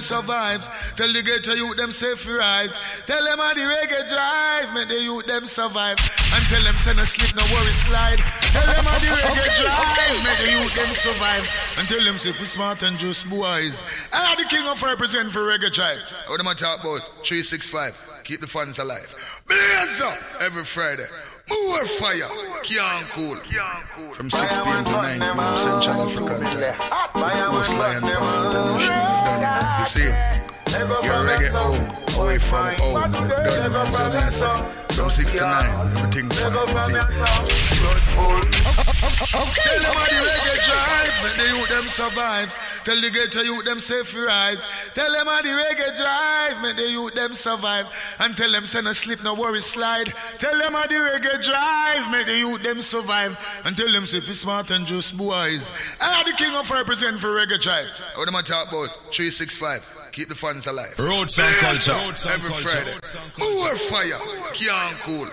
survives. Tell the ghetto youth them safe rise. Tell them how the reggae drive. Make the youth them survive. And tell them send a slip, no worry slide. Tell them how the reggae okay, drive. Okay, Make the youth them survive. And tell them say we smart and just boys. I are the king of represent for reggae drive. What am I talk about? 365. Keep the funds alive. Blaze up every Friday. More fire, can't cool. From 6 p.m. to 9 p.m. Central African time. Coastline International. You see, your reggae home, away from home. Done from from 6 to 9, everything's fine. Okay. Tell them how the reggae drive, make the youth them survive. Tell the ghetto youth them safe rise. Tell them how the reggae drive, make the youth them survive. And tell them send a slip, no worry slide. Tell them how the reggae drive, make the youth them survive. And tell them say if smart and just boys. I the king of represent for reggae drive. What am I talk about? 365. Keep the fans alive. Roots and culture. Every Friday. More fire. Can't cool.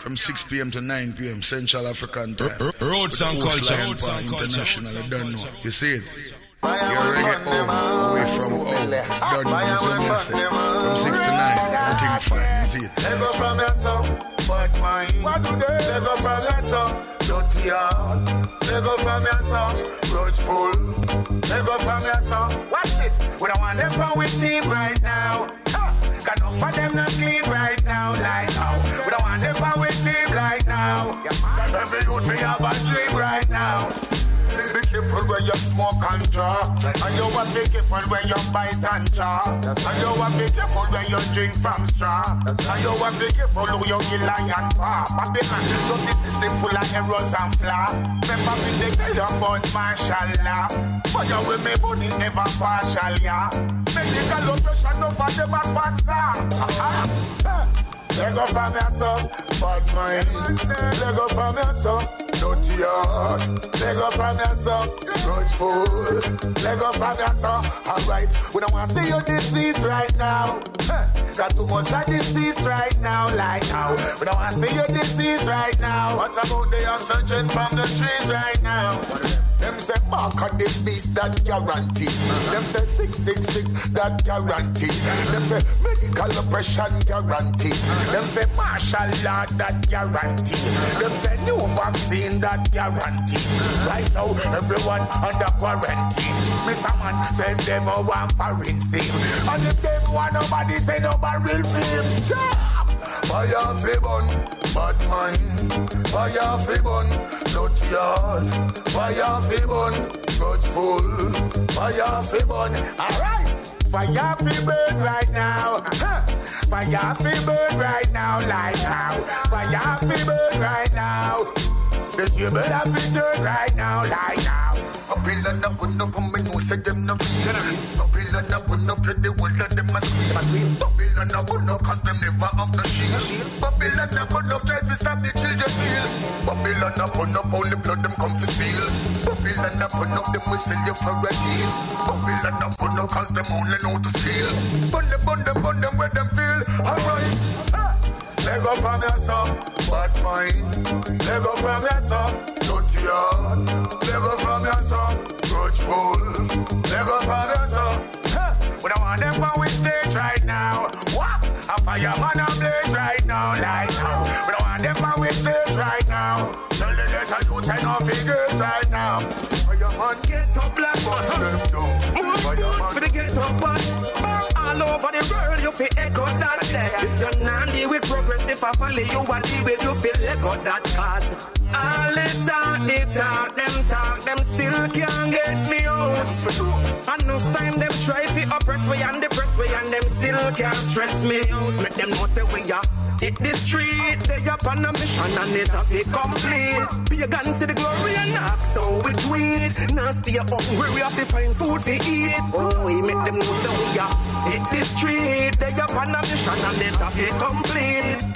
From 6 p.m. to 9 p.m. Central African time. Roots and culture. International. I don't know. You see it? You're reggae home, away from oh, home. Done From 6 to 9, everything fine. You see it? Let go from your soul, but mine. What do they? Let go from your soul, dirty heart. Let go from your soul, grudgeful. Let go from your soul. Watch this. We don't want them for with team right now. Got no for them not clean right now, like how. We don't want them for with team right now. Every youth we have a dream right now. Be careful when you smoke and draw. And you want be careful when you bite and chaw. And you want be careful when you drink from straw. And you want be careful who you kill lion paw. Babylon, don't this system full of errors and flaws. Remember me they tell you about martial law. For you with me money never partial, yeah. Medical operation no for the bad Leg up from your son, bad mind. Leg up from your son, heart. Leg up from your son, grudgeful. Leg up from your son, alright. We don't want to see your disease right now. Got too much of disease right now, like how. We don't want to see your disease right now. What about the oxygen from the trees right now? Them say mark of the beast that guarantee. Them say six six six that guarantee. Them say medical oppression guarantee. Them say martial law that guarantee. Them say new vaccine that guarantee. Right now everyone under quarantine. Mr. Man send them a one foreign. And if them want nobody say nobody real fame. Jam! Fire fi bun, bad mind. Fire fi bun, dirty heart. Fire fi bun, grudgeful. Fire fi bun, alright. Fire fi burn right now. Fire fi burn right now, like how. Fire fi burn right now. The table have to turn right now, like now. Babylon up, put up, and me know say them no feel. Babylon up, put up, the whole of them must scream. Babylon up, put up, cause them never have no shield. Babylon up, put up, try to stop the children feel. Babylon up, put up, only blood them come to steal. Babylon up, put up, them will sell you for a deal. Babylon up, put up, cause them only know to steal. Bun them, bun them, bun them where them feel. Alright. Leg up from your son, bad mind. Leg up from your son, dirty heart. Leg up from your grudgeful. Leg up from your son. We don't want them on we stage right now. What? A fireman on blaze right now, like how? We don't want them on we stage right now. Tell the ghetto youth and no figures right now. Fireman get up black them down. Fireman for the ghetto bus. All over the world, you feel echo that. If you're not deal with progress, if I follow you, I deal with you, feel echo that. Cause all the talk, the talk, them talk, them still can't get me out. Enough time them try to oppress me and depress me, and them still can't stress me out. Make them know say we are. Hit the street, they up on a mission and it have it complete. Be a gun to the glory and knock, so we do it. Now stay hungry, we have to find food to eat. Oh, we make them know that we are. Hit the street, they up on a mission and it have it complete.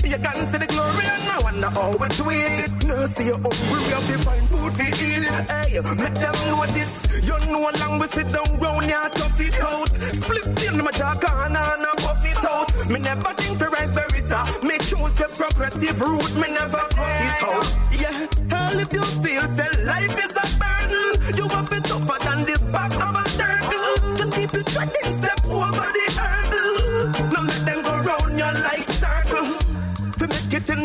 Be a gun to the glory and I wonder how we do it. Now stay hungry, we have to find food to eat. Hey, make them know this. You know long we sit down round here, tough it out. Split in my jack and I puff it out. Me never think to rise berita. Me choose the progressive route, me never cut it out. Yeah, hell if you feel that life is a burden, you have it tougher than the back of a turtle. Just keep it treading, step over the hurdle. Now let them go round your life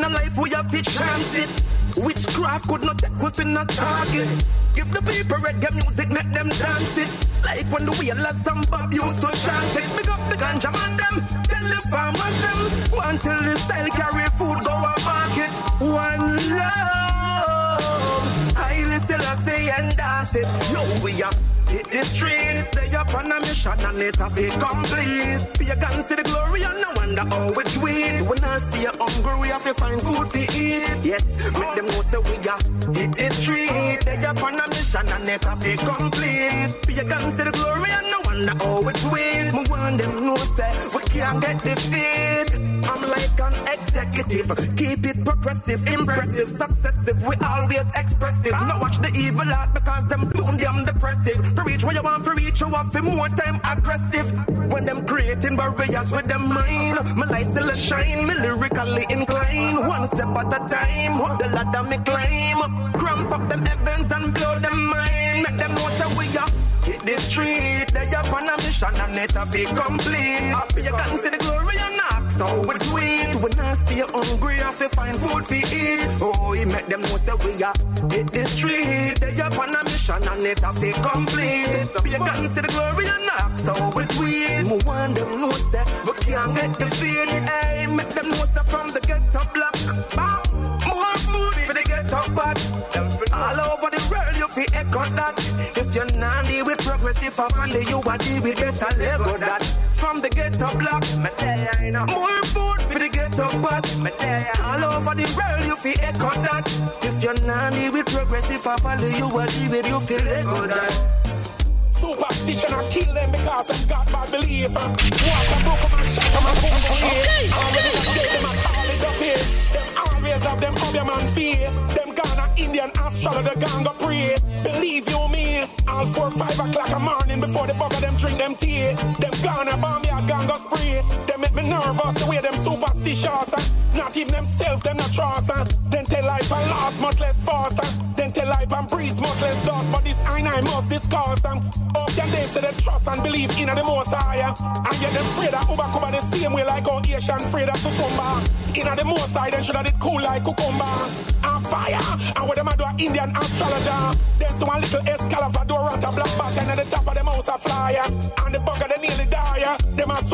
in a life, we have to chance it. Witchcraft could not take within a target. Give the people reggae music, make them dance it. Like when the wheelers and Bob used to chant it. Big up the ganja man them, tell the farmers them. Go until the style carry food, go a market. One love, highly still I say and that's it. Yo, we are. Hit the street, they up on a mission and it have complete. Be a gun to the glory and no wonder how we do it. When I stay hungry, we have to find food to eat. Yes, make them know say we got hit the street. They up on a mission and it have complete. Be a gun to the glory and no wonder how we do it. Me want them know say we can't get defeat. I'm like an executive, keep it progressive, impressive, successive. We always expressive. Now watch the evil art because them doing them depressive. To reach where you want to reach, you have to more time aggressive. When them creating barriers with them mind, my light still a shine, me lyrically inclined. One step at a time, up the ladder me climb. Cramp up them heavens and blow them mind. Make them know that we are. Hit the street, they up on a mission and it have be complete. Be a gun to the glory so we do it. We not stay hungry, have to find food to eat. Oh, he make them know that we are. Hit the street, they up on a mission and it have be complete. Be a gun to the glory and knock, so we do it. We want them know that we can't get defeat. Hey, make them know that from the world, you feel echo that. If you're not deal with progressive family, you are deal with better Lego that. From the ghetto block, more food for the ghetto back. All over the world, you feel echo that. If you're not deal with progressive family, you are deal with you feel Lego that. Superstition I kill them because them got bad belief. Walk a book of my shot of my boom here. Already get them a call it up here. Them always have them up man fear. Them Ghana Indian astrologer gang go pray. Believe you me, all four five o'clock a morning before the bugger them drink them tea. Them Ghana bomb gang go spray. Them make me nervous the way them superstitious. And Not even themselves, them not trust. Uh. Then tell life and lost, much less fast. Uh. Then tell life and breeze, much less dust. But this I I must discuss. Um. How can they say they trust and believe in the most higher? And yet them afraid Uber cover the same way like how Asian afraid of Susumba. In the most high, then should have it cool like cucumber. And fire. And what them a do a Indian astrologer. There's one little escalator, do a black bat, and at the top of the mouse a flyer. And the bugger they nearly die.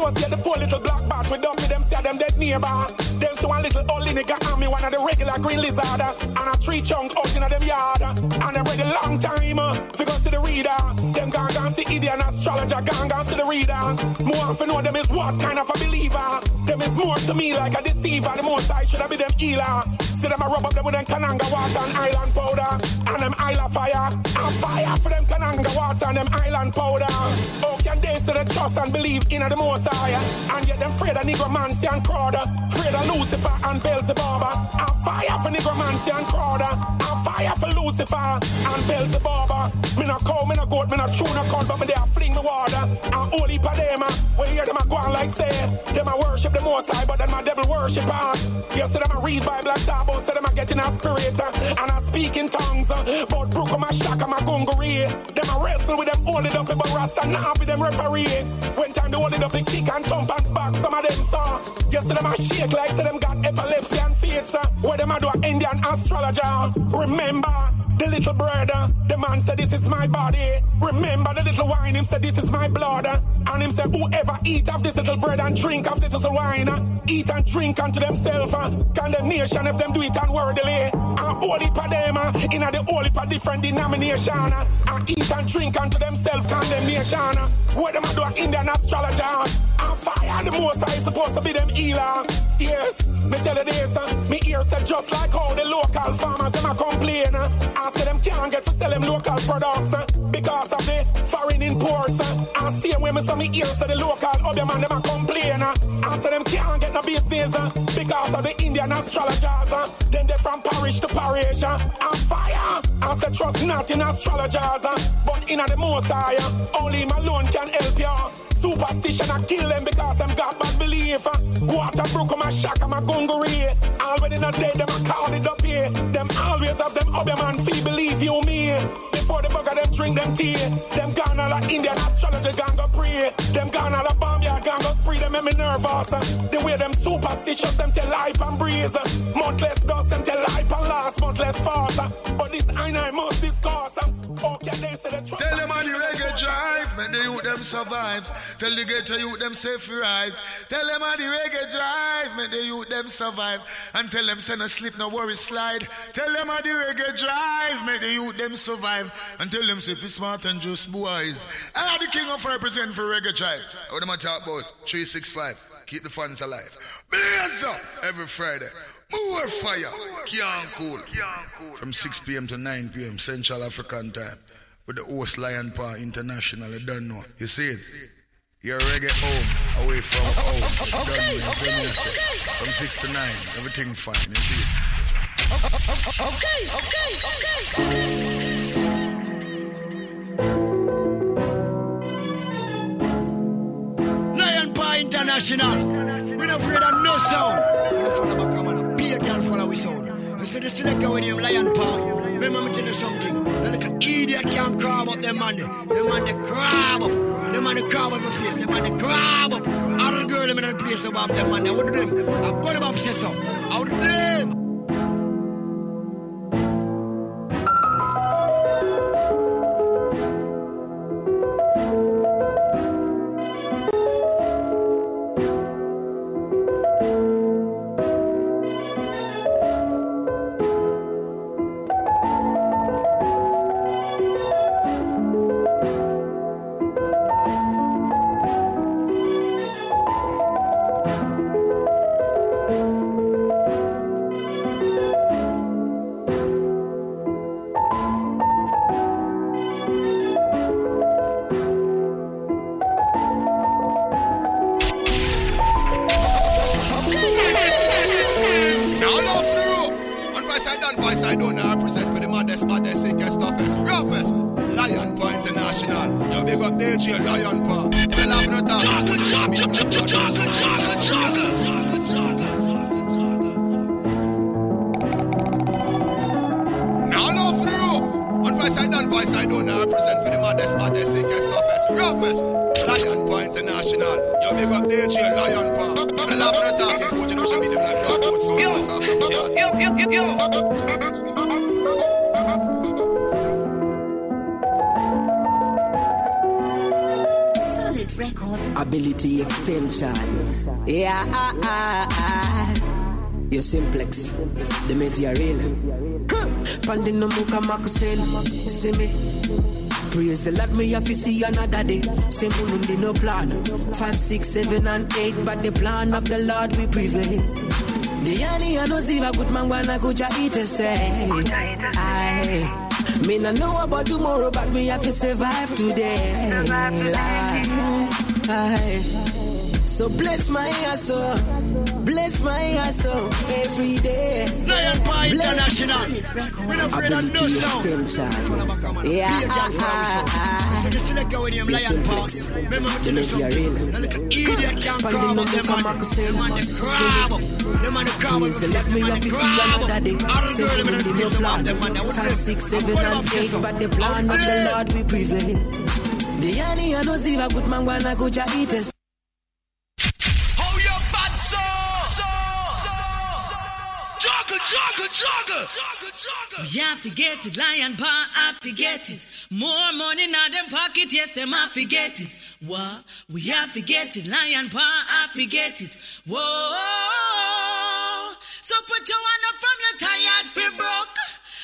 Them associate the poor little black bat with dump them say them dead neighbor. There's one little old nigga army, one of the regular green lizard. And a tree chunk out in them yard. And them ready long time. Uh, if you go see the reader. Them gone gone see Indian astrologer, gone gone see the reader. More often know them is what kind of a believer. Them is more to me like a deceiver. The most I should have been them healer. See them a rub up them with them Kananga water and island powder. And them island fire. And fire for them Kananga water and them island powder. How can they say they trust and believe in the most high? And yet them afraid of Negromancy and Crowder. Afraid of Lucifer and Beelzebub. And fire for Negromancy and Crowder. And fire for Lucifer and Beelzebub. Me no cow, me no goat, me no true, no cunt, but me there fling me water. And holy them, we hear them a go on like say, them a worship the most high, but them a devil worshipper. You see them a read Bible and talk about, so them a getting a spirit, uh, and a speak in tongues. Uh, but brook my shock, my gungery. Them a wrestle with them hold it up, but Rasta now be them referee. When time they hold it up, kick and thump and back some of them saw. You see them a shake like say them got epilepsy and faith. Where them a do Indian astrologer. Remember, the little brother, the man said, This is my body. Remember the little wine, him said, This is my blood. And him said, Whoever eat of this little bread and drink of this little wine, eat and drink unto themselves. Uh, condemnation if them do it unworthily. And holy for them, uh, in the holy for different denomination. Uh, and eat and drink unto themselves condemnation. Where them do an Indian astrologer. And fire the most I supposed to be them healer. Yes, me tell you this, uh, me ear said just like how the local farmers them a complain. Uh, I say them can't get to sell them local products uh, because of the foreign imports. And same way me say me ear say the local other man them a complain. I say them can't get no business because of the Indian astrologers. Then they from parish to parish and fire. I say trust not in astrologers, but in the most high, only him alone can help you. Superstition, I kill them because them got bad belief. Water broke my shock, I'm a gungery. Already not dead, them I call it up here. Them always have them other man feel believe you me. Before the bugger them drink them tea. Them gone all a Indian astrology gang go pray. Them gone all a bomb yard gang go spree. Them make me nervous. The way them superstitious, them tell life and breeze. Month less dust, them tell life and last. Month less fast. But this I know I must discuss. Okay, they say the trust. Tell them on the reggae drive, man, the youth them survives. Tell the ghetto youth them safe rise. Tell them on the reggae drive, man, the youth them survive. And tell them send a slip, no worry slide. Tell them on the reggae drive, man, the youth them survive. And tell them say if smart and just boys. I am the king of represent for reggae drive. What am I talk about? 365. Keep the fans alive. Blaze up every Friday. More fire. Can't cool. From 6 p.m. to 9 p.m. Central African time. With the host Lion Paw International. You don't know. You see it? You're reggae home, away from home. Okay, okay, okay. From 6 to 9, everything fine. You see it? Okay, okay, okay. Lion Paw International. We're not afraid of no sound. We're not a a girl follow we. I said the selector with him lion paw. Remember me tell you something. The little idiot can't crab up them man. Them man they crab up. Them man they crab up your face. Them man they crab up. All the girl them in the place above them man. What do them? I'm going to obsess up. How do them? Muka see me. Praise the Lord, me have to see another day. Same mundi no plan. Five, six, seven, and eight, but the plan of the Lord we prevail. The yani I know ziva good man wanna go ja eat and say. Aye. Me no know about tomorrow, but me have to survive today. Like, aye. So bless my hustle, bless my hustle every day. Lion Bless- International. We not afraid of no sound. Yeah, a ah, ah, ah. So the selector when him The Lion Paw. simplex, Remember me the tell you material. The little idiot can't crab up them man. Them man they see crab up. Them man they crab up. Praise the Lord, me Them man they to see crab up. another day. All the Say girls, for them me, they do no plan. up, them man. They wouldn't Five, six, seven, and to eight, but the plan of the Lord we prevail. The yani I know ziva good man wanna go ja eat and Yeah, forget it, lion paw, I forget it. More money in them pocket, yes, them I forget it. What? We have forget it, lion paw, I forget it. Whoa. So put your hand up from your tired fi broke.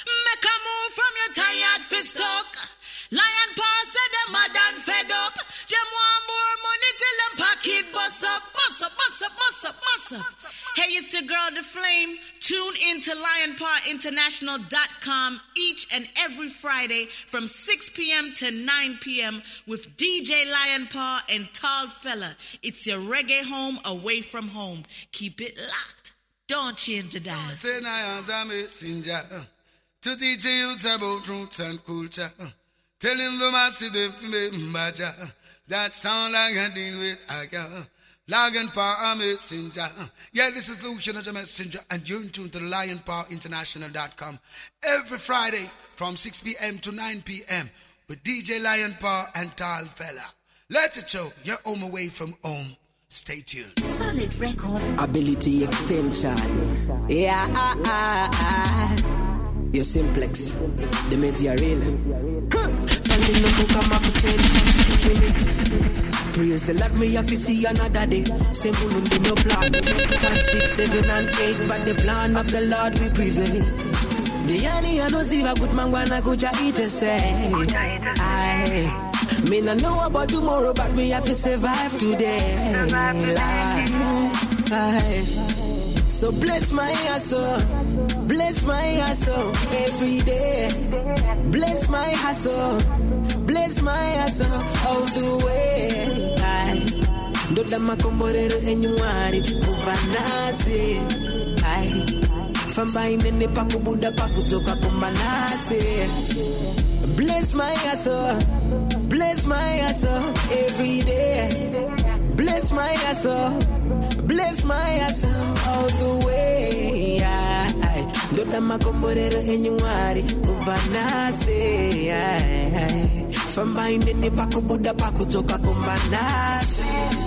Make a move from your tired fi stuck. Lion paw said them mad and fed up. Them want more money till them pocket bust up, bust up, bust up, bust up, bust up. Hey, it's your girl, The Flame. Tune in to lionpawinternational.com each and every Friday from 6 p.m. to 9 p.m. with DJ Lion Paw and Tall Fella. It's your reggae home away from home. Keep it locked. Don't change the dial. Say I am a messenger uh, to teach youths about roots and culture. Telling them I see them badger. uh, That sound like a deal with a girl. Lion Power Messenger. Yeah, this is Lucian as a messenger, and you're in tune to lionpawinternational.com every Friday from 6 p.m. to 9 p.m. with DJ Lion Paw and Tall Fella. Let it show you're home away from home. Stay tuned. Solid record. ability extension. Yeah, ah, ah, ah. Your simplex, the material. Pandino muka makusel, see me. Praise the Lord, me have to see another day. Same mundi no plan. Five, six, seven, and eight, but the plan of the Lord we prevail. The yani I know ziva good man wanna go ja eat and say. Aye. Me no know about tomorrow, but me have to survive today. Aye. So bless my hustle, bless my hustle every day. Bless my hustle, bless my hustle all the way. Aye. Ndoda makomborero enyumwari kuva nasi Aye. famba inene pakubuda pakudzoka kumanase bless my hustle bless my hustle every day bless my hustle bless my hustle all the way Aye. Ndoda makomborero enyumwari kuva nasi. Famba inene pakubuda pakudzoka kumanase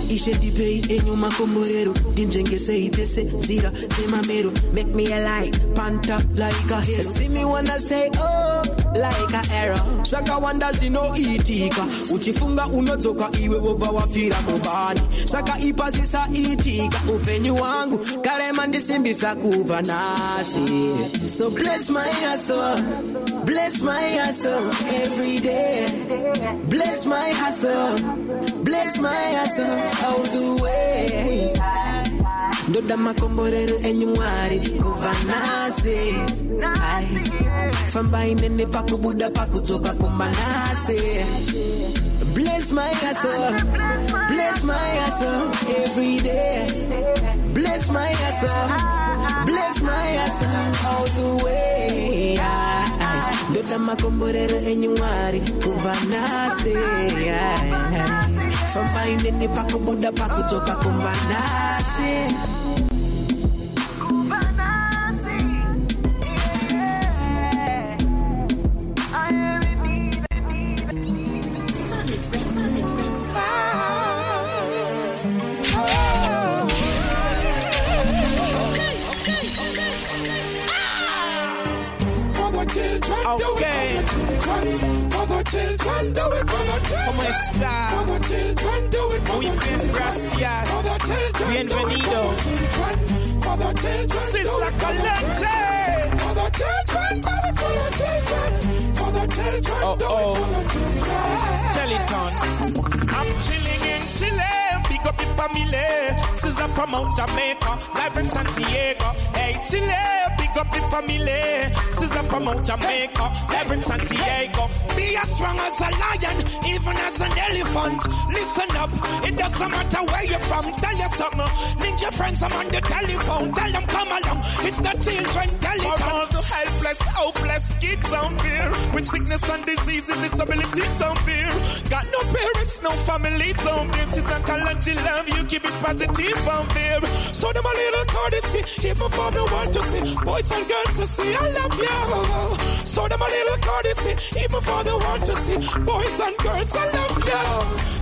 ishe ndipei enyu makomborero ndinjengeseitese nzira dzemamero make me a light pant up like a hero. See me wanna say oh like a arrow. Zvakawanda zvinoitika uchifunga unodzoka iwe wobva wafira mubani zvakaipa zvisaitika upenyu hwangu karema ndisimbisa kubva nhasi so bless my hustle bless my hustle every day bless my hustle. Bless my hustle. All the way. Ndoda makomborero enyumwari kubva nasi famba inene pakubuda pakudzoka kumanasi bless my hustle. Bless my hustle every day. Bless my hustle. Bless my hustle all the way. Aye. Ndoda makomborero enyumwari kubva nasi famba inene pakubuda pakudzoka kumanasi Solid record. Children, do it for the children. For the children, do it for the children. gracias. For the children, Bienvenido. for the children. For the children, Sister Calente. For the children, do it for the children. For the children, Oh, oh. it for the children. Tell it on. I'm chilling in Chile. The family. Sister from out Jamaica. Live in San Diego. Hey, Chile. Big up the family. Sister from out Jamaica. Live in San Diego. Be as strong as a lion, even as an elephant. Listen up, it doesn't matter where you're from. Tell you something. Link your friends, I'm on the telephone. Tell them come along. It's the children For telephone. all the helpless, hopeless kids out there with sickness and disease and disabilities out there. Got no parents, no families out there. Sister Kalonji love you, keep it positive um, out there. So them a little courtesy, even for the world to see. Boys and girls to see, I love you. So them a little courtesy, even for the world to see. Boys and girls, I love you.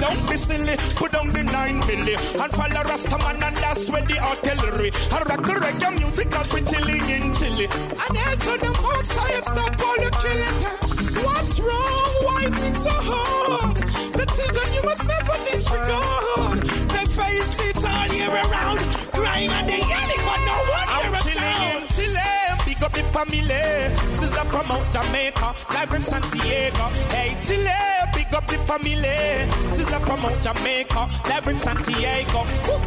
Don't be silly, put down the nine milli and follow Rastaman and that's where the artillery. I rock the reggae music cause we chilling in Chile. And after the most tired stop all the killing. What's wrong? Why is it so hard? The children you must never disregard. They face it all year around, crying and they yelling but no one I'm chilling in Chile. Big up the family. Sister from out Jamaica, live in San Diego. Hey, Chile, big up the family. Sister from out Jamaica, live in San Diego. Woo.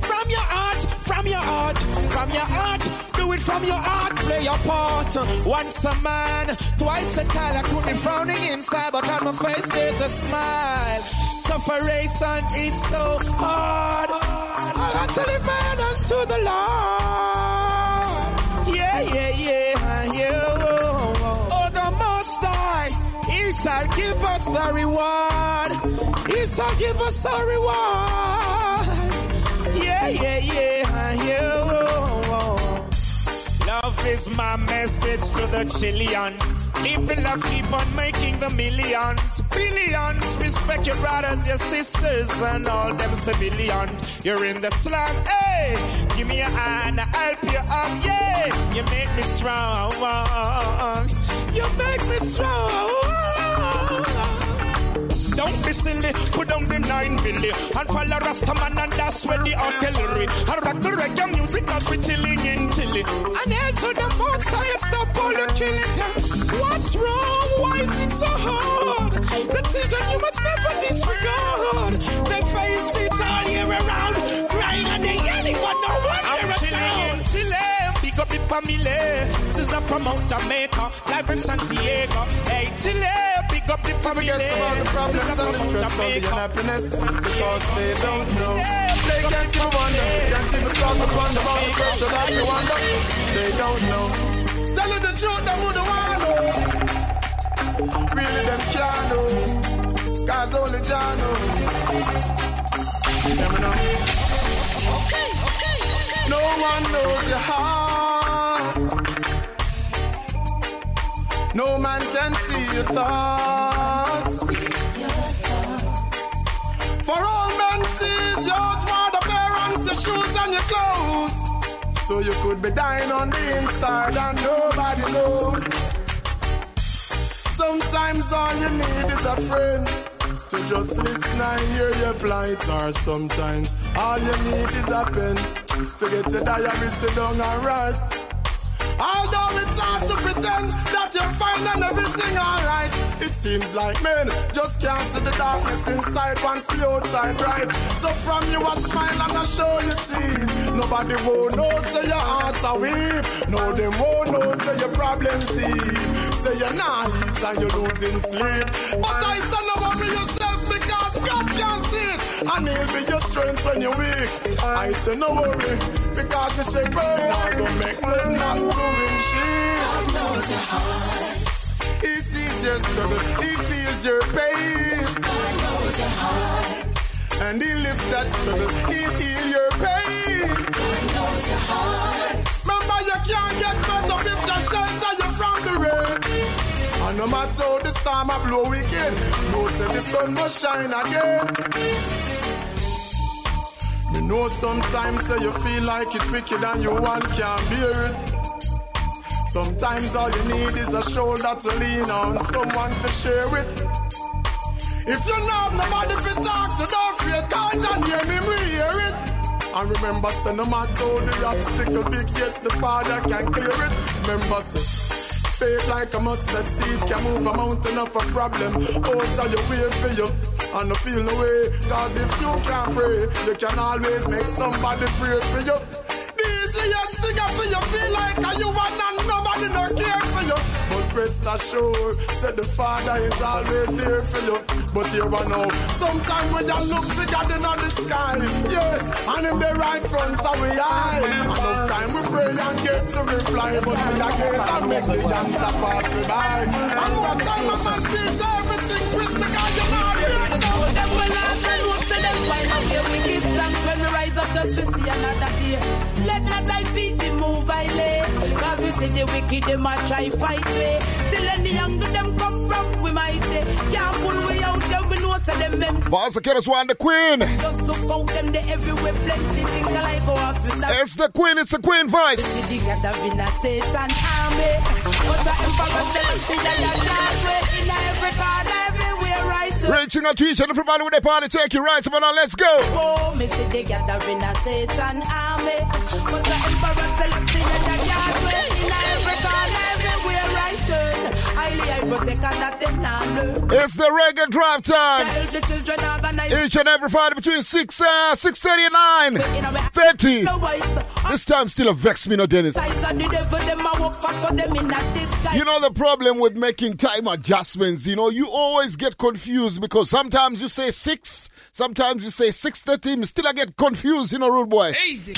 From your heart, from your heart, from your heart. Do it from your heart, play your part. Once a man, twice a child. I could be frowning inside, but on my face there's a smile. Sufferation is so hard. I got to live man unto the Lord. Yeah, yeah, yeah, yeah. Oh, oh. oh, the Most High, He shall give us the reward. He shall give us the reward. Yeah, yeah, yeah, yeah. Oh, oh. Love is my message to the Chilean. Live in love, keep on making the millions, billions. Respect your brothers, your sisters, and all them civilians. You're in the slum, hey. Give me a hand, I'll help you up, yeah. You make me strong, you make me strong. Don't be silly, put down the nine billy and follow Rastaman and that's where the artillery. I rock the reggae music cause we chilling in Chile. And hell to the most high stop all the killing time. What's wrong? Why is it so hard? The children you must never disregard. They face it all year around, crying and they yelling but no one I'm chilling Chile. Big up the family. Sister from out Jamaica, live in San Diego. Hey, Chile, big up the family. Forget about the problems and the stress of the unhappiness because they don't know. They can't even wonder, can't even start to wonder about the pressure that you under. They don't know. Tell you the truth, they wouldn't want to know. Really, them can't know. Cause only Jah know. Hear me now. No one knows your heart. No man can see your thoughts. For all men sees your shoes and your clothes. So you could be dying on the inside and nobody knows. Sometimes all you need is a friend to just listen and hear your plight. Or sometimes all you need is a pen. Forget your diary, sit down and write. Although it's hard to pretend that you're fine and everything alright. It seems like men just can't see the darkness inside once the outside bright. So from you a smile and a show your teeth. Nobody won't know say your heart's a weep. No them won't know say your problems deep. Say you're not and you're losing sleep. But I say no worry yourself And he'll be your strength when you're weak. I say no worry because the shepherd now don't make blood not him sheep. God knows your heart. He sees your struggle, he feels your pain. God knows your heart. And he lifts that struggle, he'll heal your pain. God knows your heart. Remember, you can't get better if just shelter you from the rain. And no matter how the storm a blow wicked, no say the sun must shine again. Me know sometimes say you feel like it wicked and you want can't bear it. Sometimes all you need is a shoulder to lean on, someone to share it. If you know nobody to talk to, don't fear, call John, hear me, we hear it. And remember, say no matter the obstacle big, yes, the Father can clear it. Remember, say, faith like a mustard seed can move a mountain of a problem. Also, you wait for you and no feel no way. Cause if you can't pray, you can always make somebody pray for you. The easiest thing I feel you feel like are you one and nobody no rest assured, said the Father is always there for you. But here I know, sometimes when you look for God in the sky, yes, and in the right front of we eye. Enough time we pray and get to reply, but we are gaze and make the answer pass by. And what time a man sees everything crisp because you're not here. Them will ask and hope say them find out here. We give thanks when we rise up just to see another day. Let not I feed the move I lay. Cause we see the wicked them a try fight way. Still any younger them come from we mighty. Eh. Can't pull we out there we know say them empty. Boss, get us one, the queen. Just look out them they everywhere plenty. Think I go out with that. It's the queen, it's the queen voice. See the gather in a Satan army. But I Selassie that a way in every corner right. Reaching out to each and everybody with their party, take you right about now. Let's go. Oh, me see they gather in a Satan army. But the emperor Selassie that a God It's the reggae drive time. Tell the children organize. Each and every Friday between 6 uh, 6.30 and 9. 30. This time still a vex me, no Dennis. Size of the devil, them a work for so them in a disguise. You know the problem with making time adjustments, you know, you always get confused because sometimes you say 6, sometimes you say 6.30, still I get confused, you know, rude boy. Easy.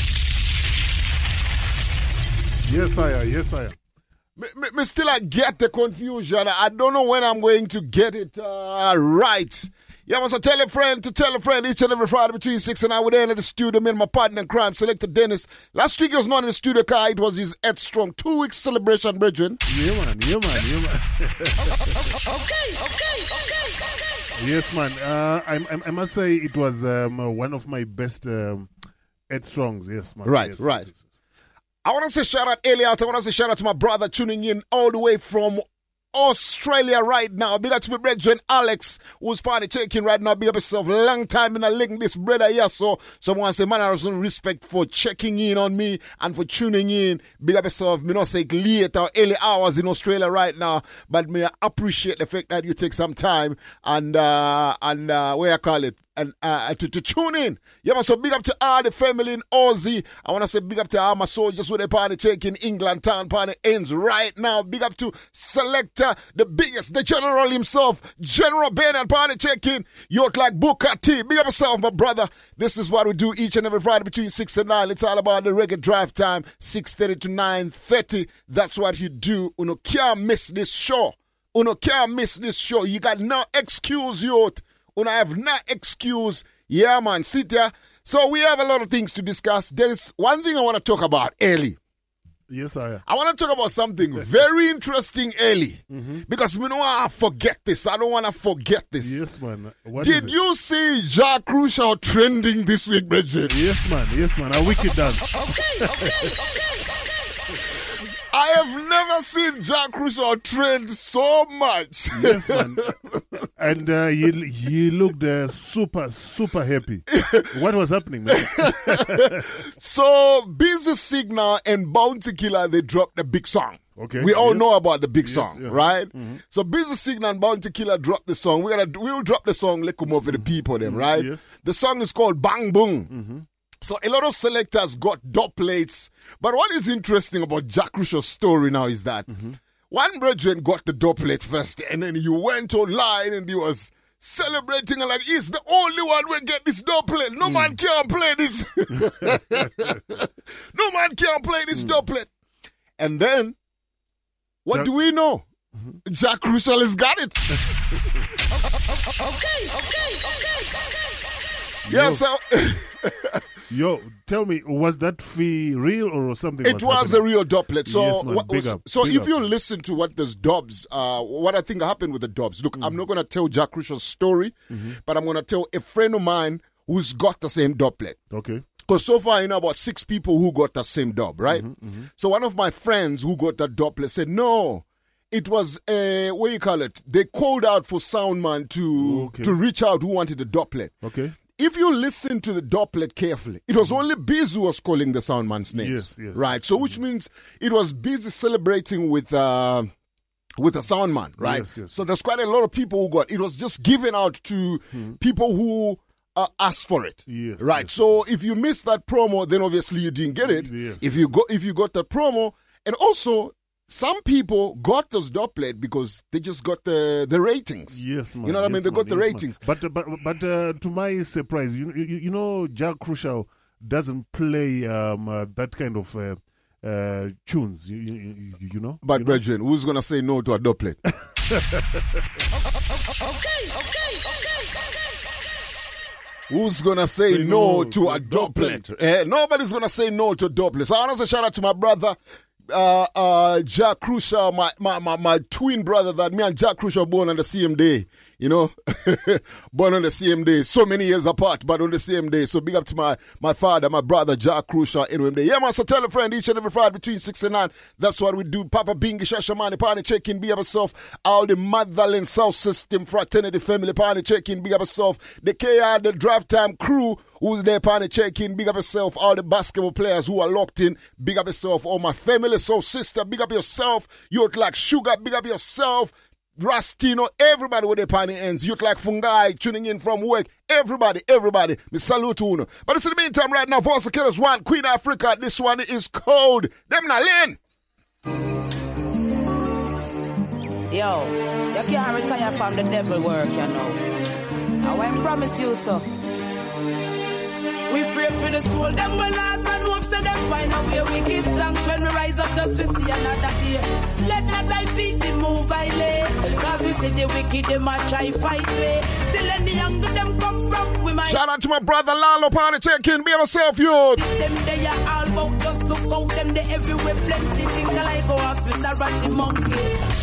Yes, I am. Yes, I am. Me, me, me still I get the confusion. I don't know when I'm going to get it uh, right. Yeah, must tell a friend to tell a friend each and every Friday between 6 and 9 with in the studio. Me and my partner in crime, Selector Dennis. Last week he was not in the studio car. It was his headstrong two week celebration, brethren. Yeah, man. Yeah, man. Yeah, man. Okay, okay, okay, okay. yes, man. Uh, I, I, I must say it was um, uh, one of my best um, headstrongs. Yes, man. Right, Yes, right. yes, yes, yes. I want to say shout out Elliot. I want to say shout out to my brother tuning in all the way from Australia right now. Big up to my brethren Alex, who's party taking right now. Big up yourself. Long time in a link this brother here. So someone say, man, I have some respect for checking in on me and for tuning in. Big up yourself. Me not say late or early hours in Australia right now, but me appreciate the fact that you take some time and uh and uh where I call it and uh, to, to tune in. Yeah, man, so big up to all the family in Aussie. I want to say big up to all my soldiers with the party taking England town party ends right now. Big up to Selector, the biggest, the general himself, General Bernard party taking. You're like Booker T. Big up yourself, my brother. This is what we do each and every Friday between 6 and 9. It's all about the reggae drive time, 6.30 to 9.30. That's what you do. You can't miss this show. You can't miss this show. You got no excuse, youth. And I have no excuse. Yeah, man, sit there. So we have a lot of things to discuss. There is one thing I want to talk about early. Yes, I am. I want to talk about something very interesting early. Mm-hmm. Because you know I forget this. I don't want to forget this. Yes, man. What is Did you see Jack Crucial trending this week, Bridget? Yes, man. Yes, man. A wicked dance. Okay, okay, okay. I have never seen Jack Crucial trained so much. Yes, man. and uh, he, he looked uh, super, super happy. what was happening, man? So, Busy Signal and Bounty Killer, they dropped a big song. Okay, We all yes. know about the big Yes, song, yeah. right? Mhm. So, Busy Signal and Bounty Killer dropped the song. We're gonna we'll drop the song come over the people them, right? Mm-hmm. Yes. The song is called Bang Boom. So a lot of selectors got dub plates. But what is interesting about Jack Crucial's story now is that Mm-hmm. one brethren got the dub plate first, and then he went online and he was celebrating and like he's the only one will get this dub plate. Mm. No man can play this. Mm. no man can play this dub plate. And then what Jack- do we know? Mm-hmm. Jack Crucial has got it. Okay, okay, okay. Yeah, Yo. so Yo, tell me, was that fee real or something? It was a real dub plate. So, Yes, what was- up. so if up. you listen to what those dubs, uh, what I think happened with the dubs. Look, Mm. I'm not going to tell Jack Crucial's story, Mm-hmm. but I'm going to tell a friend of mine who's got the same dub plate. Okay. Because so far, you know, about six people who got the same dub, right? So one of my friends who got the dub plate said, no, it was, uh, what you call it? They called out for Soundman to, Okay. to reach out who wanted the dub plate. Okay. If you listen to the dub plate carefully, it was only Biz who was calling the Soundman's names. Yes, yes. Right. So which means it was busy celebrating with, uh, with the soundman, right? Yes, yes, so there's quite a lot of people who got it was just given out to people who uh, asked for it. Yes, right. so if you missed that promo, then obviously you didn't get it. Yes. If you go if you got the promo, and also some people got those dub plate because they just got the the ratings. Yes, man. You know what I mean? yes, They got man, the yes, man. ratings. But but but uh, to my surprise, you, you you know Jack Crucial doesn't play um, uh, that kind of uh, uh, tunes. You, you, you, you know. But brethren, who's gonna say no to a dub plate? Who's gonna say, Say no, no to a a dub plate? doublet. Eh, nobody's gonna say no to a dub plate. So I want to shout out to my brother, uh, uh, Jack Crucial, my, my, my, my twin brother that me and Jack Crucial born on the same day. You know, born on the same day, so many years apart, but on the same day. So big up to my my father, my brother Jack Crucial him day. Yeah, man. So tell a friend each and every Friday between six and nine. That's what we do. Papa Bingi Shashamani Party check in, be up yourself. All the motherland South System fraternity family party check in, big up yourself. The KR, the draft time crew who's there party check in, big up yourself. All the basketball players who are locked in, big up yourself. All my family, so sister, big up yourself. Youth like sugar, big up yourself. Rastino, everybody with their party ends. Youth like Fungi tuning in from work. Everybody, everybody. Me salute you. But it's in the meantime, right now, Voice of Killers One, Queen Ifrica. This one is cold. Them not learn. Yo, you can't retire from the devil work, you know. I won't promise you so. We pray for the soul, them will last and hope so them find a way. We give thanks when we rise up just to see another day. Let not thy feet be move I lay. Cause we see the wicked, them a try fight way. Still in the younger them come from, we might. Shout out to my brother Lalo Party check in. Be yourself, youth. Them they are all about just look out them they everywhere plenty think I like go out with a ratty monkey.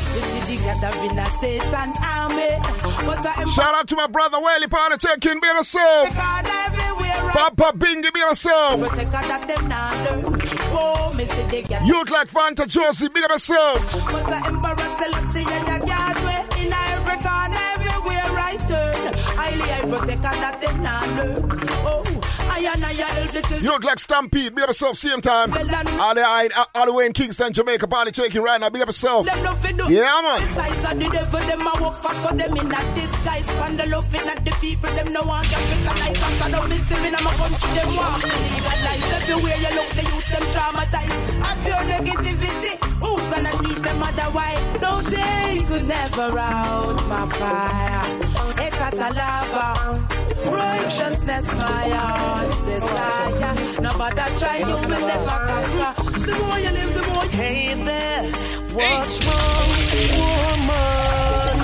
Shout out to my brother Welly Party in. Be yourself. Papa Bingy, be yourself. Youth like Fanta Josie, up yourself. Highly I protect her that them not learn. Oh, I and I help the children. Youth like Stampede, big up yourself, same time. All the, all, uh, all the way in Kingston, Jamaica, party checking right now, big up yourself. Them no fit do. Yeah, man. Besides of the devil, them a work for so them in a disguise. Find the love in at the people, them no want capitalize. And so don't miss him in my country, them want to legalize. Everywhere you look, the youth them traumatized. A pure negativity. Who's gonna teach them otherwise? No day could never out my fire. It's at a lava. Righteousness, my heart's desire. Nobody try, you will never conquer. The more you live, the more you Hey there, what's wrong, woman?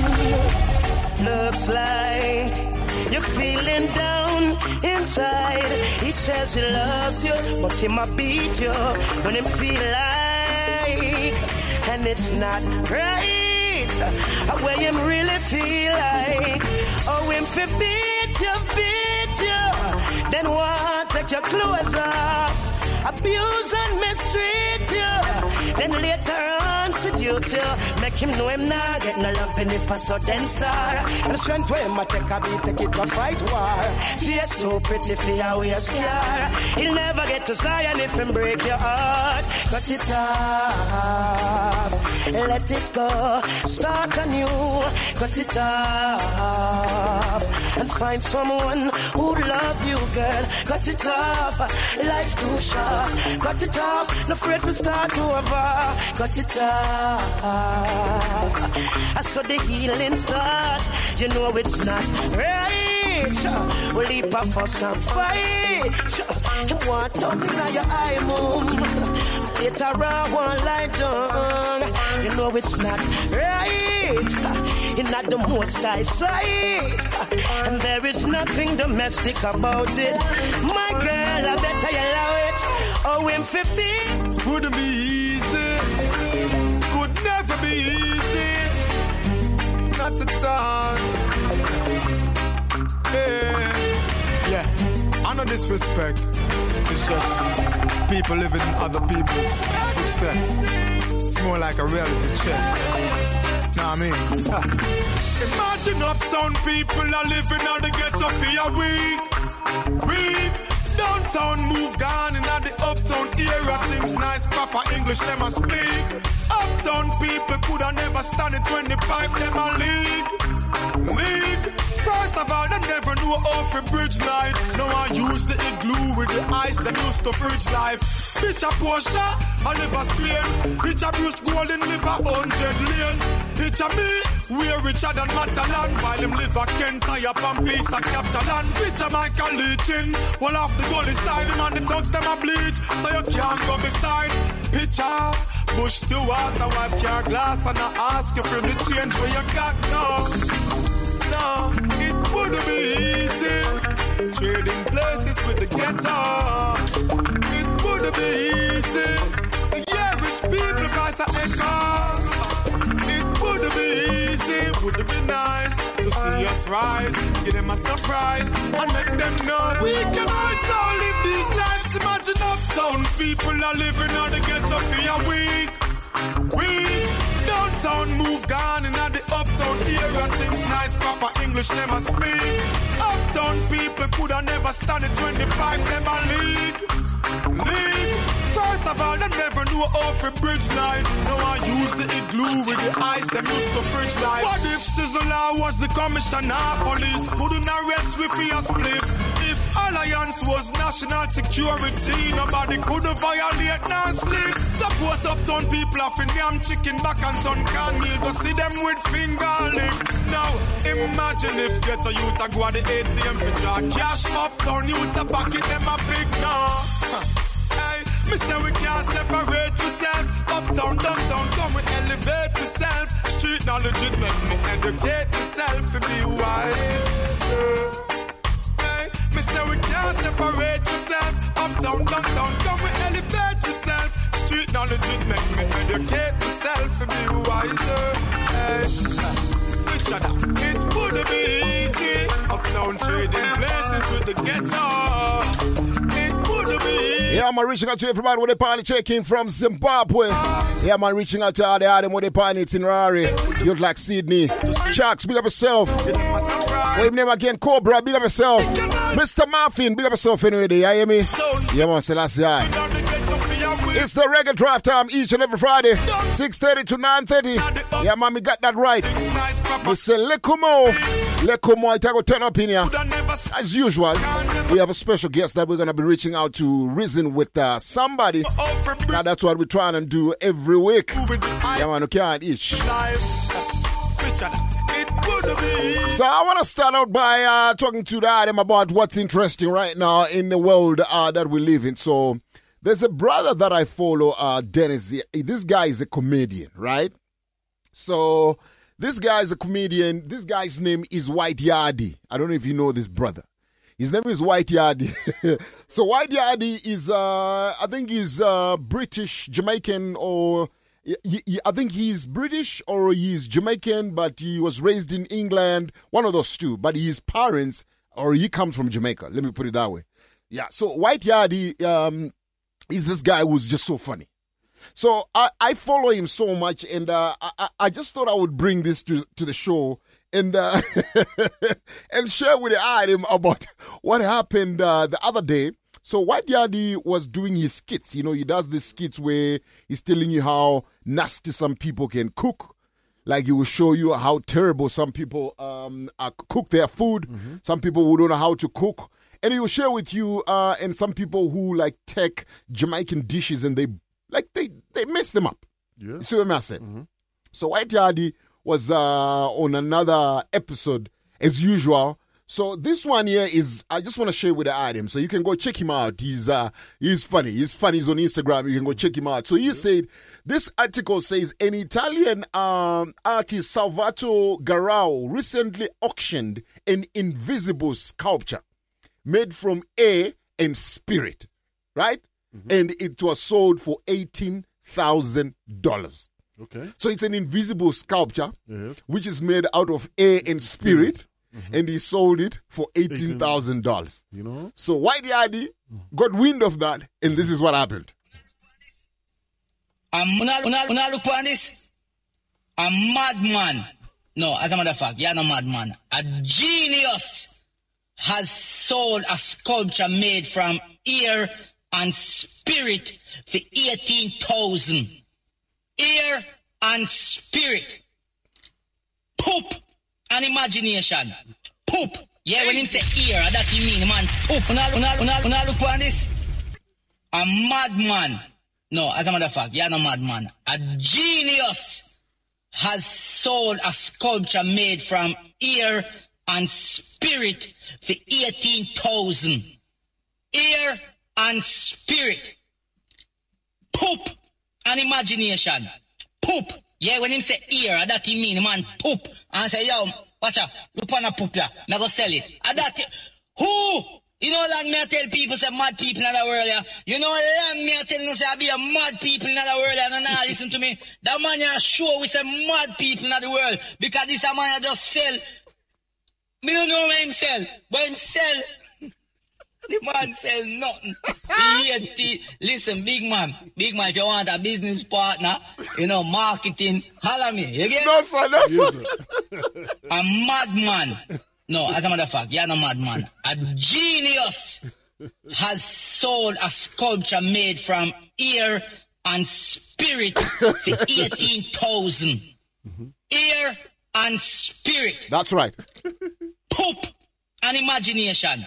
Looks like you're feeling down inside. He says he loves you, but he might beat you when him feel like, and it's not right. Where him really feel like, oh, him fi beat you, beat you. Then what? Take your clothes off abuse and mistreat you. Then later on seduce you. Make him know him not get no love and if I saw then star. And the strength where him a take a beat, take it to fight war. Face too pretty for your way scar. He'll never get to Zion if him break your heart. Cut it off, let it go. Start anew, cut it off. And find someone who love you, girl. Cut it off, life too short. Cut it off, no afraid to start to over. Cut it off. I saw the healing start. You know it's not right. We'll leap off for some fight. You want something on your eye, mom. Later on, one lie down. You know it's not right. You're not the most I sight. And there is nothing domestic about it. My girl, I better you allow it. Oh, for be. It wouldn't be easy. Could never be easy. Not at all. Yeah. Yeah. I no disrespect. It's just people living in other people's footsteps. It's more like a reality check. Know what I mean? Imagine uptown people are living on the ghetto for a week. Week. Downtown move gone and in the uptown era. Things nice, proper English, them a speak. Uptown people could have never stand it when the pipe them a leak. Leak. First of all, them never knew how to bridge light. Now I use the igloo with the ice, them used to fridge life. Bitch a Portia, I live a Spain. Bitch a Bruce Golding, live a hundred lane. Bitch a me, we're richer than Matalon. While him live a Kent, tie up and piece of capture land. Bitch a Michael Lee-Chin. Well off the goalie side, him and the thugs them a bleach. So you can't go beside. Picture, push the water, wipe your glass and I ask you for the change where you got now. It wouldn't be easy. Trading places with the ghetto. It wouldn't be easy. To hear rich people cause I echo. It wouldn't be easy. Would it be nice to see us rise? Give them a surprise and make them know we can also live these lives. Imagine uptown people are living on the ghetto for a week. Week. Downtown move gone in the uptown era. Things nice, proper English never speak. Uptown people could have never stand it when the pipe them a leak. Leak. First of all, them never knew how to bridge line. Now I use the igloo with the ice, them used to fridge line. What if Sizzla was the commissioner? Police couldn't arrest with a split. If Alliance was national security, nobody couldn't violate nor sleep. Suppose uptown people have in damn chicken back and sun can meal. Go see them with finger lick. Now imagine if get a youth a go at the ATM for draw cash uptown youths a pocket them a big no. Hey, me say we can't separate ourselves. Uptown, downtown, come we elevate ourselves. Street knowledge it make me educate myself to be wise. Hey, me say we can't separate ourselves. Uptown, downtown, come we elevate ourselves. Street knowledge it make me educate myself to be wiser. Hey, which other? It would be easy. Uptown trading places with the ghetto. Yeah, man, reaching out to everybody with a party checking from Zimbabwe. Yeah, man, reaching out to all the Adam with a party in Rari. You'd like Sydney. Chucks, big up yourself. Wait, name again, Cobra, big up yourself. Mr. Muffin, big up yourself anyway, there, you hear me? Yeah, man, Selassie, aye. It's the reggae drive time each and every Friday, 6.30 to 9.30. Yeah, man, we got that right. We say, Lekumo. Lekumo, I go turn up in here. As usual, we have a special guest that we're going to be reaching out to, Risen with uh, somebody. Now, that's what we're trying to do every week. Yeah, man. So I want to start out by uh, talking to the Adam about what's interesting right now in the world uh, that we live in. So there's a brother that I follow, uh, Dennis. This guy is a comedian, right? So this guy is a comedian. This guy's name is White Yardy. I don't know if you know this brother. His name is White Yardy. so White Yardy is, uh, I think he's uh, British, Jamaican, or I think he's British or he's Jamaican, but he was raised in England. One of those two. But his parents, or he comes from Jamaica. Let me put it that way. Yeah. So White Yardy um, is this guy who's just so funny. So I, I follow him so much, and uh, I, I just thought I would bring this to, to the show and uh, and share with the item about what happened uh, the other day. So White Yardy was doing his skits. You know, he does these skits where he's telling you how nasty some people can cook. Like he will show you how terrible some people um, cook their food. Mm-hmm. Some people who don't know how to cook. And he will share with you uh, and some people who like take Jamaican dishes and they like they they messed them up. Yeah. You see what I'm saying? Mm-hmm. So White Yardy was uh, on another episode as usual. So this one here is I just want to share with the item, so you can go check him out. He's uh he's funny. He's funny. He's on Instagram. You can go check him out. So he yeah. said this article says an Italian um, artist Salvatore Garau recently auctioned an invisible sculpture made from air and spirit, right? Mm-hmm. And it was sold for eighteen thousand dollars. Okay. So it's an invisible sculpture, yes. which is made out of air and spirit. spirit. and he sold it for eighteen thousand dollars. You know? So White Yardy got wind of that, and this is what happened. I'm look on this. A madman. No, as a matter of fact, you're not madman. A genius has sold a sculpture made from ear and spirit for 18,000. Ear and spirit. Poop and imagination. Poop. Yeah, when him say ear, that he mean, man, poop. Una, una, una, una look on this. A madman. No, as a matter of fact, you're not a madman. A genius has sold a sculpture made from ear and spirit for 18,000. Ear and spirit. Poop and imagination. Poop. Yeah, when him say ear, ah, that he mean, man, poop. And say, yo, watch out, look on a poop ya. Me go sell it. And that, who? You know, long me I tell people say mad people in the world, yeah. You know, long me I tell you say I be a mad people in the world, yeah. And now listen to me. That man ya show we say mad people in the world because this a man ya just sell. Me don't know where him sell, but him sell. The man sell nothing. He the- Listen, big man, big man, if you want a business partner, you know, marketing, holla me. You get No, sir, no, sir. a madman. No, as a matter of fact, you're not a madman. A genius has sold a sculpture made from ear and spirit for 18,000. Ear and spirit. That's right. Poop and imagination.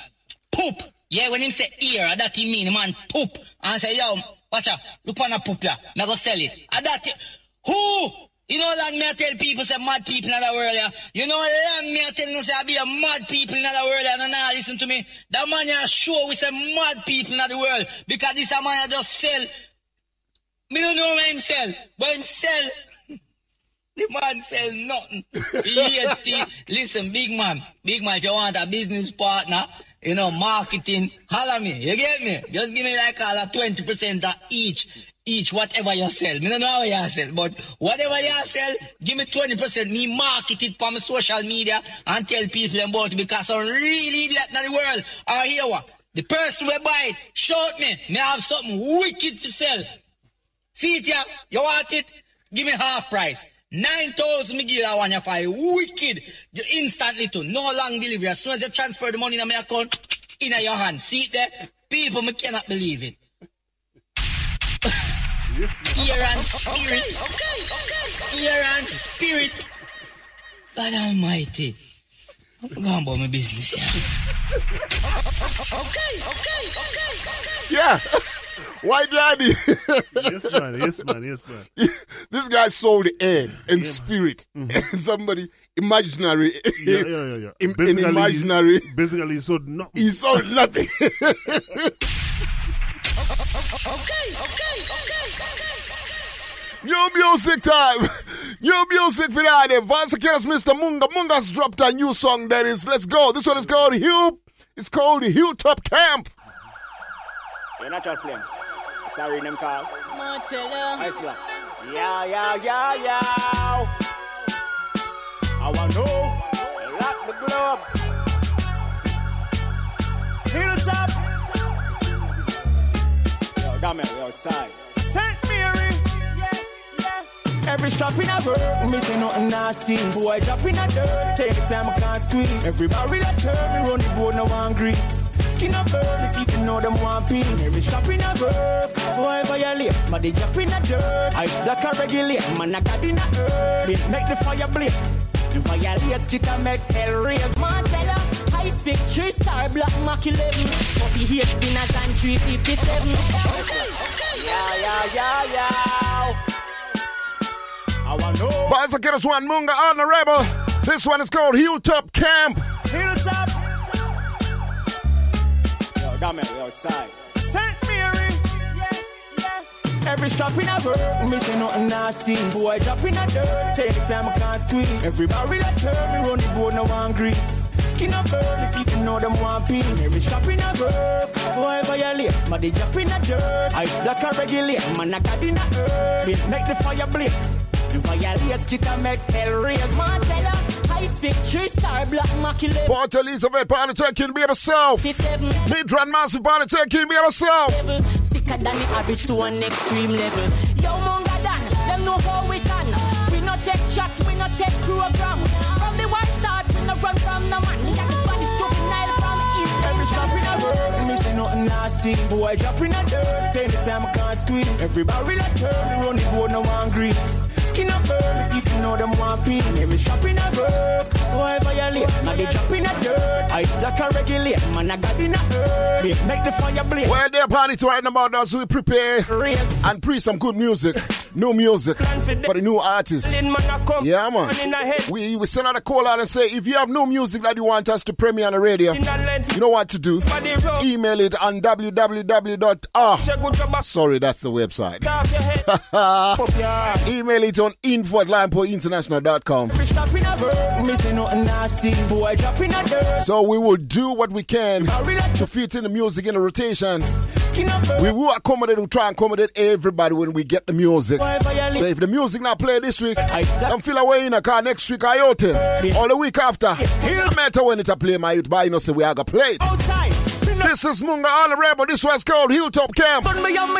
Poop. Yeah, when him say ear, that he mean, man, poop. And say, yo, watch out, look on a poop ya. Now go sell it. And that, who? You know, like me I tell people say mad people in the world, yeah. You know, like me I tell you say I be a mad people in the world, yeah. And now listen to me. That man ya show we say mad people in the world. Because this a man ya just sell. Me don't know where him sell, but him sell. The man sell nothing. He Listen, big man, big man, if you want a business partner, you know, marketing, holla me. You get me? Just give me like all a 20% of each, each whatever you sell. Me don't know how you sell, but whatever you sell, give me 20%. Me market it my social media and tell people about it because I'm really idiot in the world are here what? The person will buy it, shout me, me have something wicked to sell. See it yeah? You want it? Give me half price. 9,000 me give one you for wicked. You instantly to no long delivery. As soon as you transfer the money in my account, in your hand. See it there? People me cannot believe it. Ear and spirit. Okay, okay, okay. Ear and spirit. God Almighty. I'm going about my business, yeah. Okay, okay, okay. Yeah. White Yardy. yes, man. Yes, man. Yes, man. this guy sold air and spirit. And somebody imaginary. Mm-hmm. Yeah, yeah, yeah. yeah. Im- an Basically, imaginary. Basically, he sold nothing. He sold nothing. Okay, okay, okay. New music time. New music for that. Vance Keras, Mr. Munga. Munga's dropped a new song that is, let's go. This one is called Hill. It's called the Hilltop Camp. You're natural flames. Sorry, name call. Martella. Ice black. Yeah, yeah, yeah, yeah. I want to. Lock the globe. Hilltop. Yo, damn it, we outside. St. Mary. Every strap in a bird, me say nothing nasty. Boy drop in a dirt, take the time I can't squeeze. Every barrel a turn, run the board no one grease. Skin know them one piece. Every strap in a bird, boy violate. But they drop in a dirt, ice black a regulate. Man I got in a earth, this make the fire blaze. The violate, skit a make hell raise. Martella, high speed, three star, black Mac 11. 48 dinners and 357. Yeah, yeah, yeah, yeah. I want to know. Vance Keras, one Munga on the rebel. This one is called Hilltop Camp. Damn it, we outside. St. Mary. Yeah, yeah. Every strap in a bird, me say nothing nasty. Boy drop in a dirt, take the time I can't squeeze. Every barrel a turn, run the board no one grease. Skin a bird, see you know them one piece. Every strap in a bird, boy violate. But they drop in a dirt, ice black a regulate. Man I got in a earth, this make the fire blaze. The violate, skit a make hell raise. Martella, high Ice pick, three star, black Mac 11. Port Elizabeth, Barney Turkin, be yourself. Midran Massive, Barney Turkin, be yourself. Sicker than the average to an extreme level. Yo, Munga Dan, them know how we can. We not take chat, we not take program. From the one start, we not run from the man. Me got the body juvenile from east. Every stop in a world, me say nothing nasty. Boy, drop in a dirt, anytime I can't squeeze. Every barrel a turn, run the board, no one grease. Skin up burn, see you know them one piece. Every stop in a boy, violate. Now they drop in a dirt, ice black a regulate. Man, I got in a earth, make the fire blaze. Well, they're party to right about us. We prepare and pre some good music, new music for the new artists. Yeah, man. We, we send out a call out and say if you have new music that you want us to premiere on the radio, you know what to do. Email it on www. Ah, sorry, that's the website. Email it on info at lionpawinternational.com. Every stop in a world, me say nothing nasty. Boy, drop in a dirt. So we will do what we can to fit in the music in the rotation. We will accommodate, we'll try and accommodate everybody when we get the music. So if the music not play this week, don't feel away in a car next week I out. Or the week after. No matter when it a play my youth, but you know say we are gonna play it. This is Munga on the Rebel. This one's called Hilltop Camp.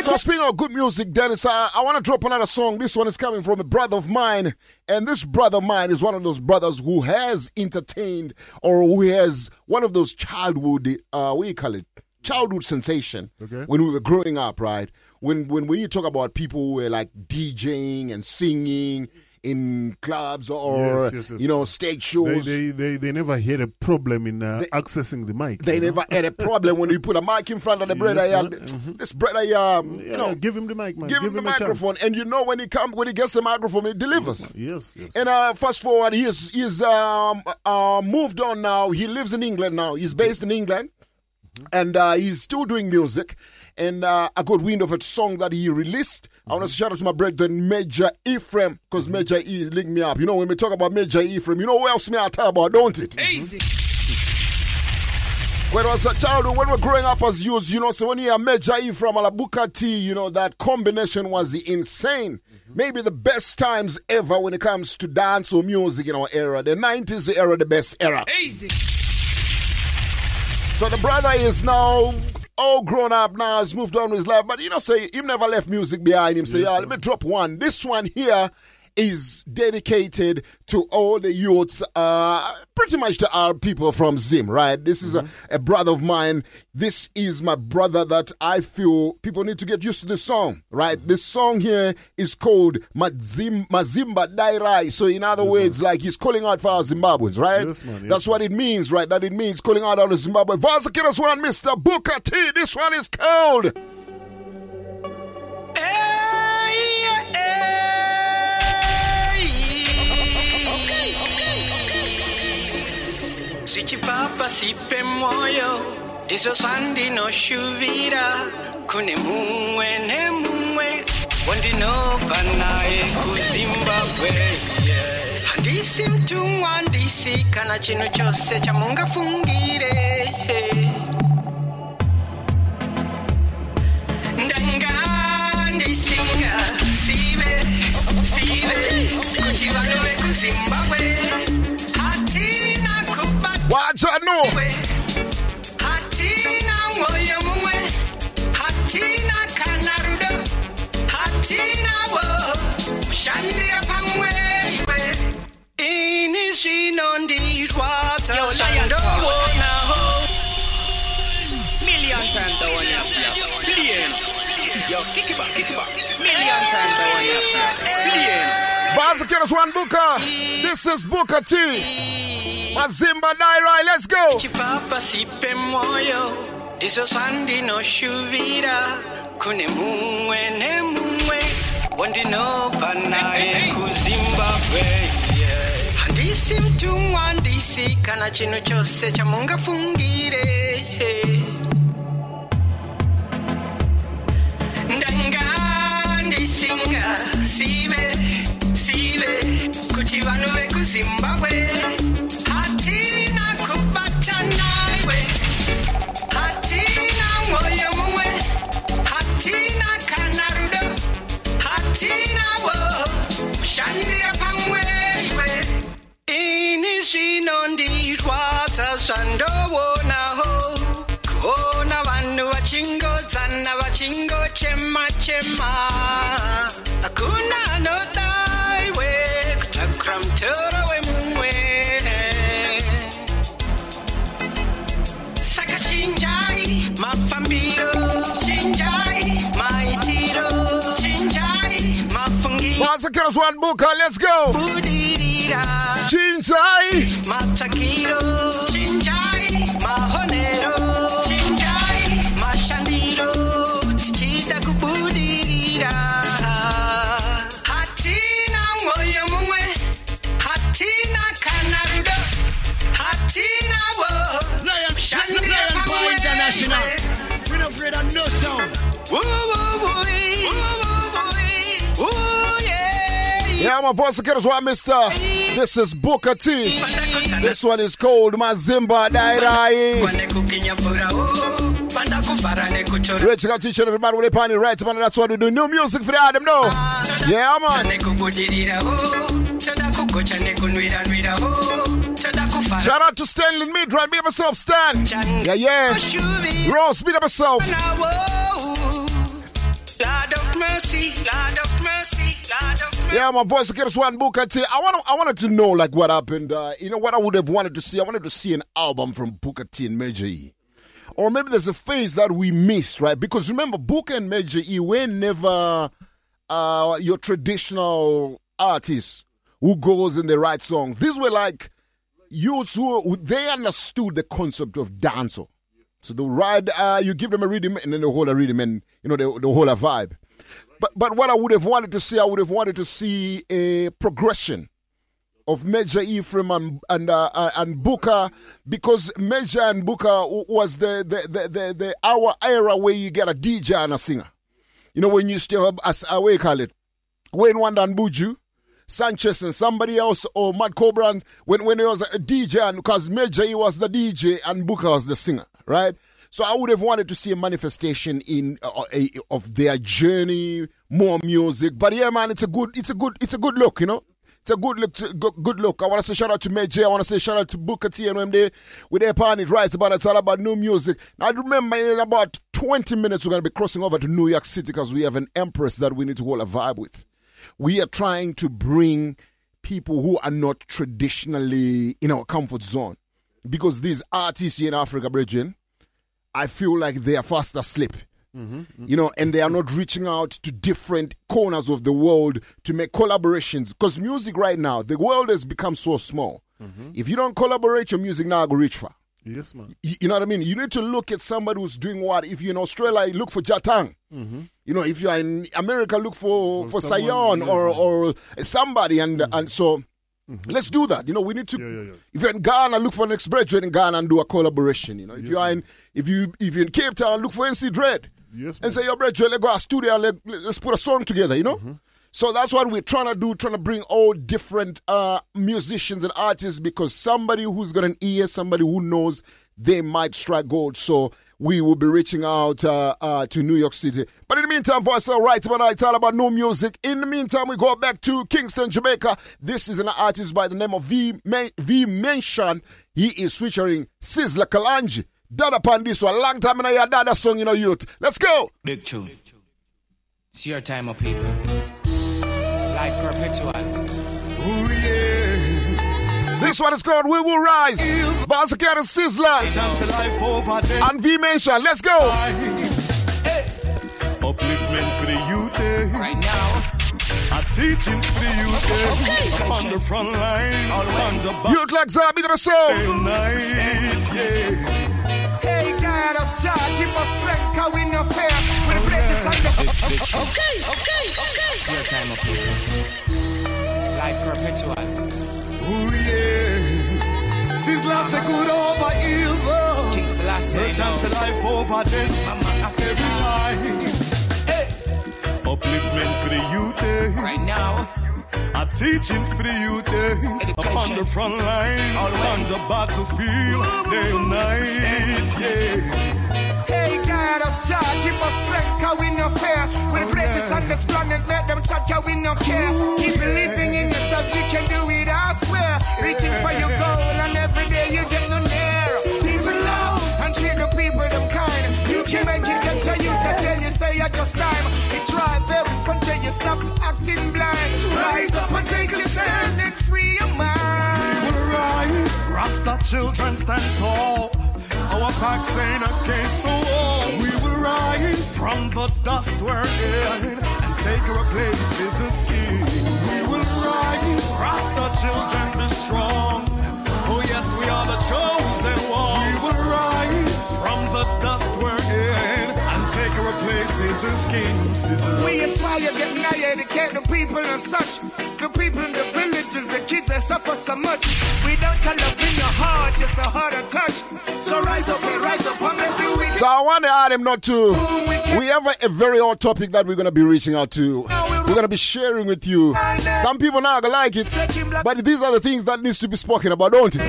So speaking of good music, Dennis, I, I want to drop another song. This one is coming from a brother of mine. And this brother of mine is one of those brothers who has entertained or who has one of those childhood, uh, what do you call it? Childhood sensation Okay. when we were growing up, right? When, when, when you talk about people who were like DJing and singing in clubs or, Yes, yes, yes. you know, stage shows. they, they, they never had a problem in uh, accessing the mic. They you know? never had a problem when you put a mic in front of the brother. Yes, yeah, man. This brother, yeah, you know, give him the mic, man. give, him the a chance. microphone, and you know when he come when he gets the microphone, he delivers. Yes, yes. And uh, fast forward, he's he's um, uh, moved on now. He lives in England now. He's based in England, and uh, he's still doing music. And uh, I got wind of a song that he released. I want to shout out to my brethren, Major Ephraim, because mm-hmm. Major E is linked me up. You know, when we talk about Major Ephraim, you know who else me I talk about, don't it? Easy. Mm-hmm. When I was a child, when we were growing up as youths, you know, so when you hear Major Ephraim and Booker T, you know, that combination was insane. Mm-hmm. Maybe the best times ever when it comes to dance or music in our era. The 90s era, the best era. Easy. So the brother is now all grown up now, has moved on with his life, but you know, say he never left music behind him. Say, yeah, let me drop one. This one here is dedicated to all the youths, uh, pretty much to our people from Zim, right? This is a, a brother of mine. This is my brother that I feel people need to get used to this song, right? This song here is called Mazim, Mazimba Dairai. So, in other words, like he's calling out for our Zimbabweans, right? Yes, man, yes, That's what it means, right? That it means calling out all the Zimbabwe. Vaza Kiddos one, Mr. Booker T. This one is called. Sichipapa sipe moyo no shuvira kune mumwe nemumwe wandinobva naye kuzimbabwe yeah. handisi mtumwa handisi kana chinhu chose chamungafungire ndanga ndisinga sive sive kuti vanhu vekuzimbabwe Wacha no. hatina mwoyo mumwe hatina kana rudo hatinawo kushandira pamwe ini zvinondirwadza zvandowonawo Million times the one you Billion. Yo, kick it back, kick it back. Million times the one you Billion. Vaza Kiddos one, Booker. This is Booker T. Mazimba Dairai, let's go. chipapa sipe moyo mtumwa handisi kana chinhu chose chamungafungire ndanga vanhu vekuzimbabwe hatina kubata chema, chema. Once one book, uh, let's go. Chinchai. Voice is one, mister. This is Booker T. This one is called Mazimba Dairai. Ne kuchora. Rich got teaching everybody what they planning right, man. That's what we do. New music for the Adam, no. Yeah, man. Shout out to Stanley Midran. Big up yourself, Stan. Yeah, yeah. Ross, big up yourself. Lord of mercy, Lord of mercy, Lord of. Yeah, my voice is one Booker T. I want I wanted to know like what happened. Uh, you know what I would have wanted to see. I wanted to see an album from Booker T and Major E. Or maybe there's a phase that we missed, right? Because remember, Booker and Major E were never uh, your traditional artists who goes in the right songs. These were like youths who who- they understood the concept of dancehall. So the ride, uh, you give them a rhythm and then they hold a rhythm and you know they, they hold a vibe. But but what I would have wanted to see, I would have wanted to see a progression of Major Ephraim and and uh, uh, and Booker because Major and Booker was the the, the the the our era where you get a DJ and a singer. You know when you still have as uh, what call it, Wayne Wonder and Buju. Sanchez and somebody else or Mad Cobrand when when he was a DJ and because Major he was the DJ and Booker was the singer, right? So I would have wanted to see a manifestation in uh, a, of their journey, more music. But yeah, man, it's a good, it's a good, it's a good look, you know. It's a good look, to, good, look. I want to say shout out to Major. I want to say shout out to Booker T and they with their pan it right about it's all about new music. Now I remember in about 20 minutes we're gonna be crossing over to New York City because we have an empress that we need to hold a vibe with. We are trying to bring people who are not traditionally in our comfort zone. Because these artists here in Africa, Bridget, I feel like they are fast asleep. Mm-hmm, mm-hmm. You know, and they are not reaching out to different corners of the world to make collaborations. Because music right now, the world has become so small. Mm-hmm. If you don't collaborate, your music now go reach far. Yes, man. You you know what I mean? You need to look at somebody who's doing what. If you're in Australia, you look for Jatang. Mhm. You know, if you're in America, look for for, someone, Sion yes, or man. or somebody, and and so let's do that. You know, we need to. If you're in Ghana, look for an expatriate in Ghana and do a collaboration. You know, if you're in if you if you're in Cape Town, look for NC Dread. Yes, and say, yo, brethren, let's go to our studio let, let's put a song together. You know. So that's what we're trying to do, trying to bring all different uh, musicians and artists because somebody who's got an ear, somebody who knows, they might strike gold. So we will be reaching out uh, uh, to New York City. But in the meantime, for us, all right, but it's all about no music. In the meantime, we go back to Kingston, Jamaica. This is an artist by the name of V, v Mention. He is featuring Sizzla Kalonji. Dada upon this one. Long time in your dada song, in a youth. Let's go. Big tune. It's your time of people. Life perpetual. Ooh, yeah. This one is called We Will Rise. Vasakat and Sizzla. And V Mention. Let's go. Upliftment for the youth. Eh. Right now. A teachings for the youth. Eh. Okay. On the front line. On the back. Youth like Zabi to myself. Night, yeah. Hey, God, us start, give us strength, cause we no fair. We're the greatest and the... Okay, okay, okay. It's your time of people. Life perpetual. Ooh, yeah. Sizzla say good over evil. King Selassie, say life over death. Every time. Hey. Upliftment for the youth. Eh. Right now. A teachings for the youth. Eh. Upon the front line. On the battlefield. Day and night. Yeah. Hey, God, us start, give us strength, cause we no fair. We're the greatest on this planet, make them chat, cause we no care. Keep believing in yourself, you can do it, you to tell you, say you're just time. It's right, acting blind. Rise up and take a stand and free your mind. We will rise, Rasta children stand tall. Our backs ain't against the wall. We will rise from the dust we're in and take our places as king. We will rise, Rasta children and take our places as kings. Is We aspire getting higher, educate the people and such. The people in the villages, the kids that suffer so much. We don't tell love in your heart, it's a harder touch. So rise up and rise up and make do it. So I want to add him not to. We have a, a very hot topic that we're going to be reaching out to. We're going to be sharing with you. Some people not going to like it, but these are the things that needs to be spoken about, don't it?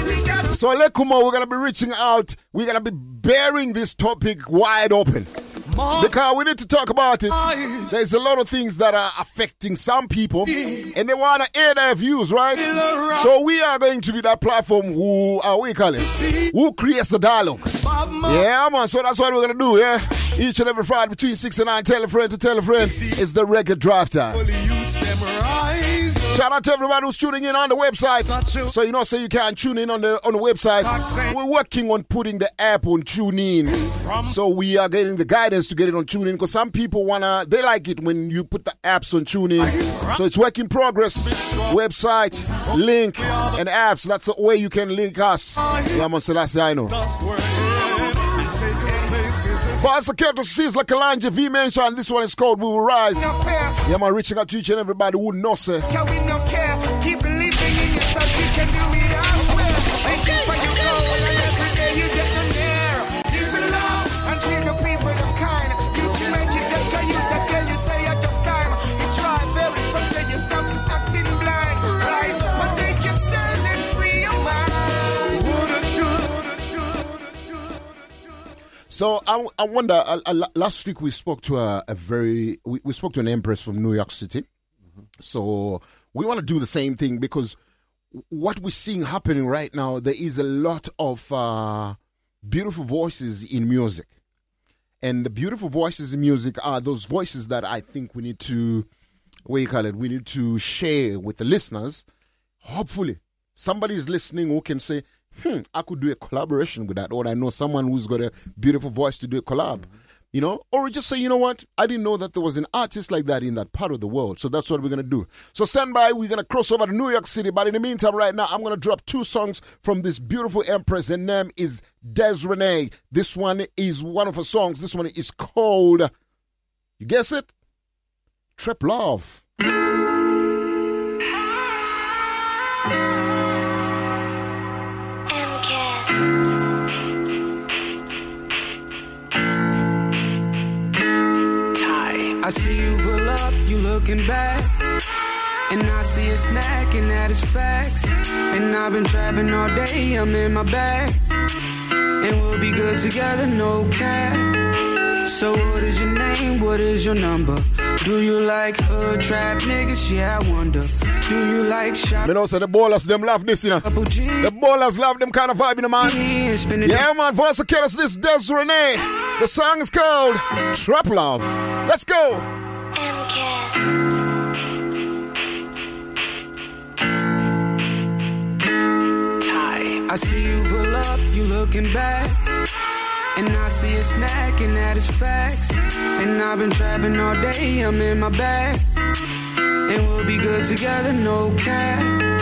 So Lekuma, we're going to be reaching out. We're going to be bearing this topic wide open. Because we need to talk about it. There's a lot of things that are affecting some people, and they want to air their views, right? So we are going to be that platform who, uh, we call it, who creates the dialogue. Yeah, man. So that's what we're gonna do. Yeah, each and every Friday between six and nine. Tell a friend to tell a friend. It's the reggae drive time. Shout out to everybody who's tuning in on the website. So you know, so you can tune in on the on the website. We're working on putting the app on TuneIn. So we are getting the guidance to get it on TuneIn because some people wanna they like it when you put the apps on TuneIn. So it's work in progress. Website, link, and apps. That's the way you can link us. Yeah, man. So that's I know. Pastor Curtis says like Kalonji V mentioned. This one is called We Will Rise. Yeah, man, reaching out to each and everybody who knows sir. So I, I wonder. Uh, uh, last week we spoke to a, a very we, we spoke to an empress from New York City. So we want to do the same thing because what we're seeing happening right now, there is a lot of uh, beautiful voices in music, and the beautiful voices in music are those voices that I think we need to, what you call it, we need to share with the listeners. Hopefully, somebody is listening who can say, hmm, I could do a collaboration with that, or I know someone who's got a beautiful voice to do a collab. You know, or just say, you know what? I didn't know that there was an artist like that in that part of the world. So that's what we're gonna do. So stand by, we're gonna cross over to New York City. But in the meantime, right now, I'm gonna drop two songs from this beautiful empress. Her name is Des Renee. This one is one of her songs. This one is called You guess it? Trap Love. I see you pull up, you looking back. And I see a snack, and that is facts. And I've been trapping all day, I'm in my bag. And we'll be good together, no cap. So, what is your name? What is your number? Do you like hood trap niggas? Yeah, I wonder. Do you like shop? Me know say the ballers them love this, you know. The ballers love them kind of vibe, you know, man. Yeah, man. Voice of Killers, this Des Renee. The song is called Trap Love. Let's go. I see you pull up, you looking back. And I see a snack, and that is facts. And I've been trapping all day, I'm in my bag. And we'll be good together, no cap.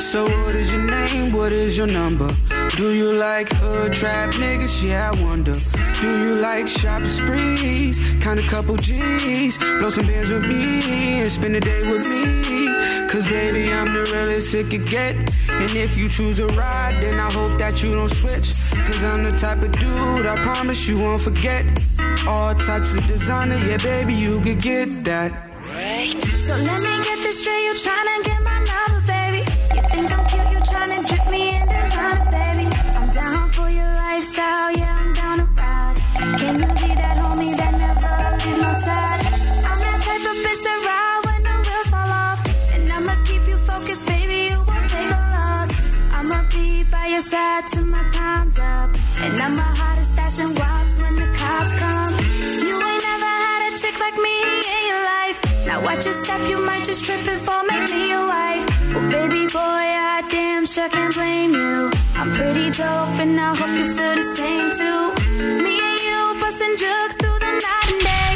So, what is your name? What is your number? Do you like hood trap niggas? Yeah, I wonder. Do you like shopping sprees? Count a couple G's, blow some bands with me, and spend a day with me. Cause baby, I'm the realest it could get. And if you choose a ride, then I hope that you don't switch. Cause I'm the type of dude I promise you won't forget. All types of designer, yeah, baby, you could get that. So let me get this straight, you're tryna get my lifestyle, yeah, I'm down to ride. Can you be that homie that never leaves my side? I'm that type of bitch that ride when the wheels fall off. And I'ma keep you focused, baby, you won't take a loss. I'ma be by your side till my time's up. And I'm a hottest stashing wops when the cops come. You ain't never had a chick like me in your life. Now watch your step, you might just trip and fall, make me your wife. Well, baby boy, I damn sure can't blame you. I'm pretty dope, and I hope you feel the same too. Me and you busting jugs through the night and day.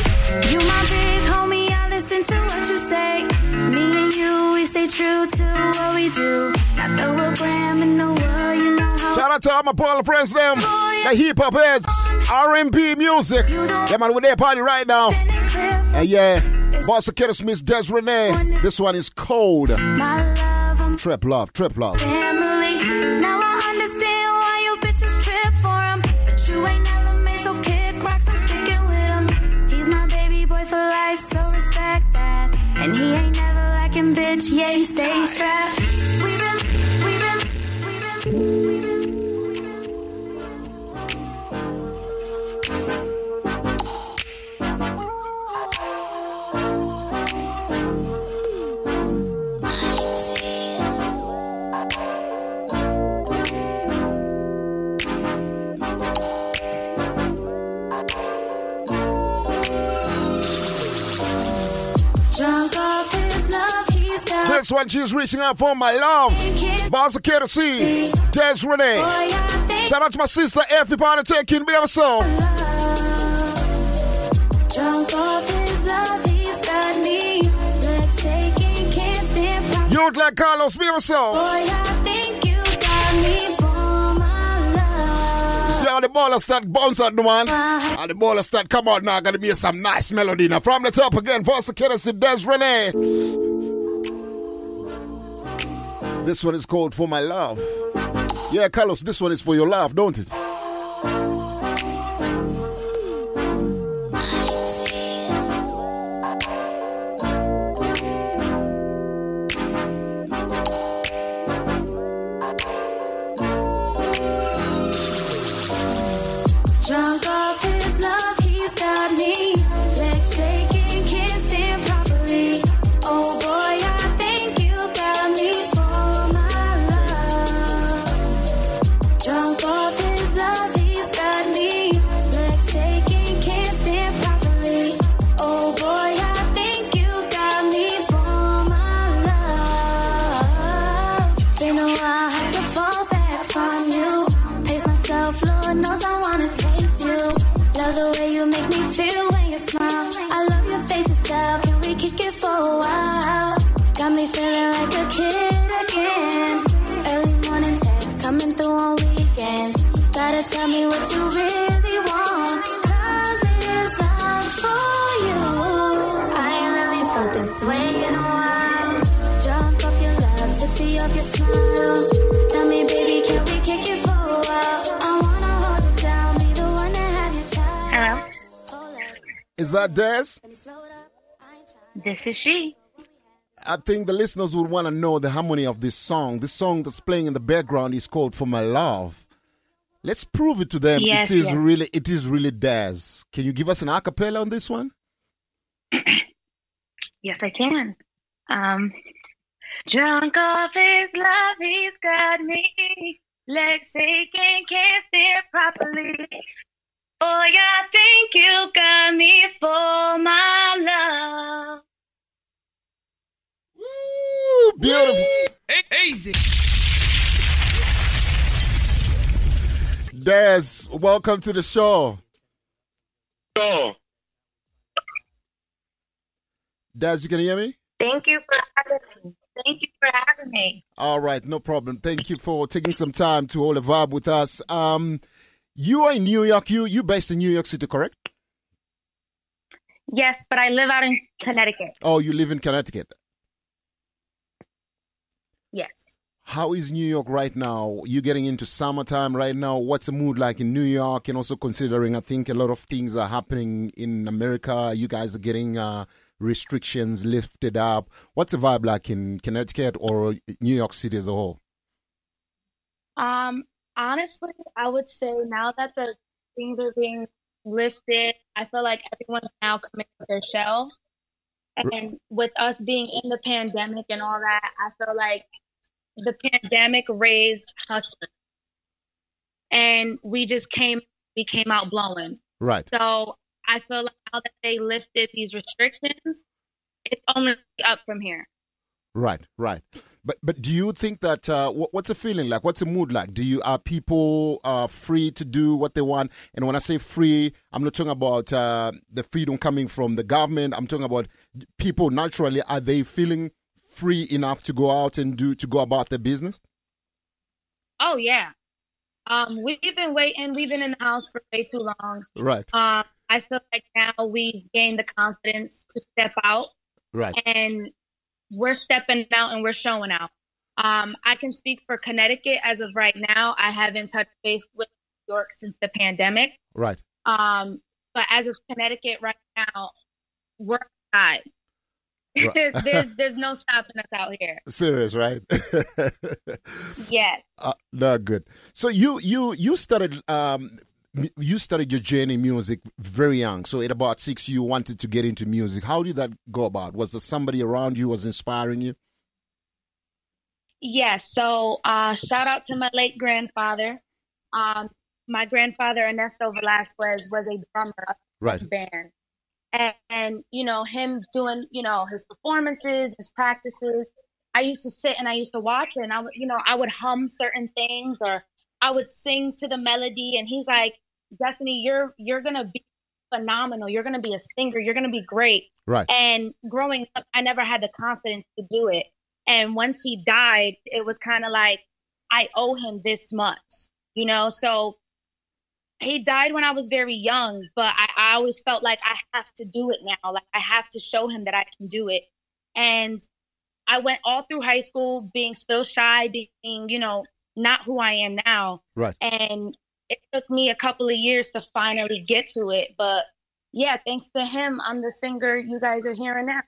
You my big homie, I listen to what you say. Me and you, we stay true to what we do. Not the Will Graham in the world, you know how. Shout out to all my Paul friends, them. Oh, the hip hop heads, R&B music. Yeah, man, we're there party right now. And yeah, Boss of Kiddo Smith, Des Renee. This one is cold. Trip love, trip love. family. Now I understand why you bitches trip for him. But you ain't never made so kick rocks, I'm sticking with him. He's my baby boy for life, so respect that. And he ain't never lacking, bitch, yeah, he stays strapped. Got. This one she's reaching out for my love. Of Kiddo Des Renee. Shout out to my sister Effie Bonner taking me episode. Drunk off his love, he's got me. Legs shaking, can't stand. You'd like Carlos me episode. Boy, I think you got me for my love. See how the ballers that bounce out the man. How the ballers that come out now gotta be some nice melody now. From the top again, Boss of Kiddo Des Renee. This one is called For My Love. Yeah, Carlos, this one is for your love, don't it? That Des? this is she. I think the listeners would want to know the harmony of this song. This song that's playing in the background is called "For My Love." Let's prove it to them. Yes, it is yes. really, it is really Daz. Can you give us an acapella on this one? Yes, I can. Um, drunk off his love, he's got me. Legs shaking, can't stand properly. Boy, I think you got me for my love. Ooh, beautiful. Easy. Daz, welcome to the show. Show. Daz, you can hear me? Thank you for having me. Thank you for having me. All right, no problem. Thank you for taking some time to hold a vibe with us. Um, you are in New York. You you based in New York City, correct? Yes, but I live out in Connecticut. Oh, you live in Connecticut. Yes. How is New York right now? You're getting into summertime right now? What's the mood like in New York? And also considering, I think a lot of things are happening in America. You guys are getting uh, restrictions lifted up. What's the vibe like in Connecticut or New York City as a whole? Um, honestly, I would say now that the things are being lifted, I feel like everyone's now coming with their shell. And with us being in the pandemic and all that, I feel like the pandemic raised hustlers. And we just came we came out blowing. Right. So I feel like now that they lifted these restrictions, it's only up from here. Right, right. But but do you think that uh, what, what's the feeling like? What's the mood like? Do you are people uh, free to do what they want? And when I say free, I'm not talking about uh, the freedom coming from the government. I'm talking about people naturally. Are they feeling free enough to go out and do to go about their business? Oh yeah. Um, we've been waiting. We've been in the house for way too long. Right, Um, I feel like now we've gained the confidence to step out, right, and we're stepping out and we're showing out. Um, I can speak for Connecticut as of right now. I haven't touched base with New York since the pandemic. right. Um, but as of Connecticut right now, we're outside. Right. there's there's no stopping us out here. Serious, right? Yes. Uh, no, good. So you you you started um you started your journey music very young. So at about six, you wanted to get into music. How did that go about? Was there somebody around you was inspiring you? Yes. So uh, shout out to my late grandfather. Um, my grandfather Ernesto Velasquez was a drummer of Right. the band, and, and you know him doing you know his performances, his practices. I used to sit and I used to watch it, and I would you know I would hum certain things or I would sing to the melody, and he's like, Destiny, you're you're gonna be phenomenal. You're gonna be a singer. You're gonna be great. Right. And growing up, I never had the confidence to do it. And once he died, it was kind of like I owe him this much, you know. So he died when I was very young, but I, I always felt like I have to do it now. Like I have to show him that I can do it. And I went all through high school being still shy, being, you know, not who I am now. Right. And it took me a couple of years to finally get to it. But yeah, thanks to him, I'm the singer you guys are hearing now.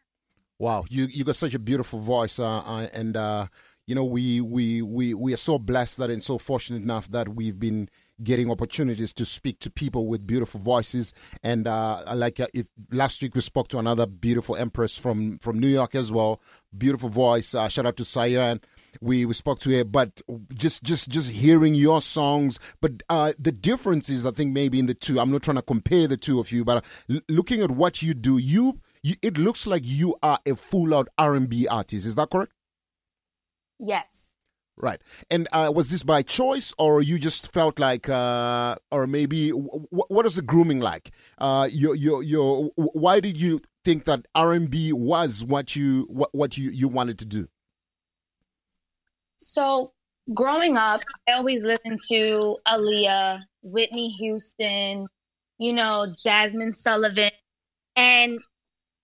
Wow, you you got such a beautiful voice, uh, uh, and uh, you know we, we we we are so blessed that and so fortunate enough that we've been getting opportunities to speak to people with beautiful voices. And uh, like uh, if last week we spoke to another beautiful empress from from New York as well, beautiful voice. Uh, shout out to Cyan. We, we spoke to her, but just just just hearing your songs, but uh, the difference is I think maybe in the two. I'm not trying to compare the two of you, but looking at what you do, you you, it looks like you are a full out R&B artist. Is that correct? Yes. Right. And uh, was this by choice, or you just felt like, uh, or maybe w- what is the grooming like? Uh, your, your, your, why did you think that R&B was what you what, what you, you wanted to do? So growing up, I always listened to Aaliyah, Whitney Houston, you know, Jazmine Sullivan, and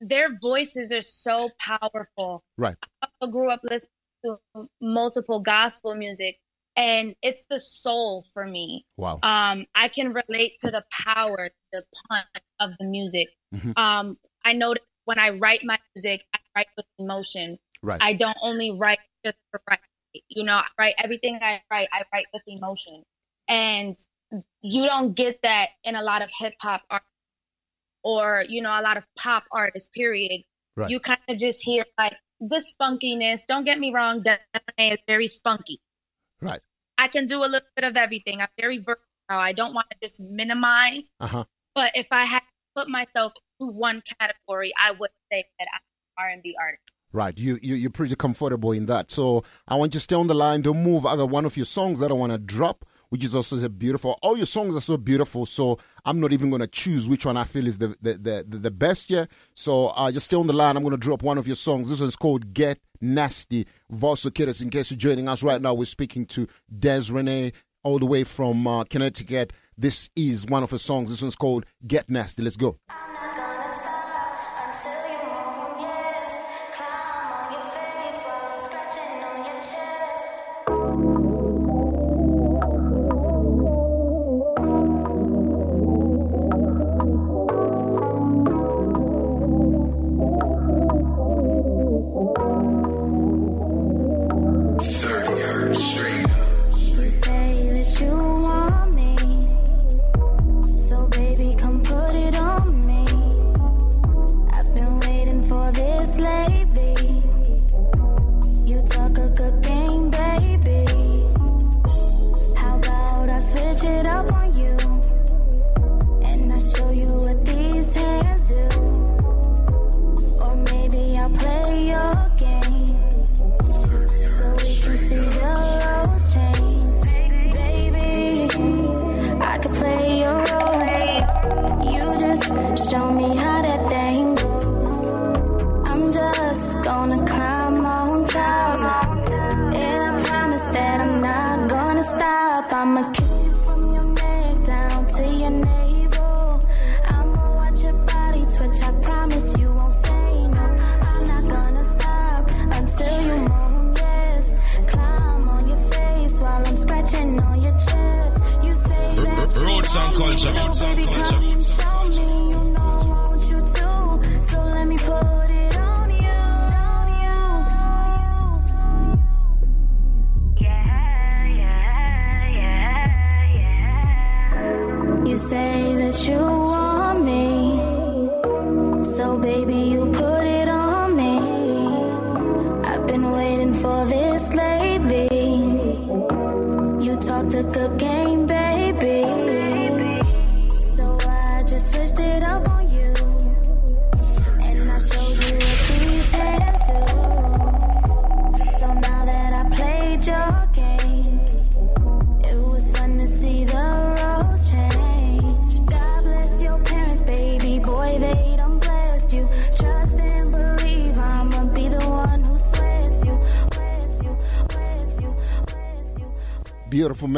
their voices are so powerful. Right. I grew up listening to multiple gospel music, and it's the soul for me. Wow. Um, I can relate to the power, the punch of the music. Mhm. Um, I know when I write my music, I write with emotion. Right. I don't only write just for write. You know, I write everything I write. I write with emotion, and you don't get that in a lot of hip hop art or you know a lot of pop artists. Period. Right. You kind of just hear like the spunkiness. Don't get me wrong, Destiny is very spunky. Right. I can do a little bit of everything. I'm very versatile. I don't want to just minimize, Uh huh. but if I had to put myself into one category, I would say that I'm an R&B artist. Right, you, you you're pretty comfortable in that. So I want you to stay on the line. Don't move. I got one of your songs that I want to drop, which is also so beautiful. All your songs are so beautiful. So I'm not even going to choose which one I feel is the the the, the, best here. So uh, just stay on the line. I'm going to drop one of your songs. This one's called Get Nasty. Vosso Kiddos. In case you're joining us right now, we're speaking to Des Renee all the way from uh, Connecticut. This is one of her songs. This one's called Get Nasty. Let's go.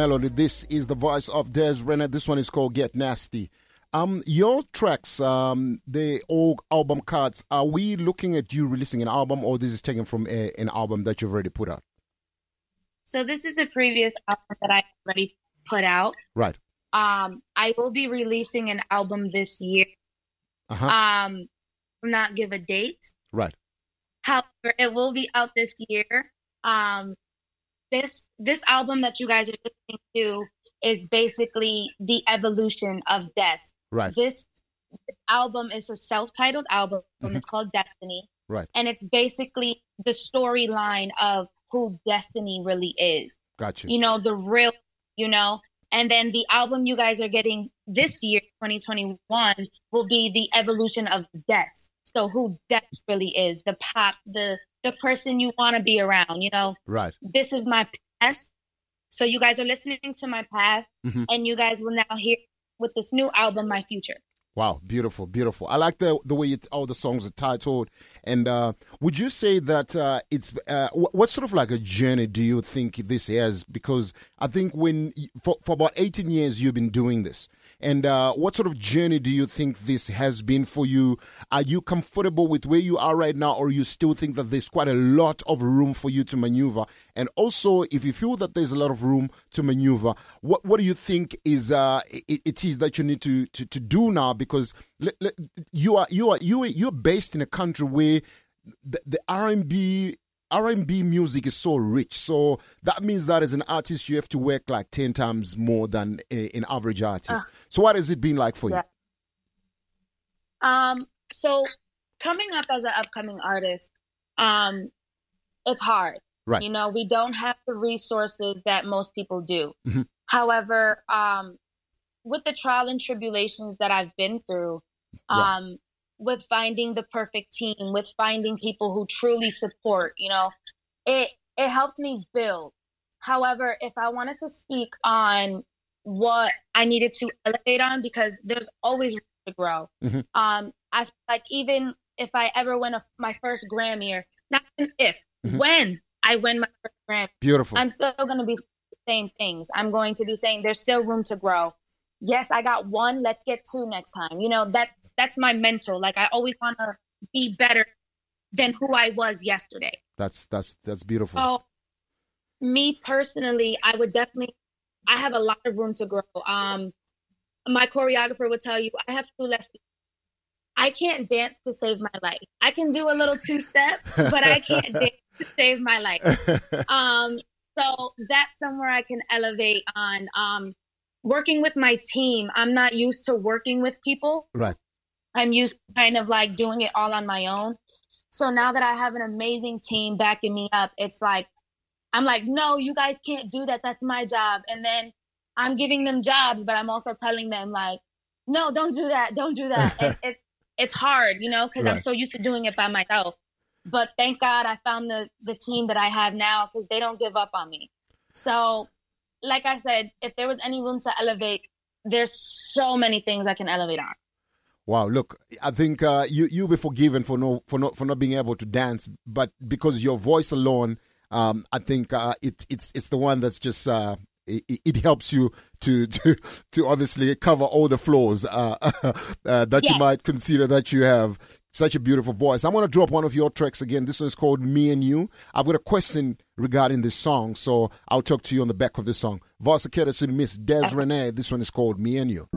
Melody. This is the voice of Des Renee. This one is called Get Nasty. Um, your tracks, um, the old album cards. Are we looking at you releasing an album, or this is taken from a, an album that you've already put out? So this is a previous album that I already put out. Right. Um, I will be releasing an album this year. Uh huh. Um, not give a date. right. However, it will be out this year. Um, this this album that you guys are listening to is basically the evolution of Des. Right. This album is a self-titled album. Mm-hmm. It's called Destiny, Right. and it's basically the storyline of who Destiny really is. Got you. You know, the real, you know. And then the album you guys are getting this year, 2021, will be the evolution of Des. So who Des really is, the pop, the the person you want to be around. You know, Right. this is my past. So you guys are listening to my past, Mhm. and you guys will now hear with this new album my future. Wow, beautiful, beautiful. I like the the way it, all the songs are titled. And uh, would you say that uh, it's uh, wh- what sort of like a journey do you think this is? Because I think when for for about eighteen years you've been doing this, and uh, what sort of journey do you think this has been for you? Are you comfortable with where you are right now, or you still think that there's quite a lot of room for you to maneuver? And also, if you feel that there's a lot of room to maneuver, what what do you think is uh, it, it is that you need to to, to do now? Because you are you are you you're based in a country where the, the R&B R&B music is so rich. So that means that as an artist you have to work like 10 times more than a, an average artist. Ah. So what has it been like for you? Um, so coming up as an upcoming artist, um, it's hard. Right. You know, we don't have the resources that most people do. Mhm. However, um, with the trial and tribulations that I've been through, Right. um, with finding the perfect team, with finding people who truly support, you know, it it helped me build. However, if I wanted to speak on what I needed to elevate on, because there's always room to grow. Mhm. Um, I feel like even if I ever win a, my first Grammy, or not even if, Mhm. when I win my first Grammy, Beautiful. I'm still going to be saying the same things. I'm going to be saying there's still room to grow. Yes, I got one. Let's get two next time. You know, that's that's my mental. Like I always want to be better than who I was yesterday. That's that's that's beautiful. So, me personally, I would definitely, I have a lot of room to grow. Um, my choreographer would tell you I have two left. feet. I can't dance to save my life. I can do a little two step, but I can't dance to save my life. Um, so that's somewhere I can elevate on. Um, working with my team, I'm not used to working with people. Right. I'm used to kind of like doing it all on my own. So now that I have an amazing team backing me up, it's like, I'm like, no, you guys can't do that. That's my job. And then I'm giving them jobs, but I'm also telling them like, no, don't do that. Don't do that. and it's, it's hard, you know, because I'm so used to doing it by myself. But thank God I found the, the team that I have now because they don't give up on me. So, like I said, if there was any room to elevate, there's so many things I can elevate on. Wow, look, I think uh, you you'll be forgiven for no for not for not being able to dance, but because your voice alone, um, I think uh, it it's it's the one that's just uh, it, it helps you to to to obviously cover all the flaws uh, uh, that you might consider that you have. Such a beautiful voice. I'm going to drop one of your tracks again. This one is called Me and You. I've got a question regarding this song, so I'll talk to you on the back of this song. Vasa Kedison, Miss Des Renee. This one is called Me and You.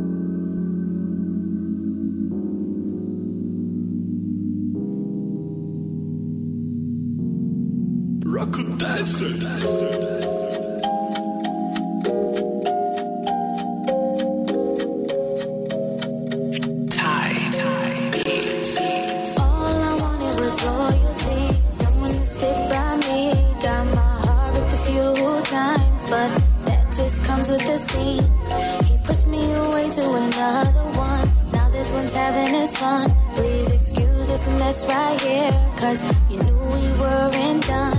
Please excuse this mess right here, cause you knew we weren't done.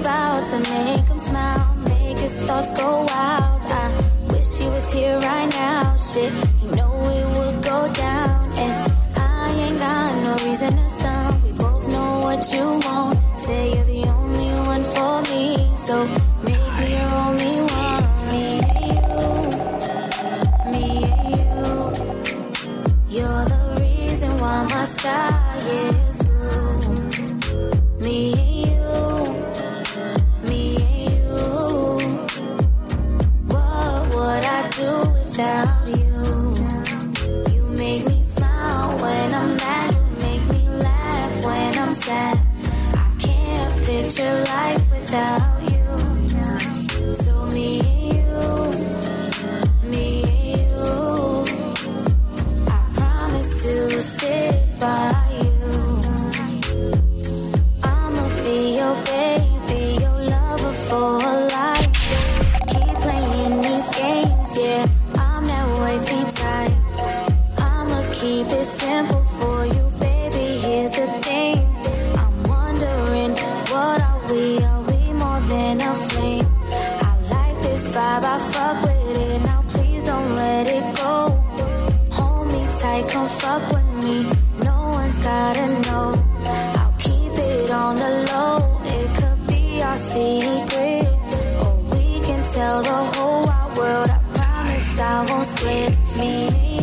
About to make him smile, make his thoughts go wild. I wish he was here right now. Shit, he know it would go down. And I ain't got no reason to stop. We both know what you want. Say you're the only one for me. So secret. Or we can tell the whole wide world. I promise I won't split me.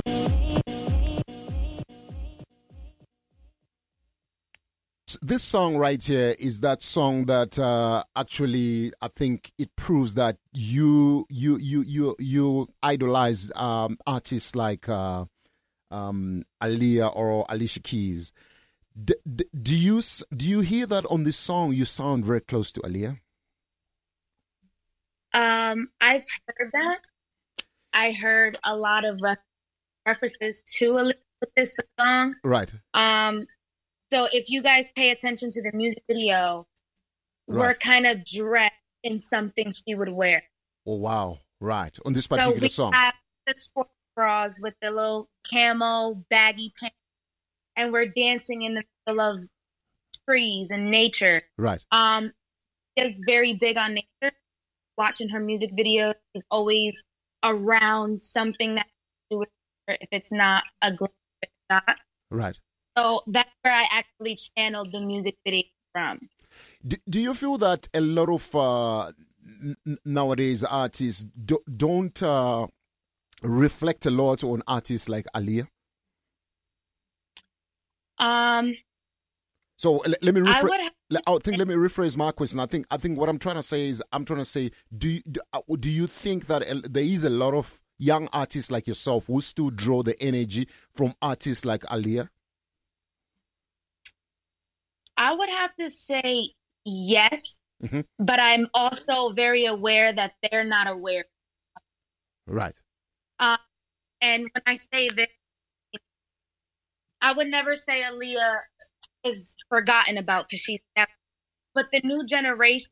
This song right here is that song that uh, actually I think it proves that you you you you you idolize um, artists like uh, um, Aaliyah or Alicia Keys. D- d- do you do you hear that on this song? You sound very close to Aaliyah. Um, I've heard that. I heard a lot of ref- references to this song. Right. Um, so if you guys pay attention to the music video, we're kind of dressed in something she would wear. Oh wow! Right on this So particular we song. have the sports bras with the little camo baggy pants, and we're dancing in the middle of trees and nature. Right. Um, is very big on nature. Watching her music videos is always around something that do with her. If it's not a glitter Right. so that's where I actually channeled the music video from. Do, do you feel that a lot of uh, n- nowadays artists do, don't uh, reflect a lot on artists like Aaliyah? Um, So l- let me I rephrase. would have I think let me rephrase my question. I think I think what I'm trying to say is I'm trying to say do you, do, uh, you think that there is a lot of young artists like yourself who still draw the energy from artists like Aaliyah? I would have to say yes, hmm but I'm also very aware that they're not aware. Right. Uh, and when I say this, I would never say Aaliyah is forgotten about because she's never. But the new generation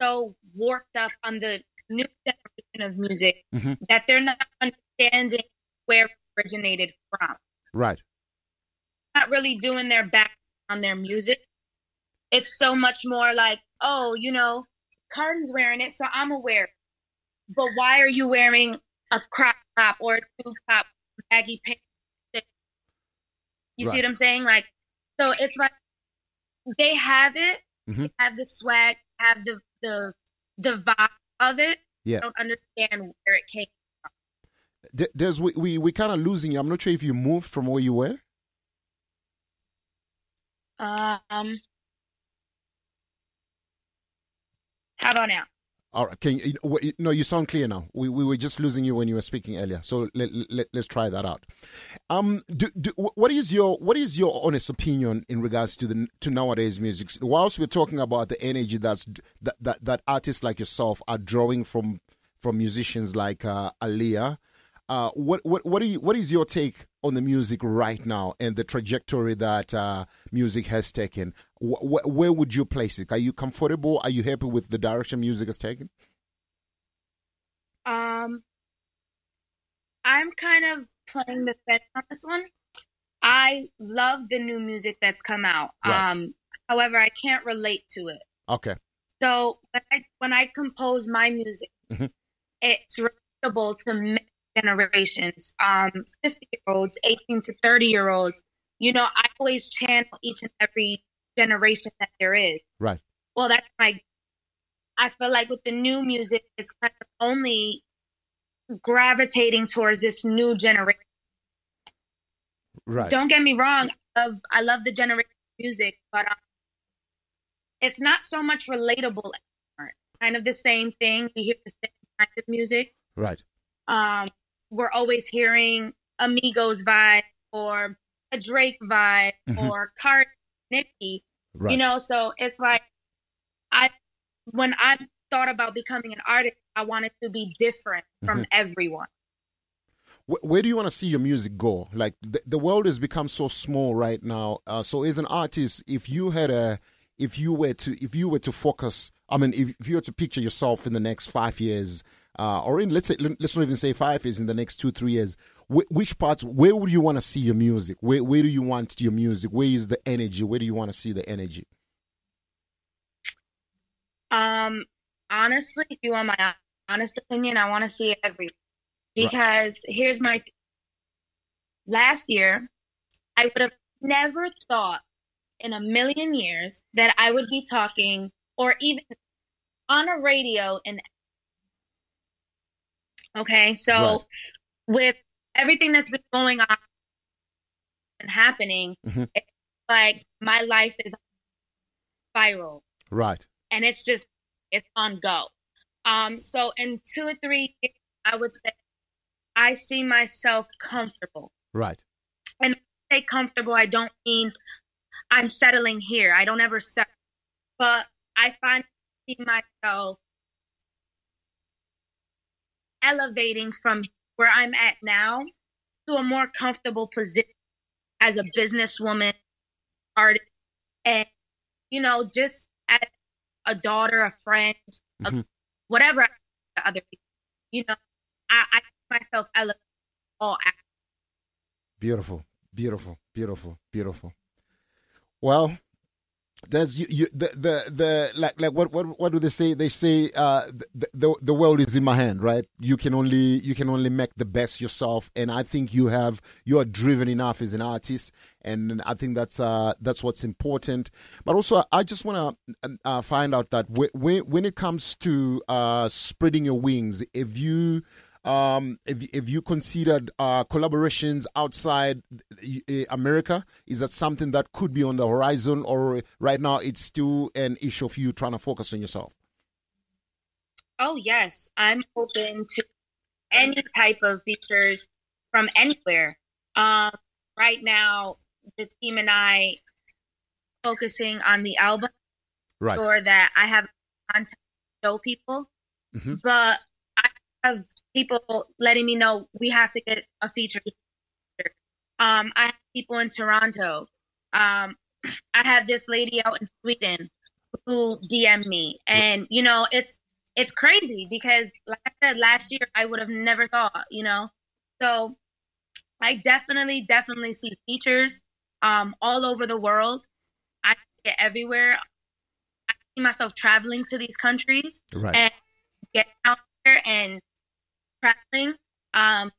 so warped up on the new generation of music Mhm. that they're not understanding where it originated from. Right. Not really doing their back on their music. It's so much more like, oh, you know, Carden's wearing it, so I'm aware. But why are you wearing a crop top or a tube top, baggy pants? You see what I'm saying? Like, so it's like they have it, Mhm. they have the swag, have the the the vibe of it. Yeah. I don't understand where it came. D- There's we we, we kind of losing you. I'm not sure if you moved from where you were. Um, how about now? All right. Can you, no, you sound clear now. We we were just losing you when you were speaking earlier. So let, let let's try that out. Um, do, do, what is your what is your honest opinion in regards to the to nowadays music? Whilst we're talking about the energy that's that that, that artists like yourself are drawing from from musicians like uh, Aaliyah, uh, what what what, you, what is your take on the music right now and the trajectory that uh, music has taken? Wh- wh- where would you place it? Are you comfortable? Are you happy with the direction music has taken? Um, I'm kind of playing the fence on this one. I love the new music that's come out. Right. Um, however, I can't relate to it. Okay. So when I when I compose my music, Mhm. it's relatable to many generations. Um, fifty year olds, eighteen to thirty year olds. You know, I always channel each and every generation that there is. Right. Well, that's my. I feel like with the new music, it's kind of only gravitating towards this new generation. Right. Don't get me wrong. I love I love the generation music, but um, it's not so much relatable anymore. Kind of the same thing. We hear the same kind of music. Right. Um, we're always hearing a Migos vibe or a Drake vibe Mhm. or Cardi, Nicki. Right. You know, so it's like I when I thought about becoming an artist, I wanted to be different from Mhm. everyone. Wh- where do you want to see your music go? Like the, the world has become so small right now. Uh, so as an artist, if you had a, if you were to, if you were to focus, I mean, if, if you were to picture yourself in the next five years, uh, or in let's say let's not even say five years, in the next two three years, wh- which parts? Where would you want to see your music? Where where do you want your music? Where is the energy? Where do you want to see the energy? Um, honestly, if you want my honest opinion, I want to see it. Right. Because here's my th- last year, I would have never thought in a million years that I would be talking or even on a radio and okay, so Right. with everything that's been going on and happening, Mhm. it's like my life is spiral Right. and it's just it's on go. Um, so in two or three years, I would say I see myself comfortable. Right. And when I say comfortable, I don't mean I'm settling here. I don't ever settle, but I find myself elevating from where I'm at now to a more comfortable position as a businesswoman, artist, and you know, just as a daughter, a friend, a, Mhm. whatever to other people. You know, I, I myself elevate all aspects. Beautiful, beautiful, beautiful, beautiful. Well, there's you, you the, the the like like what what what do they say? They say uh the, the the world is in my hand, right? You can only you can only make the best yourself, and I think you have you are driven enough as an artist, and I think that's uh that's what's important. But also, I just want to uh, find out that when when it comes to uh spreading your wings, if you um, if if you considered uh, collaborations outside uh, America, is that something that could be on the horizon, or right now it's still an issue of you trying to focus on yourself? Oh yes, I'm open to any type of features from anywhere. Um, right now, the team and I focusing on the album, Right. or that I have content to show people. Mhm. But I have people letting me know we have to get a feature. Um, I have people in Toronto. Um, I have this lady out in Sweden who DM me, and you know it's it's crazy because, like I said, last year I would have never thought, you know. So I definitely, definitely see features um, all over the world. I see it everywhere. I see myself traveling to these countries Right. and get out there and traveling. Um,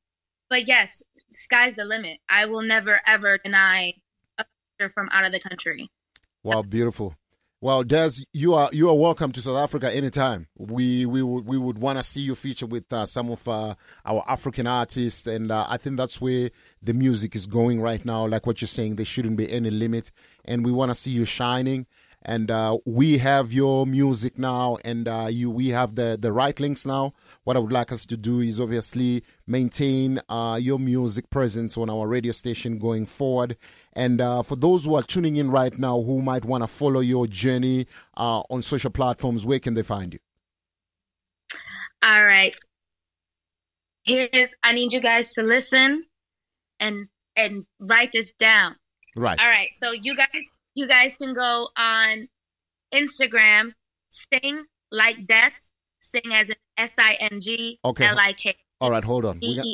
but yes, sky's the limit. I will never ever deny a feature from out of the country. Wow, beautiful. Well, Des, you are you are welcome to South Africa anytime. We we would we would want to see you feature with uh, some of uh, our African artists, and uh, I think that's where the music is going right now. Like what you're saying, there shouldn't be any limit, and we want to see you shining. And uh, we have your music now, and uh, you we have the the right links now. What I would like us to do is obviously maintain uh, your music presence on our radio station going forward. And uh, for those who are tuning in right now who might want to follow your journey uh, on social platforms, where can they find you? All right. Here's I need you guys to listen and and write this down. Right. All right. So you guys you guys can go on Instagram, sing like Des, sing as an S I N G Okay. L I K. All right, hold on. We got-.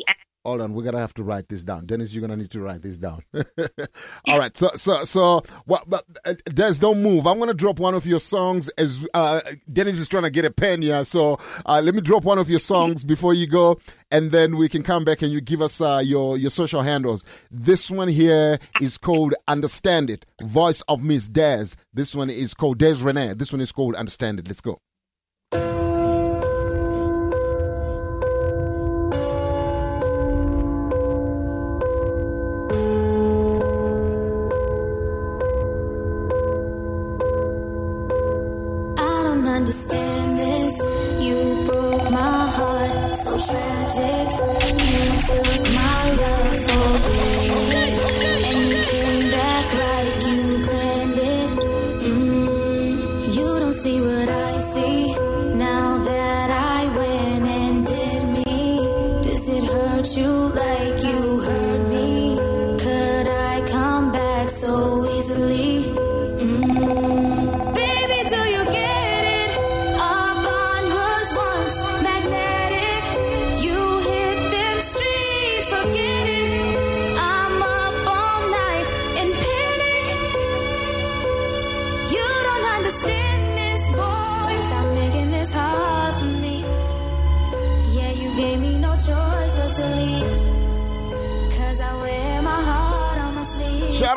Hold on, we're gonna have to write this down. Dennis, you're gonna need to write this down. All right, so so so what? But uh, Des, don't move. I'm gonna drop one of your songs. As uh, Dennis is trying to get a pen yeah so uh, let me drop one of your songs before you go, and then we can come back and you give us uh, your your social handles. This one here is called "Understand It," voice of Miss Des. This one is called Des Renee. This one is called "Understand It." Let's go.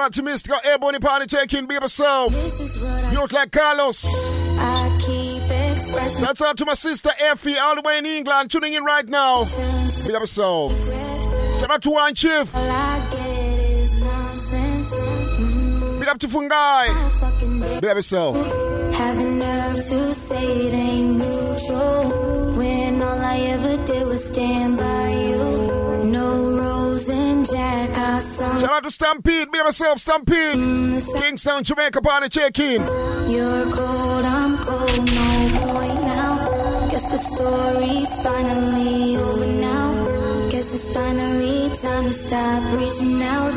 Out to Mr. Airborne Party taking be yourself. This is what I You look like Carlos. I keep expressing. Shouts out to my sister Effie all the way in England, tuning in right now. Be yourself. Shout out to Wine Chief. All I get is nonsense. Mm-hmm. Big up to Fungai. Be yourself. Have the nerve to say it ain't mutual. When all I ever did was stand by you. No rose and jack, I. Shout out to Stampede. Be yourself, Stampede. Kingston, Jamaica Party check-in. You're cold, I'm cold, no point now. Guess the story's finally over now. Guess it's finally time to stop reaching out.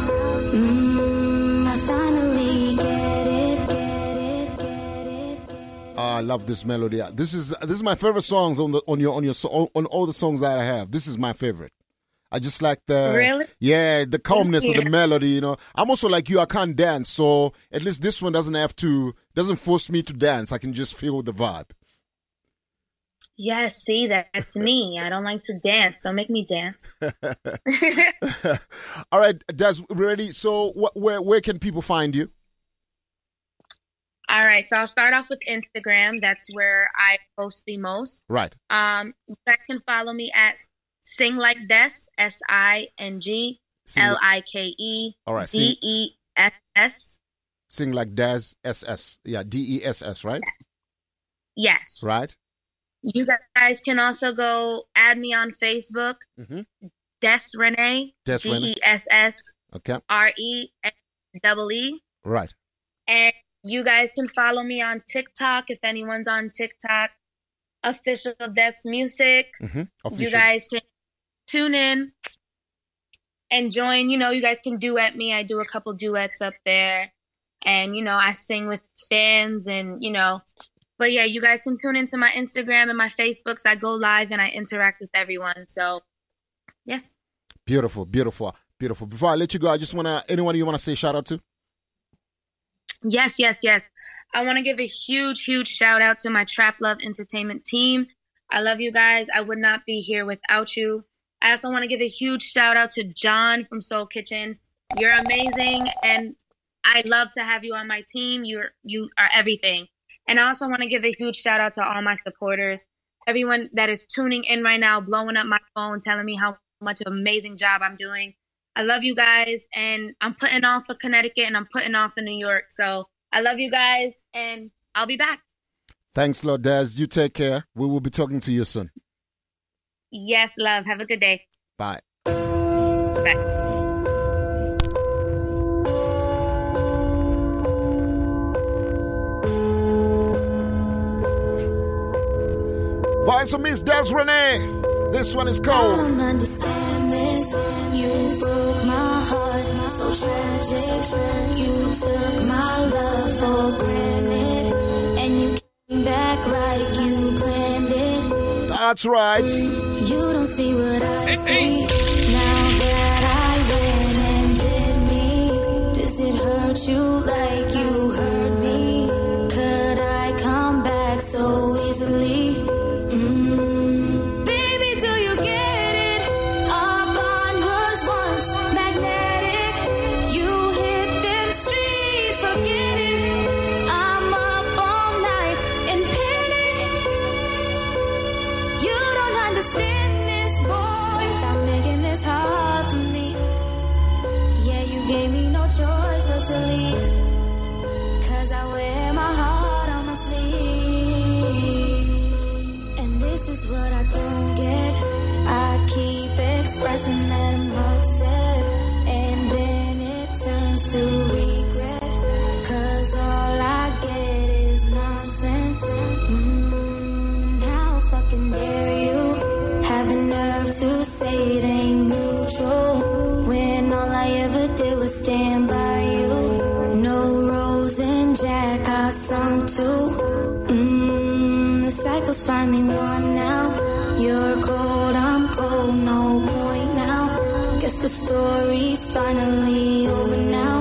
Mm, I finally get it, get it, get it. Ah, I love this melody. This is this is my favorite songs on the on your on your on all the songs that I have. This is my favorite. I just like the Really? yeah the calmness of the melody. You know, I'm also like you. I can't dance, so at least this one doesn't have to doesn't force me to dance. I can just feel the vibe. Yes, see, that's me. I don't like to dance. Don't make me dance. All right, Des, ready? So, wh- where where can people find you? All right, so I'll start off with Instagram. That's where I post the most. Right. Um, you guys can follow me at Sing Like Des, S I N G L I K E All right, sing- D E S S. Sing like Des SS. Yeah, D E S S. Right. Yes. Right. You guys can also go add me on Facebook, Mhm. Des Renee, Des D. E S S Okay. R E double E. Right. And you guys can follow me on TikTok if anyone's on TikTok. Official Des Music. Mm-hmm. You guys can tune in and join. You know, you guys can duet me. I do a couple duets up there. And, you know, I sing with fans and, you know, but yeah, you guys can tune into my Instagram and my Facebooks. I go live and I interact with everyone. So, yes. Beautiful, beautiful, beautiful. Before I let you go, I just wanna anyone you wanna say shout out to? Yes, yes, yes. I want to give a huge, huge shout out to my Trap Love Entertainment team. I love you guys. I would not be here without you. I also want to give a huge shout out to John from Soul Kitchen. You're amazing, and I love to have you on my team. You're you are everything. And I also want to give a huge shout out to all my supporters, everyone that is tuning in right now, blowing up my phone, telling me how much amazing job I'm doing. I love you guys, and I'm putting off for Connecticut and I'm putting off for New York. So I love you guys, and I'll be back. Thanks, Lord Des. You take care. We will be talking to you soon. Yes, love. Have a good day. Bye. Bye. Voice of Miss Des Renee. This one is I don't understand this. You broke my heart, so tragic. You took my love for granted, and you came back like you planned it. That's right. You don't see what I see. Now that I went and did me, does it hurt you like did stand by you. No rose and Jack, I sung to. Mm, the cycle's finally won now. You're cold, I'm cold, no point now. Guess the story's finally over now.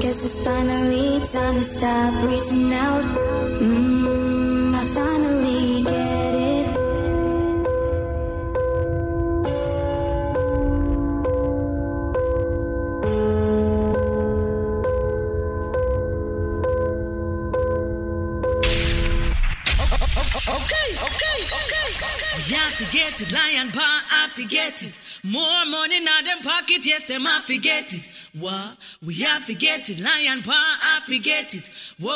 Guess it's finally time to stop reaching out. Lion paw, I forget it. More money now them pocket, yes, them I forget it. What? We have to get it, lion paw, I forget it. Whoa.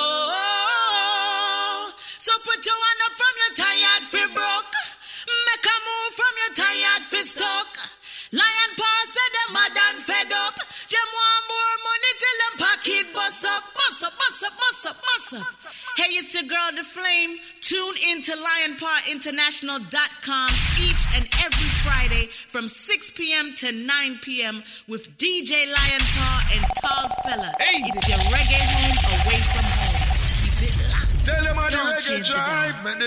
So put your hand up from your tired fi broke. Make a move from your tired fi stuck. Lion paw said them mad and fed up. Them want more money till them pocket bust up, bust up, bust up, bust up, bust up. Hey, it's your girl, The Flame. Tune in to lionpawinternational.com each and every Friday from 6 p.m. to 9 p.m. with DJ Lionpaw and Tall Fella. It's your reggae home away from home. Keep it locked. Tell them how the reggae drive, man.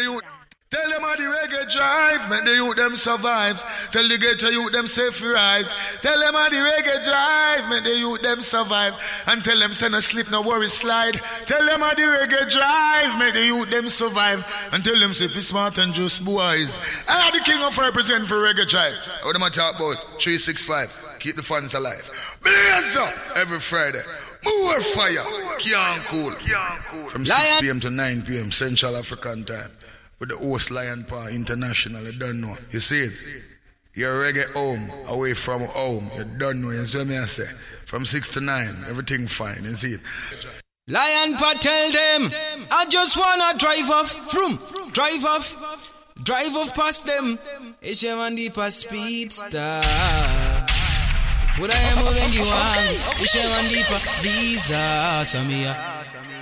Tell them how the reggae drive, man. The youth them survive. Tell the ghetto youth them safe rise. Tell them how the reggae drive, man. The youth them survive. And tell them send a sleep, no worry slide. Tell them how the reggae drive, man. The youth them survive. And tell them say fi smart and just boys. I the king of represent for reggae drive. What them I talk about? 365. Keep the fans alive. Blaze up every Friday. More fire. Can't cool. From 6 p.m. to 9 p.m. Central African time. With the host Lion Paw International. You don't know. You see it? You're reggae home, away from home. You don't know. You see what I say? From 6 to 9, everything fine. You see it? Lion Paw tell them, I just wanna drive off, from, drive off, drive off past them. It's a man deep a speed star. Would I am moving you on? It's a man deep a visa, Samia. Yeah,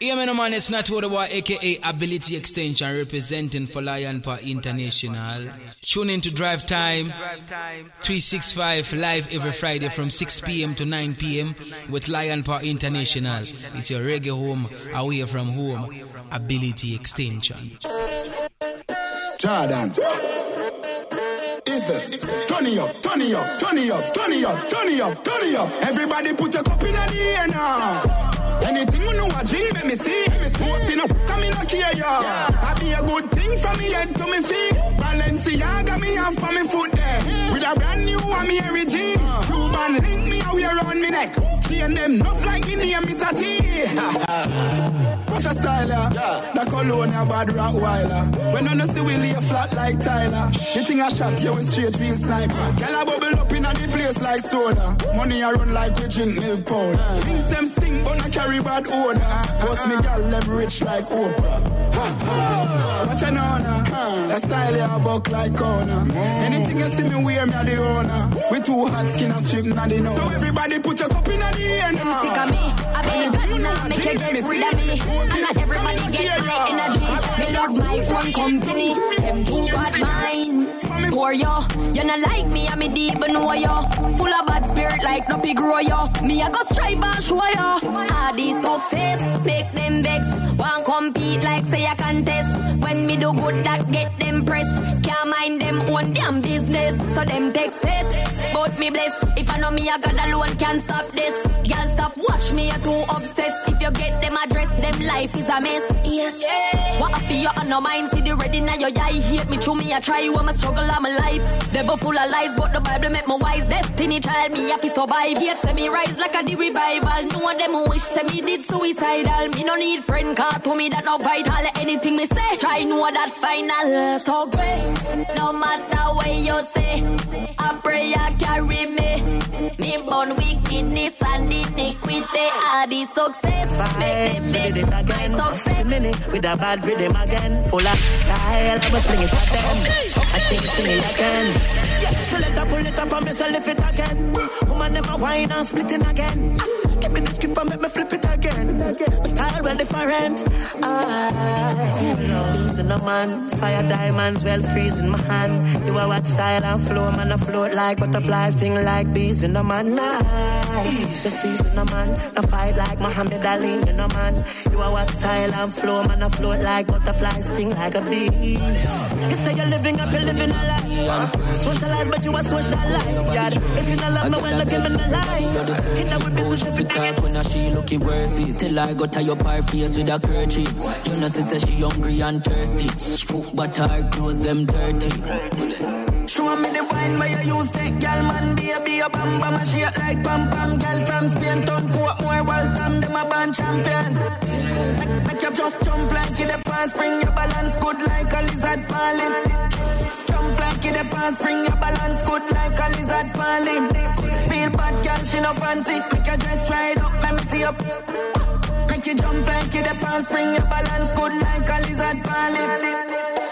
man, man, it's not what about aka Ability Extension representing for Lion Paw International. Tune in to Drive Time 365 live every Friday from 6 p.m. to 9 p.m. with Lion Paw International. It's your reggae home, away from home. Ability Extension. Jordan. Is it up, it up, it up, it up, it up, it up. Everybody put a cup in the air now. Anything you know I drink, let me see. Most in a come in a care, yeah. I be a good thing from me head to me feet. Balenciaga me off for me foot there. With a brand new one, me jeans. Cuban link me how we around me neck. Chain them enough like me name is a T. Watch a style, yeah. The cologne a bad Rottweiler. When I see we lay flat like Tyler. You think I shot you with straight real sniper. Girl a bubble up in the place like soda. Money I run like we drink milk powder. Things them stink but I carry bad odor. Boss me girl them rich like Oprah. Ha, ha. Watch a nana. The style ya buck like corner. Anything you see me wear me a the owner. We too hot skin and strip na the know. So everybody put your cup in the air Them now. sick of me. I be a gun now, make you get rid of me. And not everybody get my energy. Me love my own company. Them too bad mind. For yo, you not like me, I'm a deep know yo. Full of bad spirit like no pig grow yo. Me I go strive and show yo. All these success make them vex. Want compete like say a contest. When me do good that get them press. Can't mind them own damn business. So them take it. But me bless. If I know me I got alone can't stop this. Girl stop watch me you too obsessed. If you get them address them life is a mess. Yes. Yeah. What I feel on no mind see the ready now your eye hate me through me I try I'm a struggle I'm alive. Devil full of lies but the Bible make me wise. Destiny child me to survive. Yet say me rise like a the revival. No one them who wish say me did suicidal. Me no need friend car to me that no vital. Anything me say try know that final. So great. No matter what you say. I pray I carry me. Me born wickedness and iniquity. All the success. Make them did it vex. My again. success. With a bad rhythm again. Full of style, I'ma fling it at them. I sing, again. Yeah, so let her pull it up and me so lift it again. Woman never whine and split it again. Ah, Give me the script and make me flip it again. My style well different. I losing a man. Fire diamonds well freezing my hand. You are what style and flow, man. I float like butterflies, sting like bees in the man. Nice. The season a man. I fight like Muhammad Ali in a man. You are what style and flow, man. I float like butterflies, sting like a bee. You say you're living up, you're living a lie. Socialize, but you are socialize. Yeah. If you don't love me, well, give me the lies. We busy If you talk when she looking worthy Tell her go tie up her face with a kerchief. You know she say she hungry and thirsty. Foot but her clothes them dirty Show me the wine where you use take gal man baby a bam bam a shake like pam pam gal from Spain turn Portmore welcome them a band champion. Make, make you jump jump like you the pants spring your balance good like a lizard falling. Jump like you the pants spring your balance good like a lizard falling. Feel bad gal she no fancy. Make you dress right up let me see up. Make you jump like you the pants spring your balance good like a lizard falling.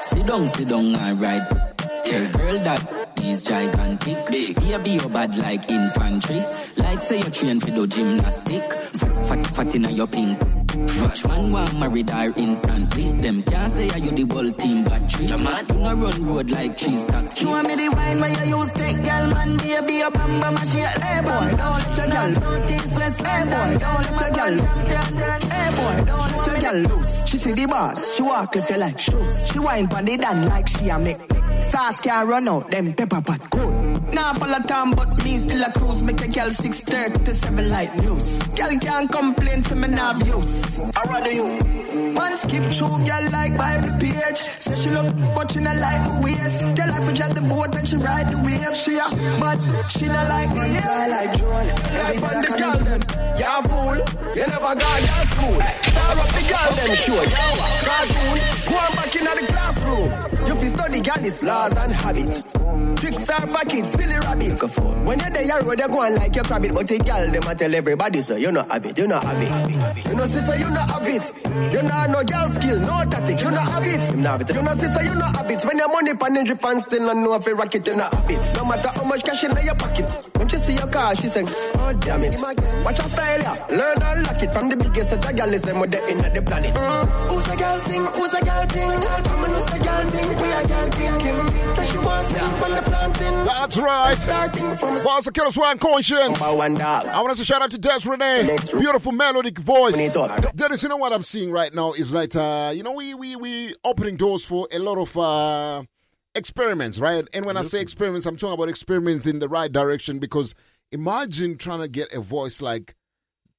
Sit down, sit down and Hey girl that is gigantic Big. Baby you bad like infantry. Like say you train for the gymnastic. Fat, fat, fat in your pink Fresh man want married her instantly. Them can't say you the whole team battery You mad you no run road like cheese taxi Show me the wine where you use take gal man baby a bam bam a shake hey boy don't let the gal Northeast West hey boy don't let the gal hey boy don't let the gal loose she see the boss she walk if you like shoes. She wine pon the dan like she a make sauce. Can't run out them pepper pot good. Now follow time but me still a cruise. Make a gal 630 to 7 like news. Gal can't complain to me now views I rather you? One skip through gal like Bible page. Say she look but she not like my waist. Tell her to drive the boat and she ride the wave. She a but she not like me. Yeah like drone. Every on the gal them. Yeah fool you never got to school. Star up the gal them sure. yeah cartoon go on back in the classroom. You fi study gal is laws and habit tricks are for kids silly rabbit when you're there you road you go on like your rabbit. But the gal them a tell everybody so you not have it you not have it. You know sister you not have it. You not no gal skill no tactic you not have it. You not have it. You know sister you not have it. When your money pan in drip and still not know if you rock it you not have it. No matter how much cash in your pocket. When she see your car she say oh damn it. Watch your style yeah. Learn and lock it. From the biggest such a gal is them with the in the planet. Mm. who's a gal thing? Who's a gal thing woman who's a gal thing we a gal thing say she wants to on the planting That's right. starting from Boss of Killers One Conscience. Number one dog. I want to say shout out to Des Renee. Beautiful melodic voice. Dennis, you know what I'm seeing right now is like, uh, you know, we we we opening doors for a lot of uh, experiments, right? And when I say experiments, I'm talking about experiments in the right direction because imagine trying to get a voice like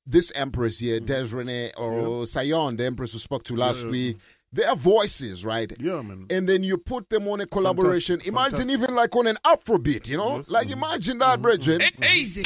this Empress here, Des Renee, or Sion, the Empress who spoke to last Yeah. week. Their voices, right? Yeah, man. And then you put them on a collaboration. Fantastic, imagine fantastic. even like on an Afrobeat, you know? like imagine that, brethren. Mm-hmm. Easy.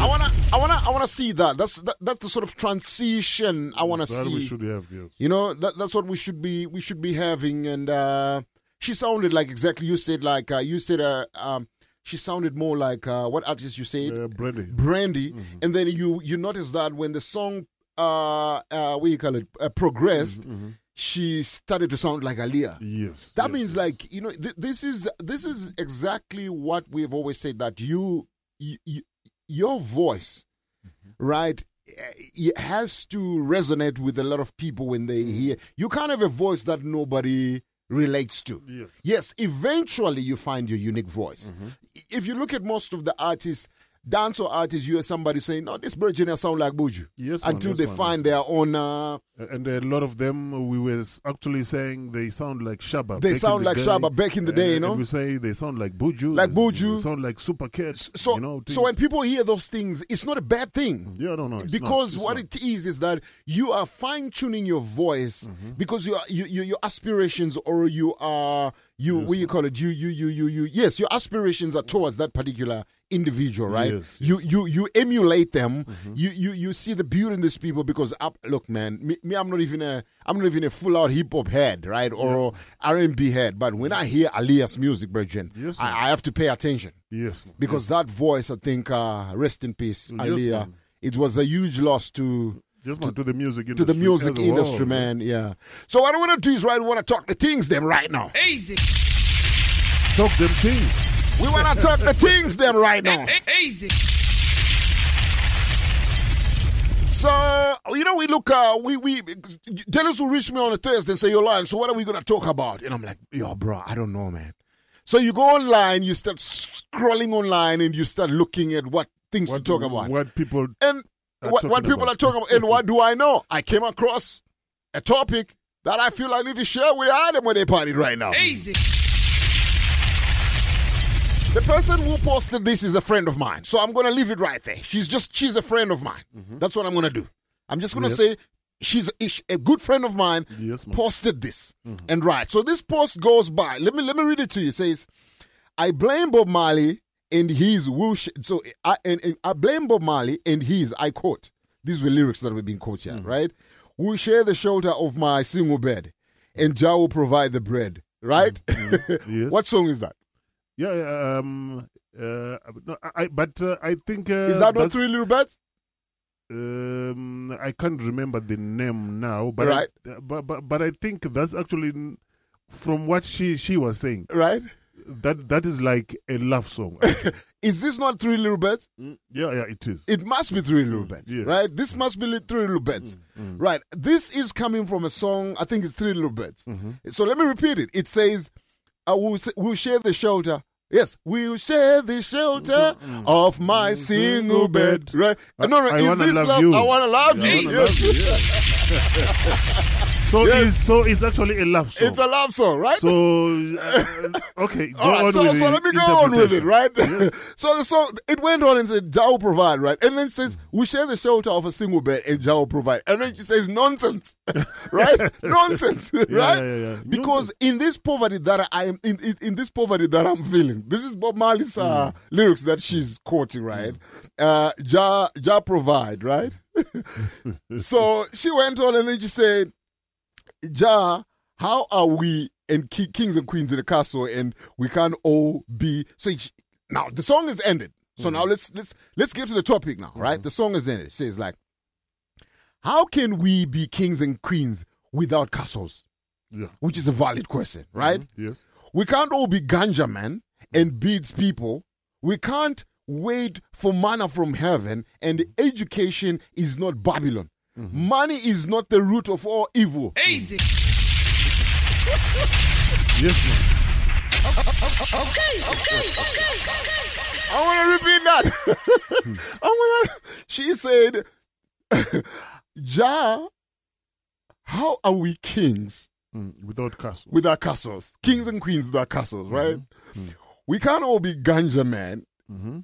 I wanna, I wanna, I wanna see that. That's that, that's the sort of transition I wanna That see. we should have, yes. You know, that that's what we should be we should be having. And uh she sounded like exactly you said like uh, you said uh, um she sounded more like uh, what artist you said Uh, Brandy. Brandy, Mm-hmm. and then you you notice that when the song uh uh what you call it uh, progressed, she started to sound like Aaliyah. Mm-hmm, Yes. That means like you know th- this is this is exactly what we've always said that you, you, you your voice, Mm-hmm. right, eh, it has to resonate with a lot of people when they Mm-hmm. hear. You can't have a voice that nobody relates to. Yes. Yes, eventually you find your unique voice. Mm-hmm. If you look at most of the artists, dancehall artists, you hear somebody saying, "No, this Virginia sound like Buju," Yes, man, until yes, they man, find their own. Uh, And a lot of them, we were actually saying they sound like Shabba. They sound like day. Shabba back in the day, you know? We say they sound like Buju. Like Buju. They sound like Super Cats. so, you know, so when people hear those things, it's not a bad thing. Yeah, no, no. because not, what not. it is is that you are fine tuning your voice Mm-hmm. because you are you, you your aspirations or you are you what you call it you you you you you yes your aspirations are towards that particular individual right Yes, you you you emulate them Mm-hmm. you you you see the beauty in these people because up look man me, me I'm not even a I'm not even a full out hip hop head right or R&B head but when I hear Aaliyah's music Virgin Yes, I. I have to pay attention Yes. man. because that voice I think uh rest in peace Aaliyah man. it was a huge loss to Just man, to the music to industry. the music as industry, man. Yeah. So what I want to do is right, we want to talk the things them right now. Easy. Talk them things. We want to talk the things them right now. Easy. So you know, we look, uh, we we Dennis will reach me on a Thursday and say you're lying. So what are we gonna talk about? And I'm like, yo, bro, I don't know, man. So you go online, you start scrolling online, and you start looking at what things to talk about. What people and what, what people about. are talking about. And what do I know? I came across a topic that I feel I need to share with Adam when they partied right now. Easy. The person who posted this is a friend of mine, so I'm gonna leave it right there. She's just she's a friend of mine. Mm-hmm. That's what I'm gonna do. I'm just gonna Yes. say she's a good friend of mine. Yes, posted this mm-hmm. and right. So this post goes by. Let me let me read it to you. It says, "I blame Bob Marley and his whoosh." So I and, and I blame Bob Marley and his. I quote. These were lyrics that were being quoted here, mm-hmm. right? Will share the shelter of my single bed, and Jah will provide the bread. Right? Yes. what song is that? Yeah, um, uh, no, I, but uh, I think uh, Is that not Three Little Birds? Um, I can't remember the name now, but Right. I, but, but but I think that's actually from what she she was saying. Right. That that is like a love song. Is this not Three Little Birds? yeah, yeah, it is. It must be Three Little Birds, yes. right? This must be Three Little Birds, right? This is coming from a song. I think it's Three Little Birds. So let me repeat it. It says, "I will we'll share the shelter." Yes, we'll share the shelter mm-hmm. of my mm-hmm. single bed. Right? I- no, no. I is wanna this love love? you. I want to love I you. wanna love you, Yes. so Yes. it's so it's actually a love song. It's a love song, right? So uh, okay, go All right, on so, with so let me go on with it, right? so the song it went on and said, "Jah will provide," right? And then it says, "We share the shelter of a single bed, and will provide." And then she says, "Nonsense, right? Nonsense, right? yeah, yeah, yeah. Because in this poverty that I am in, in, in this poverty that I'm feeling, this is Bob Marley's uh, lyrics that she's quoting, right? Uh, Jah Jah provide, right? so she went on and then she said, Jah, how are we and ki- kings and queens in the castle and we can't all be so she- now the song is ended. So mm-hmm. now let's let's let's get to the topic now, right? Mm-hmm. The song is ended. It says like how can we be kings and queens without castles? Yeah. Which is a valid question, mm-hmm. right? Yes. We can't all be ganja man and beads people. We can't wait for manna from heaven, and education is not Babylon. Money is not the root of all evil. Easy. Yes, man. Okay, okay, okay. I want to repeat that. I want to. She said, "Jah, how are we kings Mm, without castles? without castles? Kings and queens without castles, right? We can't all be ganja man Mm-hmm.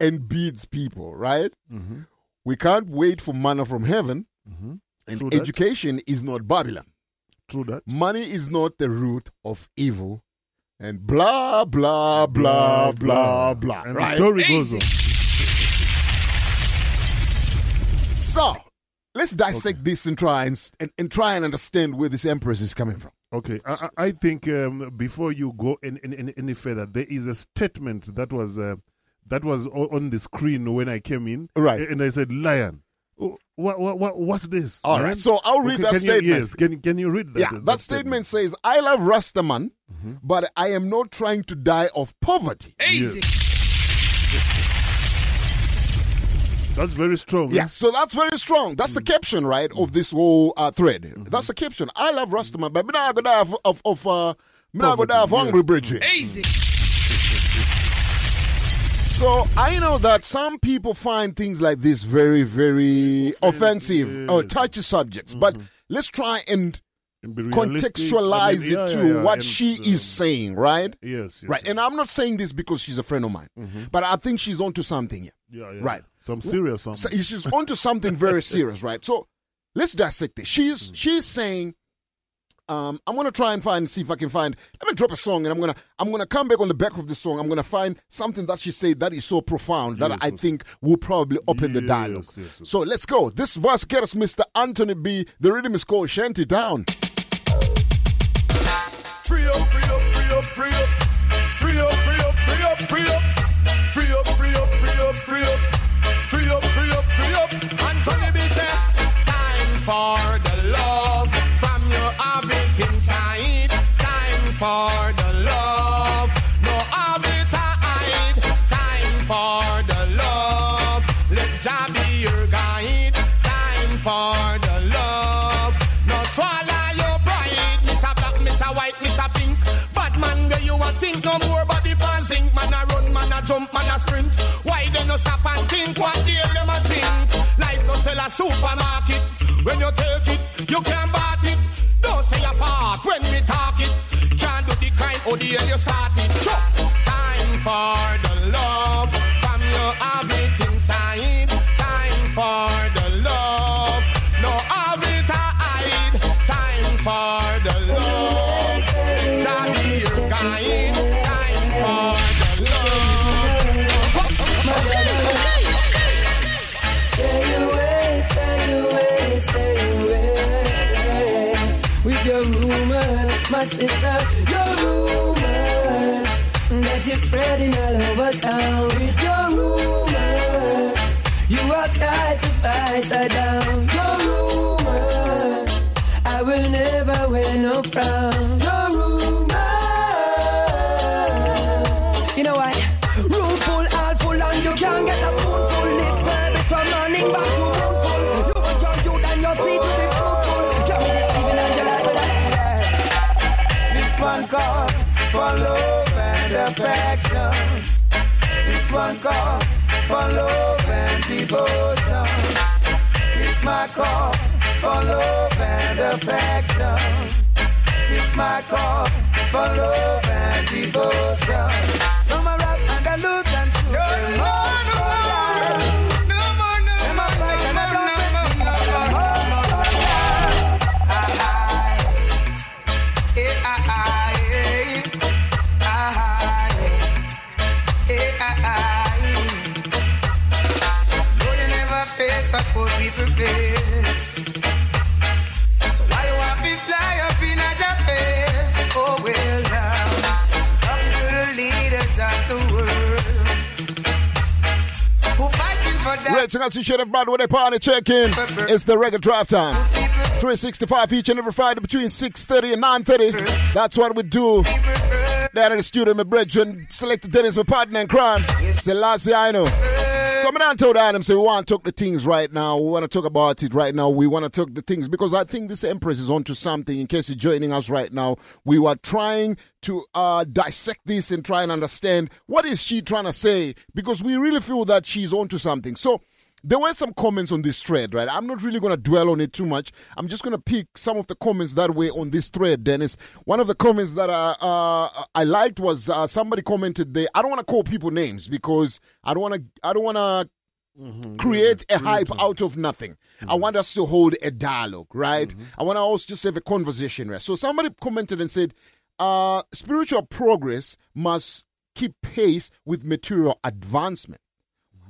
and beads people, right? Mm-hmm. We can't wait for manna from heaven, Mm-hmm. and True education is not Babylon. True that. Money is not the root of evil." And blah blah blah blah blah. And right? the story goes on. So let's dissect this and try and, and and try and understand where this empress is coming from. Okay, I, I I think um, before you go any, any, any further, there is a statement that was uh, that was on the screen when I came in, Right. And I said, "Lion, oh, what, what, what what's this?" All right, so I'll read that can You, statement. yes, can can you read that? yeah, that, statement says, "I love Rastaman, Mm-hmm. but I am not trying to die of poverty." Easy. That's very strong. Yeah, so that's very strong. That's the caption, right, of this whole uh, thread. Mm-hmm. That's the caption. I love Rastaman, but I'm not gonna die of, of, of uh, me not gonna Poverty, die of hungry yes. bridge. Easy. So I know that some people find things like this very, very offensive or touchy subjects, but let's try and Mm-hmm. contextualize I mean, yeah, it to yeah, what and, she um, is saying, right? Yes, yes, right. And I'm not saying this because she's a friend of mine, but I think she's onto something here. Yeah, yeah. Right. Some serious So something. she's onto something very serious, right? So let's dissect this. She's she's saying, um, I'm gonna try and find see if I can find. Let me drop a song, and I'm gonna I'm gonna come back on the back of the song. I'm gonna find something that she said that is so profound that Yes, I yes. think will probably open the dialogue. Yes, yes, yes. So let's go. This verse gets Mr. Anthony B. The rhythm is called Shanty Down. Free up, free up, free up, free up. For the love. No have it hide. Time for the love. Let Jah be your guide. Time for the love. No swallow your pride. Miss a black, miss a white, miss a pink. Bad man, where you a think no more body pan sink. Man a run, man a jump, man a sprint. Why they no stop and think what deal them a think? Life no sell a supermarket. When you take it, you can buy or you start it. Time for the love from your have it inside. Time for the love. No have it hide. Time for the love. Johnny, your guide. Time for the love Stay away, stay away, stay away. With your rumors, my sister, spreading all over town. With your rumors, you are trying to fight her down. Your rumors, I will never wear no frown. Your rumors, you know what? Room full, all full, and you can't get a spoonful. Lip service from morning back to moonful. You want your youth and your seed to be fruitful. Give me this evening and your with one call for love affection. It's one call for love and devotion. It's my call for love and affection. It's my call for love and devotion. Fighting for that. Great, check out everybody with a party check in. It's the reggae drive time. 365 each and every Friday between 6.30 and 9.30. That's what we do. Down in the studio, my brethren, selected Dennis, my partner in crime. Selassie, I know. So to tell the item, so we want to talk the things right now. We want to talk about it right now. We want to talk the things because I think this Empress is onto something. In case you're joining us right now, we were trying to uh, dissect this and try and understand what is she trying to say because we really feel that she's onto something. So there were some comments on this thread, right? I'm not really going to dwell on it too much. I'm just going to pick some of the comments that were on this thread, Dennis. One of the comments that uh, uh, I liked was uh, somebody commented there. I don't want to call people names because I don't want to. I don't want to create a hype out of nothing. I want us to hold a dialogue, right? I want to also just have a conversation, right? So somebody commented and said, uh, spiritual progress must keep pace with material advancement.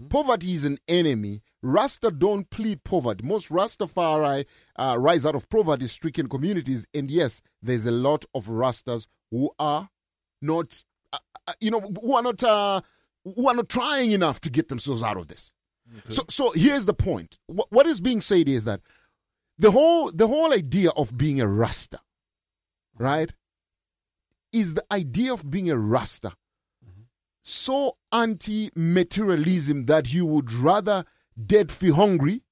Poverty is an enemy Rasta don't plead poverty. Most Rastafari uh, rise out of poverty-stricken communities, and yes, there's a lot of Rastas who are not, uh, uh, you know, who are not, uh, who are not trying enough to get themselves out of this. So, so here's the point. What, what is being said is that the whole, the whole idea of being a Rasta, right, is the idea of being a Rasta so anti-materialism that you would rather dead feel hungry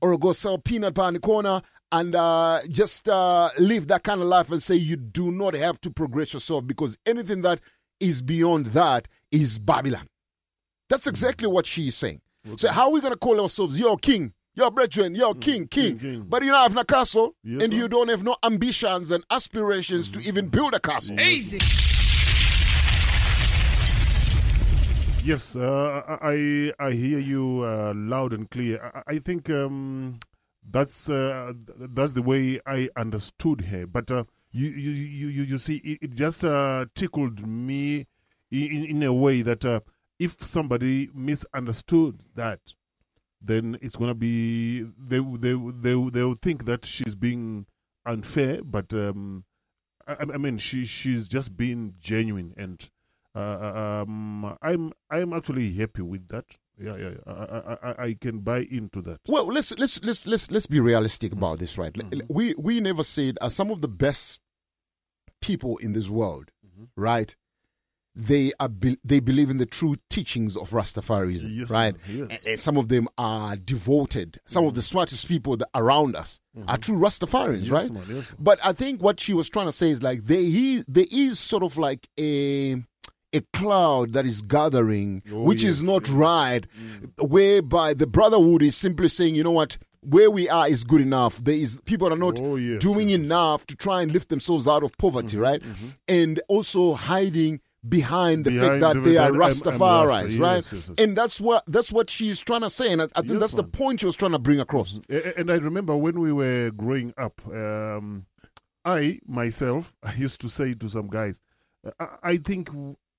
or go sell peanut butter on the corner and uh, just uh, live that kind of life and say you do not have to progress yourself because anything that is beyond that is Babylon. That's exactly what she is saying. So how are we going to call ourselves your king, your brethren, your king, king, but you don't have no castle Yes, and sir. you don't have no ambitions and aspirations to even build a castle. Easy. Yes, uh, I I hear you uh, loud and clear. I, I think um, that's uh, that's the way I understood her. But uh, you, you you you see, it, it just uh, tickled me in in a way that uh, if somebody misunderstood that, then it's gonna be they they they they will think that she's being unfair. But um, I, I mean, she she's just being genuine and. Uh, um, I'm I'm actually happy with that. Yeah, yeah, yeah. I, I, I, can buy into that. Well, let's let's let's let's let's be realistic about this, right? Mm-hmm. We we never said uh, some of the best people in this world, Mm-hmm. right? They are be- they believe in the true teachings of Rastafarism, Yes, right? Yes. Mm-hmm. And, and some of them are devoted. Some of the smartest people that around us are true Rastafarians, Yes, right? ma'am. But I think what she was trying to say is like there is there is sort of like a a cloud that is gathering, Oh, which is yes, not right, whereby the brotherhood is simply saying, you know what, where we are is good enough. There is people are not Oh, doing enough to try and lift themselves out of poverty, Mm-hmm, right? And also hiding behind the Behind fact that the- they are that I'm- I'm Rastafaris, Rasta, right? yes, yes, yes. And that's what that's what she's trying to say, and I, I think Yes, that's the point she was trying to bring across. A- And I remember when we were growing up, um, I myself I used to say to some guys, I, I think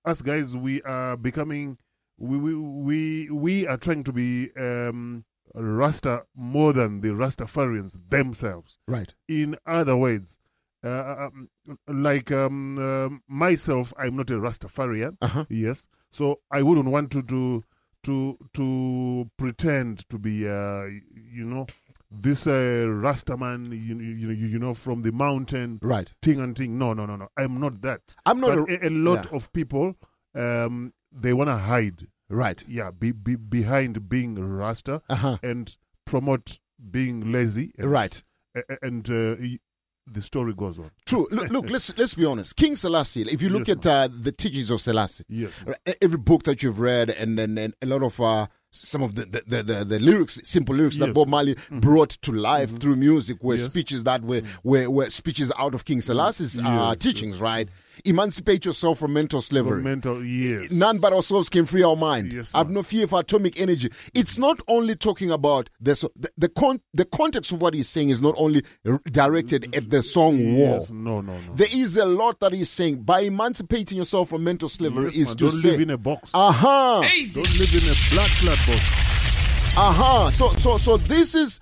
us guys we are becoming we we we, we are trying to be um, Rasta more than the Rastafarians themselves. Right. In other words, uh, um, like um, um, myself, I'm not a Rastafarian. Uh-huh. Yes, so I wouldn't want to to to to pretend to be, uh, you know, this uh, Rastaman, you, you, you, you know, from the mountain, right? Thing and thing. No, no, no, no. I'm not that. I'm not a- a, lot yeah. of people, um, they want to hide. Right. Yeah. Be, be behind being Rasta Uh-huh. and promote being lazy. And, Right. And uh, the story goes on. True. Look, look let's let's be honest. King Selassie. If you look Yes, at uh, the teachings of Selassie, Yes. every book that you've read, and then and a lot of uh, some of the the, the, the, lyrics, simple lyrics that Bob Marley Mhm. brought to life through music, were Yes. Mm. speeches that were, were were speeches out of King Selassie's uh, Yes, teachings. Right. Emancipate yourself from mental slavery. mental, yes. None but ourselves can free our mind. Yes, I've no fear for atomic energy. It's not only talking about the the the, con- the context of what he's saying is not only directed at the song war. Yes, no, no, no. There is a lot that he's saying by emancipating yourself from mental slavery Yes, is man. to Don't say, live in a box. Aha. Don't live in a black flat box. Aha. So so so this is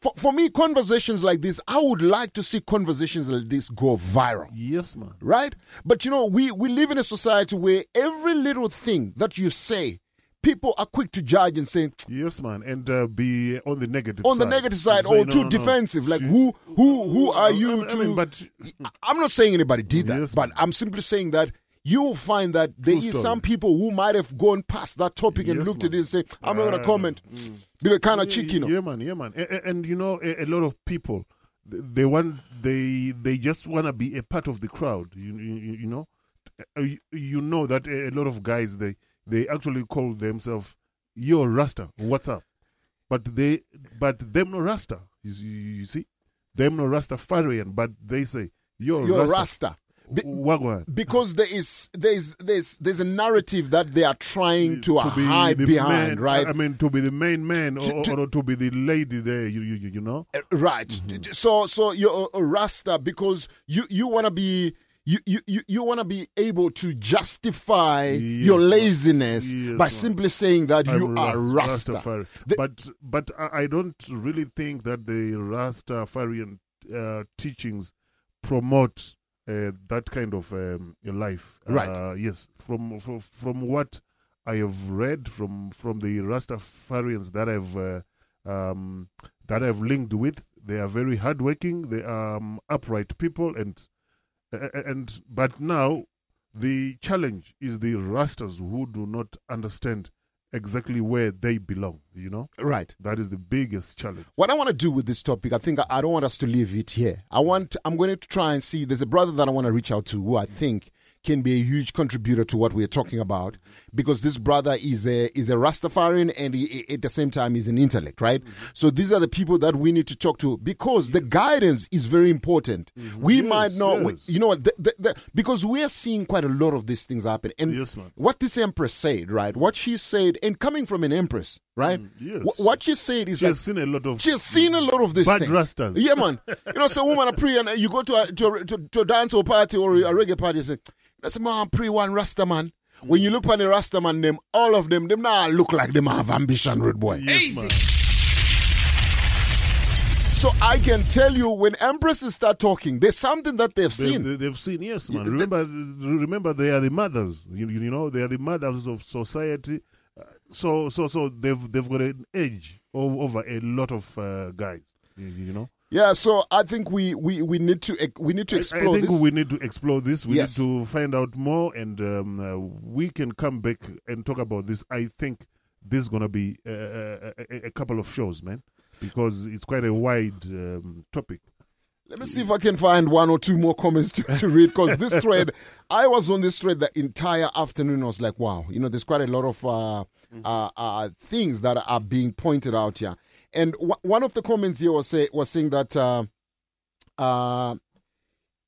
for, for me conversations like this. I would like to see conversations like this go viral. Yes, man. Right? But you know, we we live in a society where every little thing that you say, people are quick to judge and say, Yes, man. And uh, be on the negative side. on side. the negative side Say, or no, too no, no. defensive. Like who who who are you I to? mean, but I'm not saying anybody did that, but I'm simply saying that you will find that there True is story. some people who might have gone past that topic and Yes, looked at man. it and say, "I'm not going Uh, to comment." They're kind of Yeah, cheeky, you know. Yeah, man. Yeah, man. A- a- And, you know, a, a lot of people, they want, they they just want to be a part of the crowd. You you, you know, Uh, you, know that a, lot of guys they they actually call themselves "Yo Rasta." What's up? But they but them no Rasta. You, see- you see, them no Rastafarian, but they say "Yo You're Rasta." Rasta. Be- because there is there's there's there's a narrative that they are trying to, to be hide the behind, man, right? I mean, to be the main man, or, To- or to be the lady there. You you, you know. right. So so you're a, Rasta because you you want to be you you you, you want to be able to justify your laziness Yes, by simply saying that you I'm are Rasta. Rastafari. but but I I don't really think that the Rastafarian uh, teachings promote uh, that kind of um, life. Right. Uh, yes. From, from from what I have read from from the Rastafarians that I've uh, um, that I've linked with, they are very hardworking. They are um, upright people, and and but now the challenge is the Rastas who do not understand exactly where they belong. You know, Right. That is the biggest challenge. What I want to do with this topic, I think I, I don't want us to leave it here. I want, I'm going to try and see. There's a brother that I want to reach out to who I think can be a huge contributor to what we're talking about because this brother is a is a Rastafarian and he, at the same time is an intellect, right? Mm-hmm. So these are the people that we need to talk to because the guidance is very important. Mm-hmm. We Yes, might not, yes. you know what, the, the, the, because we are seeing quite a lot of these things happen. And Yes, what this empress said, right? What she said, and coming from an empress, right? Mm, yes. Wh- what she said is She like, has seen a lot of she has seen a lot of these bad things. rastas. Yeah, man. You know, so woman a pray and you go to a, to a, to, to a dance or party or a reggae party, you say, that's a man pray one Rasta man. When you look on the Rasta man, them all of them, them now look like them have ambition, red boy. Yes, man. So I can tell you when empresses start talking, there's something that they've seen. They, they've seen, yes, man. Remember, remember, they are the mothers. You, you know, they are the mothers of society. So, so, so they've they've got an edge over a lot of uh, guys. You, know. Yeah, so I think we, we, we need to we need to explore I think this. we need to explore this. We Yes. need to find out more, and um, uh, we can come back and talk about this. I think this is gonna be uh, a, a, a couple of shows, man, because it's quite a wide um, topic. Let me see if I can find one or two more comments to, to read because this thread, I was on this thread the entire afternoon. I was like, wow, you know, there's quite a lot of uh, uh, uh, things that are being pointed out here. And w- one of the comments here was say was saying that uh, uh,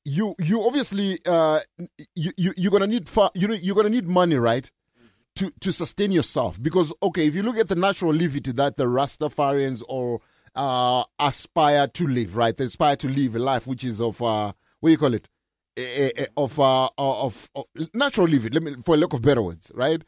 you you obviously uh, you, you you're gonna need fa- you know you're gonna need money, right? to to sustain yourself because okay if you look at the natural livity that the rastafarians or uh aspire to live right? They aspire to live a life which is of uh what do you call it? Eh, eh, eh, of uh of, of natural living. Let me for lack of better words right?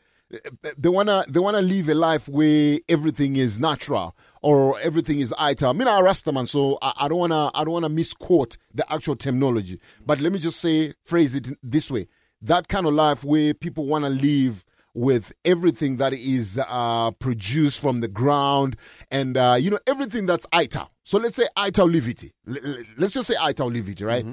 They wanna they wanna live a life where everything is natural or everything is ital. I mean, I'm a Rastaman, so I, I don't wanna I don't wanna misquote the actual terminology. But let me just say phrase it this way: that kind of life where people wanna live with everything that is uh, produced from the ground and uh, you know everything that's ital. So let's say ital livity. L- l- Let's just say ital livity, right?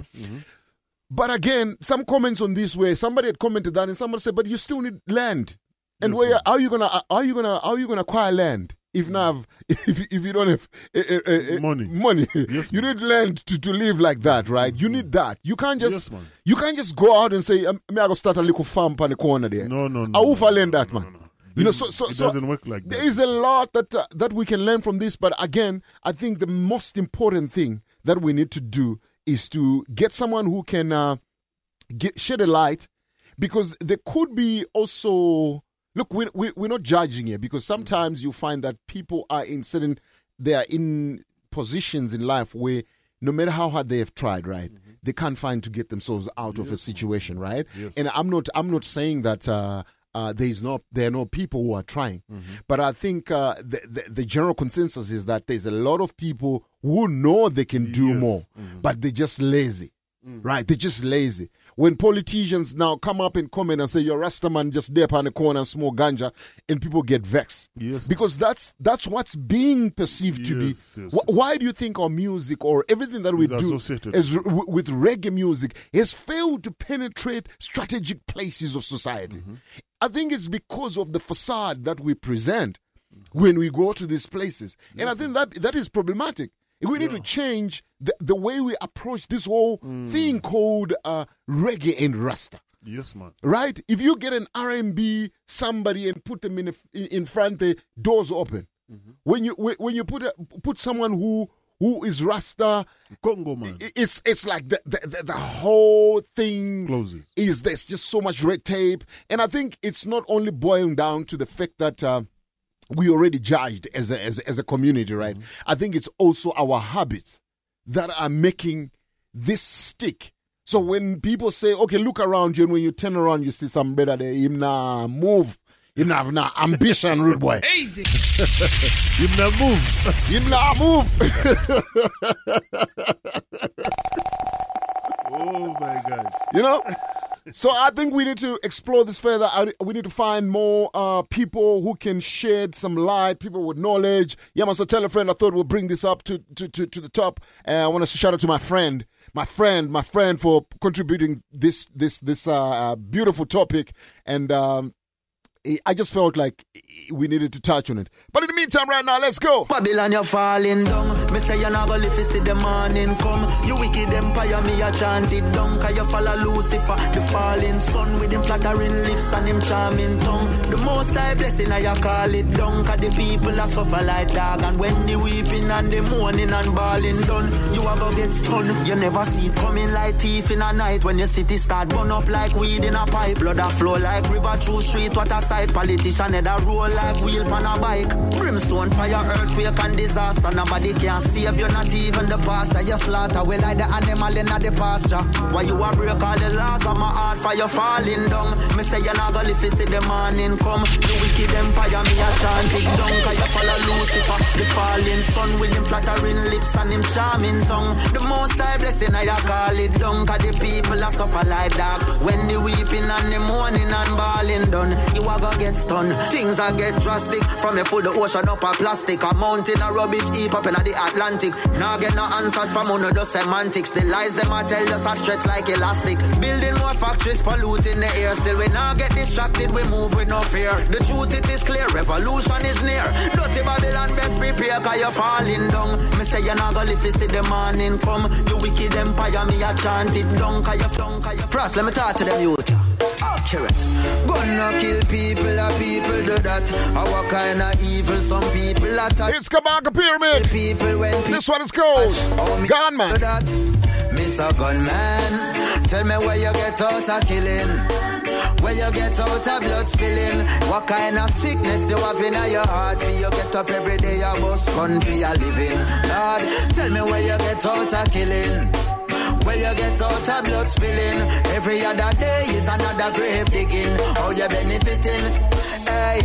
But again, some comments on this way, somebody had commented that, and somebody said, "But you still need land." And where how you gonna how you gonna how you gonna acquire land if if if you don't have eh, eh, eh, Money. money. You need land to, to live like that right? You need that. You can't just Yes, you can't just go out and say um, me I go start a little farm on the corner there. No, no, no. I will fall in that man you know so so it so doesn't work like that. there is a lot that uh, that we can learn from this but again I think the most important thing that we need to do is to get someone who can uh, get, shed a light because there could be also look we, we, we're not judging here because sometimes you find that people are in certain they are in positions in life where no matter how hard they have tried right they can't find to get themselves out of a situation right? Yes. and i'm not i'm not saying that uh uh, there is no, there are no people who are trying, but I think uh, the, the the general consensus is that there's a lot of people who know they can do more, but they're just lazy right? They're just lazy. When politicians now come up and comment and say you're Rastaman just there on the corner and smoke ganja, and people get vexed, Yes. because that's that's what's being perceived to Yes, be. yes, Wh- Why do you think our music or everything that we do is with reggae music has failed to penetrate strategic places of society? Mm-hmm. I think it's because of the facade that we present when we go to these places. And I think that that is problematic. We need to change the, the way we approach this whole Mm. thing called uh, reggae and rasta. Yes, man. Right? If you get an R&B somebody and put them in a, in in front, the doors open. Mm-hmm. When you when when you put a, put someone who who is rasta, Congo man, it's it's like the the, the, the whole thing closes. is there's just so much red tape, and I think it's not only boiling down to the fact that. Uh, we already judged as a, as, a- as a community, right? Mm-hmm. I think it's also our habits that are making this stick So mm-hmm. when people say, okay, look around you, and when you turn around, you see some brother there, him nah move. Him nah have nah ambition, rude boy. Easy. him nah move. Him nah move. oh my gosh. You know? So I think we need to explore this further. We need to find more uh, people who can shed some light, people with knowledge. Yeah, so tell a friend. I thought we'll bring this up to, to, to, to the top. And I want to shout out to my friend, my friend, my friend for contributing this this this uh, uh, beautiful topic. And um, I just felt like we needed to touch on it. But in the meantime, right now, let's go. Babylon, you're falling down. Me say you're not gonna live to see the morning come. You wicked empire, me a chant it down. Cause you follow Lucifer, the falling sun with him flattering lips and him charming tongue. The most high blessing, I call it down. Cause the people are suffer like dog. And when the weeping and the mourning and bawling done, you are gonna get stunned. You never see it coming like in a night. When your city start burn up like weed in a pipe. Blood a flow like river through street. What a sight. Politician head a roll like wheel pan a bike. Brimstone, fire, earthquake and disaster. Nobody can save you, not even the pastor. You slaughter, we like the animal in the pasture. Why you a break all the laws of my heart for you falling down? Me say you're not gonna live see the morning come. The wicked empire, me a chant it down. Cause you follow Lucifer, the falling sun with him flattering lips and him charming tongue. The most high blessing, I call it down. Cause the people are suffer like dog. When the weeping and the mourning and bawling done, you are gonna get stunned. Things are get drastic. From you full the ocean up a plastic. A mountain of rubbish heap up in the Atlantic. Now get no answers from uno just semantics. The lies them I tell us are stretch like elastic. Building more factories, polluting the air. Still we now get distracted. We move with no fear. The truth it is clear. Revolution is near. Dirty Babylon best prepare cause you're falling down. Me say you're not gonna live to see the morning come. You wicked empire, me a chant it down cause you're cause you're Frost, let me talk to them youth. Accurate. Gonna kill people, a people do that. Our kind of evil, some people attack. It's Kabaka Pyramid. People when This one is called Gunman. Mr. Gunman, tell me where you get out of killing. Where you get out of blood spilling. What kind of sickness you have in your heart? For you get up every day, you bust gun for your living. Lord, tell me where you get out of killing. Where you get out of blood spilling. Every other day is another grave digging. How you benefiting? Hey,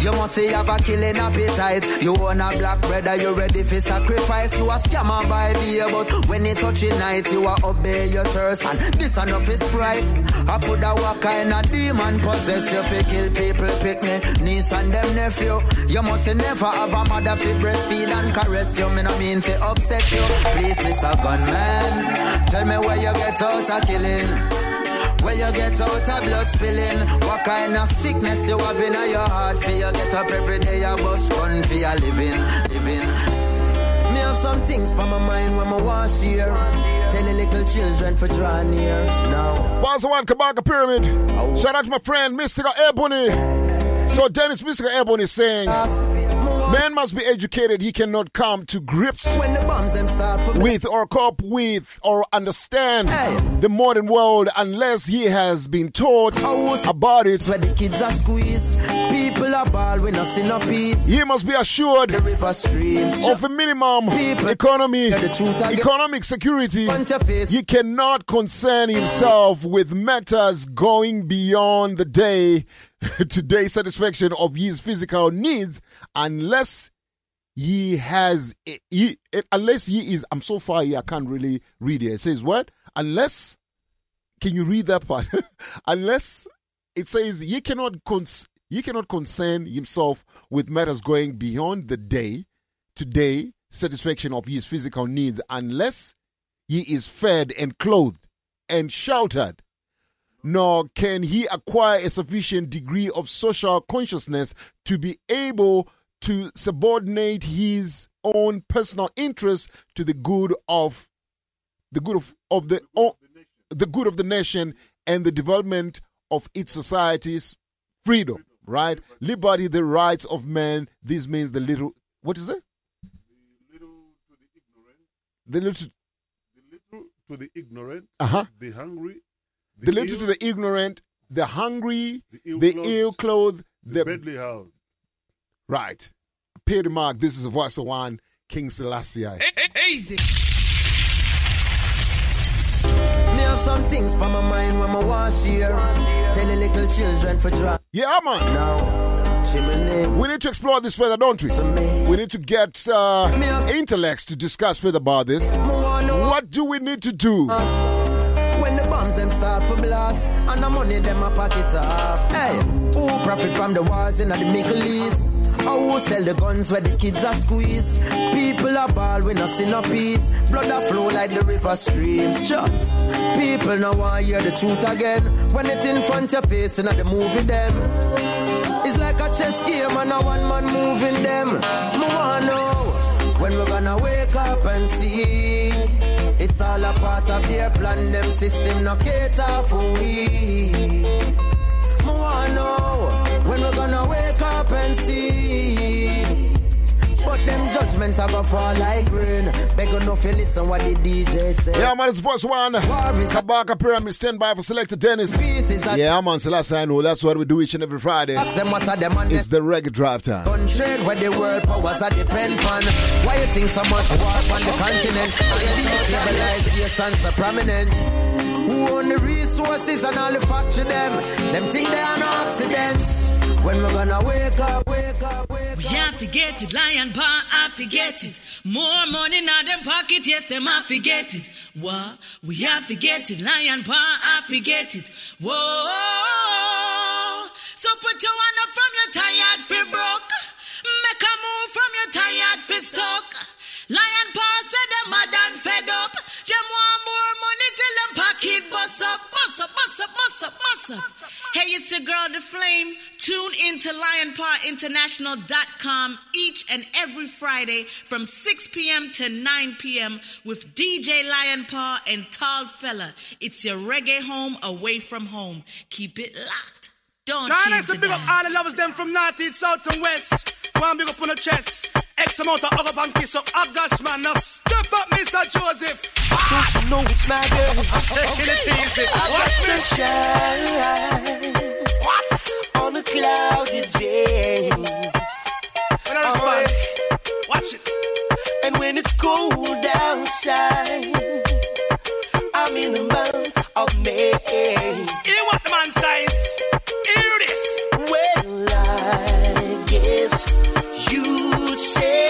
you must say have a killing appetite. You own a black brother, you ready for sacrifice. You a scammer by day, but when it touching night, you a obey your thirst. And this enough is bright. I could have what kind of demon possess you fi kill people, pick me, niece and them nephew. You must never have a mother fi breastfeed and caress you. Me no mean fi upset you. Please, Mr. Gunman, tell me where you get out of killing. Where you get out of blood spilling What kind of sickness you have in your heart? For you get up every day you bust gun for your living, living. Me have some things for my mind when I wash share Tell the little children for draw near now. Boss one Kabaka Pyramid. Oh. Shout out to my friend Mystical Ebony. So Dennis Mystical Ebony is saying, Man must be educated. He cannot come to grips When the bombs them start for with or cope with or understand the modern world unless he has been taught about it. Where the kids are squeezed People are ball when peace He must be assured The river streams of a minimum economy, economic security. He cannot concern himself with matters going beyond the day to day satisfaction of his physical needs unless he has he, unless he is I'm so far here I can't really read it. It says what? Unless can you read that part? unless it says he cannot cons- he cannot concern himself with matters going beyond the day to day satisfaction of his physical needs unless he is fed and clothed and sheltered nor can he acquire a sufficient degree of social consciousness to be able to subordinate his own personal interests to the good of the good of, of the o- the good of the nation and the development of its society's freedom right liberty the rights of man this means the little what is it The little to the ignorant. The little. the little To the ignorant, Uh-huh. the hungry, the little to the ignorant the hungry the ill-clothed, ill-clothed the the bedly house. right Peter Mark this is the voice of one King Selassie Easy. Me have some things on my mind when I wash here. Tell the little children for drop. Yeah, man. Now. We need to explore this further, don't we? We need to get uh, intellects to discuss further about this. What do we need to do? Bombs them start for blast and the money them a pocket off. Hey, who profit from the wars in the Middle East? Or who sell the guns where the kids are squeezed? People are ball when not see no peace. Blood a flow like the river streams. Cha. People now want hear the truth again. When it in front of your face and the movie them. It's like a chess game and a one man moving them. Wanna know when we're gonna wake up and see. It's all a part of their plan, them system no cater for we. Wanna know when we're gonna wake up and see. But them judgments are gonna fall like rain. Beg you no fi listen what the DJ say. Yeah, man, it's first one. Kabaka Pyramid, stand by for Selector Dennis. Yeah, man, so last I know, that's what we do each and every Friday. Ask them what are them It's the reggae drive time. Country where the world powers are depend on. Why you think so much war on the continent? Destabilizations are prominent. Who own the resources and all the factory them? Them think they are no accidents. When we're gonna wake up, wake up, wake We can't forget it, lion paw, I forget it. More money now them pocket, yes, them I forget it. What? We have forget it, lion paw, I forget it. Whoa. So put your hand up from your tired fi broke. Make a move from your tired fi stuck. Lion paw said them mad and fed up. Them want more money till them pocket bust up, bust up, bust up, bust up, bust up. Hey, it's your girl, The Flame. Tune in to lionpawinternational.com each and every Friday from 6 p.m. to 9 p.m. with DJ Lion Paw and Tall Fella. It's your reggae home away from home. Keep it locked. Don't Now change let's big up all the lovers them from north, east, south and west. One big up on the chest. X amount of hug up and kiss up. Oh gosh, man, now step up, Mr. Joseph. Don't you know it's my girl? Taking it easy. I've got Watch me. sunshine. What? On a cloudy day. When I respond, watch it. And when it's cold outside, I'm in the month of May. Hear what the man says. Hear this. Well, I guess you'd say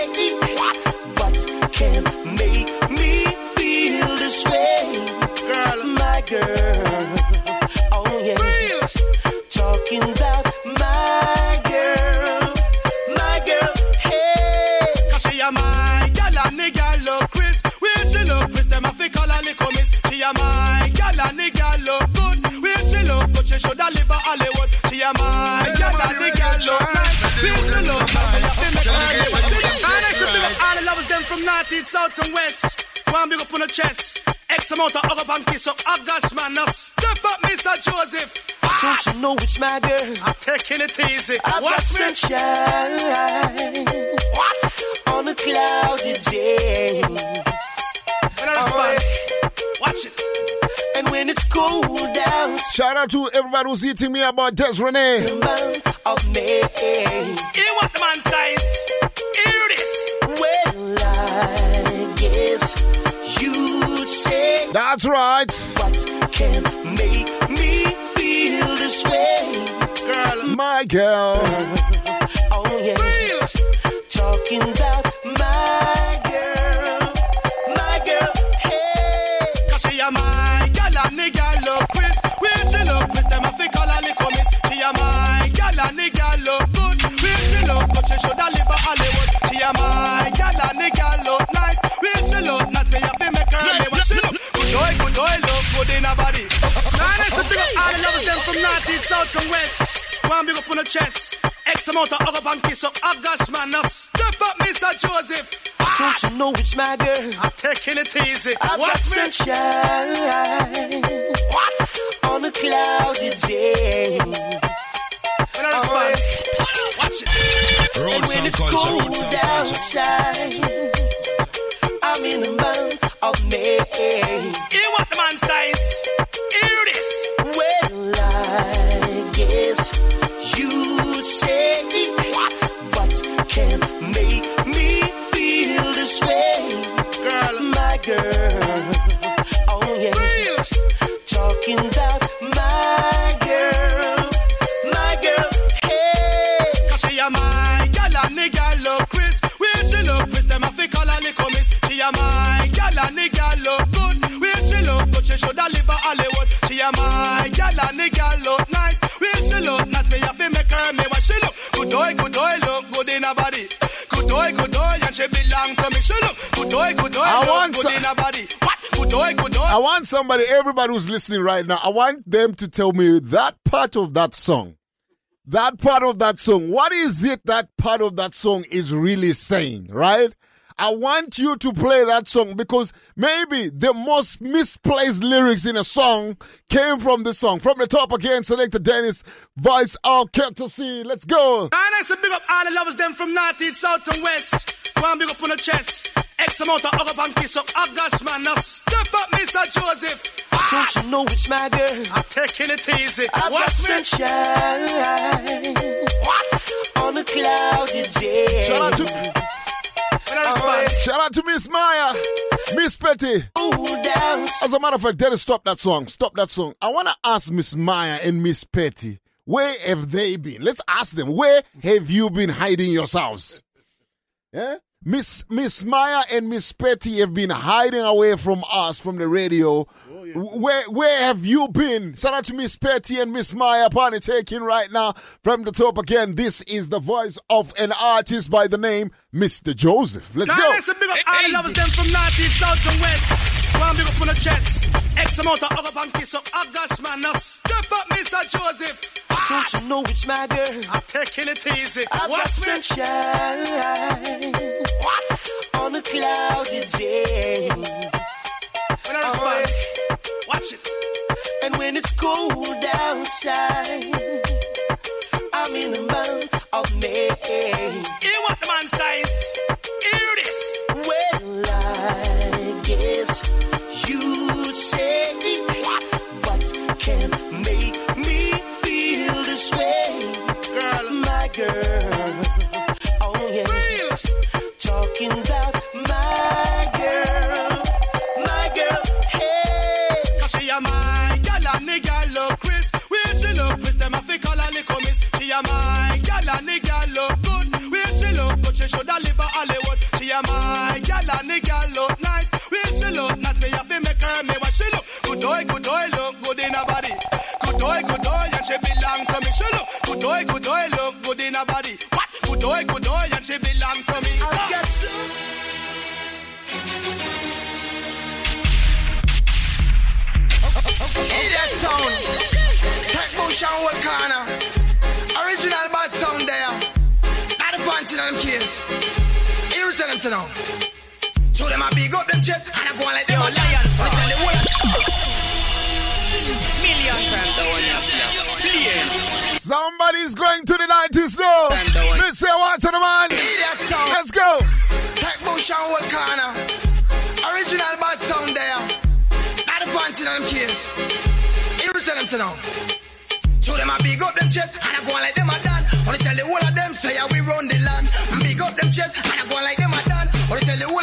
what? What can make me feel this way? Girl, my girl. Oh, yeah. Talking about my girl. My girl. Hey. Cause she a my gal and the gal look Chris. Where she look Chris, them a fi call her little miss. She a my and the gal look good. Where she look good, she shoulda live a Hollywood. She a my gal and the gal look nice. Where she look nice, me a fi make her live a Hollywood. And I say big up all the lovers them from north, east, south and west. One big up on the chest. X amount of hug up and kiss up. Oh gosh, man, now step up, Mr. Joseph. Don't you know it's my girl? I'm taking it easy. I've got me. sunshine. What? On a cloudy day. When I respond, watch it. And when it's cold out, Shout out to everybody who's eating me about uh, Des Renee. of May. Hear what the man says. Hear this. Well, I guess you'd say That's right. what can make me feel this way? Girl, My girl. Oh, yeah. Talking about my shoulda live a Hollywood. She a my gal and the gal look nice. Where she look not me a fi make her live. What she look good, boy, good, boy, look good in her body. Now let's big up all the lovers them from north, east, south and west. One big up on the chest. X amount of up and kiss up. Oh gosh, man, now step up, Mr. Joseph. Don't you know it's my girl? I'm taking it easy. I've got me. sunshine. What? On a cloudy day. When I respond, watch it. and when it's cold outside, I'm in the month of May. Hear what the man says. Hear this. Well, I guess you'd say what? What can make me feel this way? Girl, my girl. Oh, yeah. she shoulda live a Hollywood. She a my gal and the gal look nice. Will she look not me have to make her me what she look. Good good look good in her body. Good good and she belong to me. She look good good I look want good in her body. What? Good boy, good boy. I want somebody, everybody who's listening right now, I want them to tell me that part of that song. That part of that song. What is it that part of that song is really saying, right? I want you to play that song because maybe the most misplaced lyrics in a song came from this song. From the top again, Selector Dennis, voice of courtesy. Let's go. And I say big up all the lovers them from north, east, south and west. Go and big up on the chest. X amount of hug up and kiss up. Oh gosh man, now step up Mr. Joseph. Don't you know it's my girl? I'm taking it easy. I've got me. sunshine. What? On a cloudy day. Shout out to Shout out to Miss Maya, Miss Petty. As a matter of fact, Dennis, stop that song. Stop that song. I want to ask Miss Maya and Miss Petty, where have they been? Let's ask them, where have you been hiding yourselves? Yeah? Miss Miss Maya and Miss Petty have been hiding away from us from the radio. Oh, where where have you been? Shout out to Miss Petty and Miss Maya Party taking right now from the top again. This is the voice of an artist by the name Mr. Joseph. Let's Now go. I say big up all lovers them from north, east, south and west. Go and big up on the chest. X amount of hug up and. Oh gosh man, now step up Mr. Joseph. Don't you know it's my girl? I'm taking it easy. I've got Watch me. sunshine. What? On a cloudy day. When I respond, watch it. And when it's cold outside, I'm in the month of May. Hear what the man says. Hear this. Well, I guess you say what? What can make me feel this way? Girl, my girl. Oh, yes. Talking about She a my gal and the gal look good. Where she look good, she shoulda live a Hollywood. She a my gal and the gal look nice. Where she look not me have to make her me what she look. Good boy, good boy, look good in her body. Good boy, good boy, and she belong to me. She look good boy, good boy, look good in her body. What? Good boy, good boy, and she belong to me. I got some. Idiot sound. Tech bush and what corner. Them a big up them chest and I go and let them a lion. I tell you what. Million times the one you. Somebody's going to the 90s now. Let's say what to the man. Idiot sound. Let's go. Tech bush and what corner. Original bad sound there. Not the fancy them case. Here tell them to now. Show them a big up them chest and I go and like them a done. Only tell the whole of them say yeah, we run the land. Big up them chest and I go and like them a done. Only tell the whole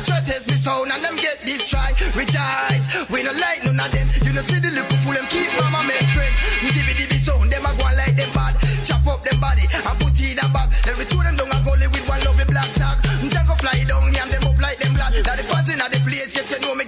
a try test me sound and them get this try. Rejoice, we no like none of them. You know see the little fool them keep mama make friend. Dibby dibby sound them a go and like them bad. Chop up them body and put it in a bag. Then we throw them down a gully with one lovely black tag. Jack go fly down, yam them up like them blood. Now the fans in the place, yes, you know me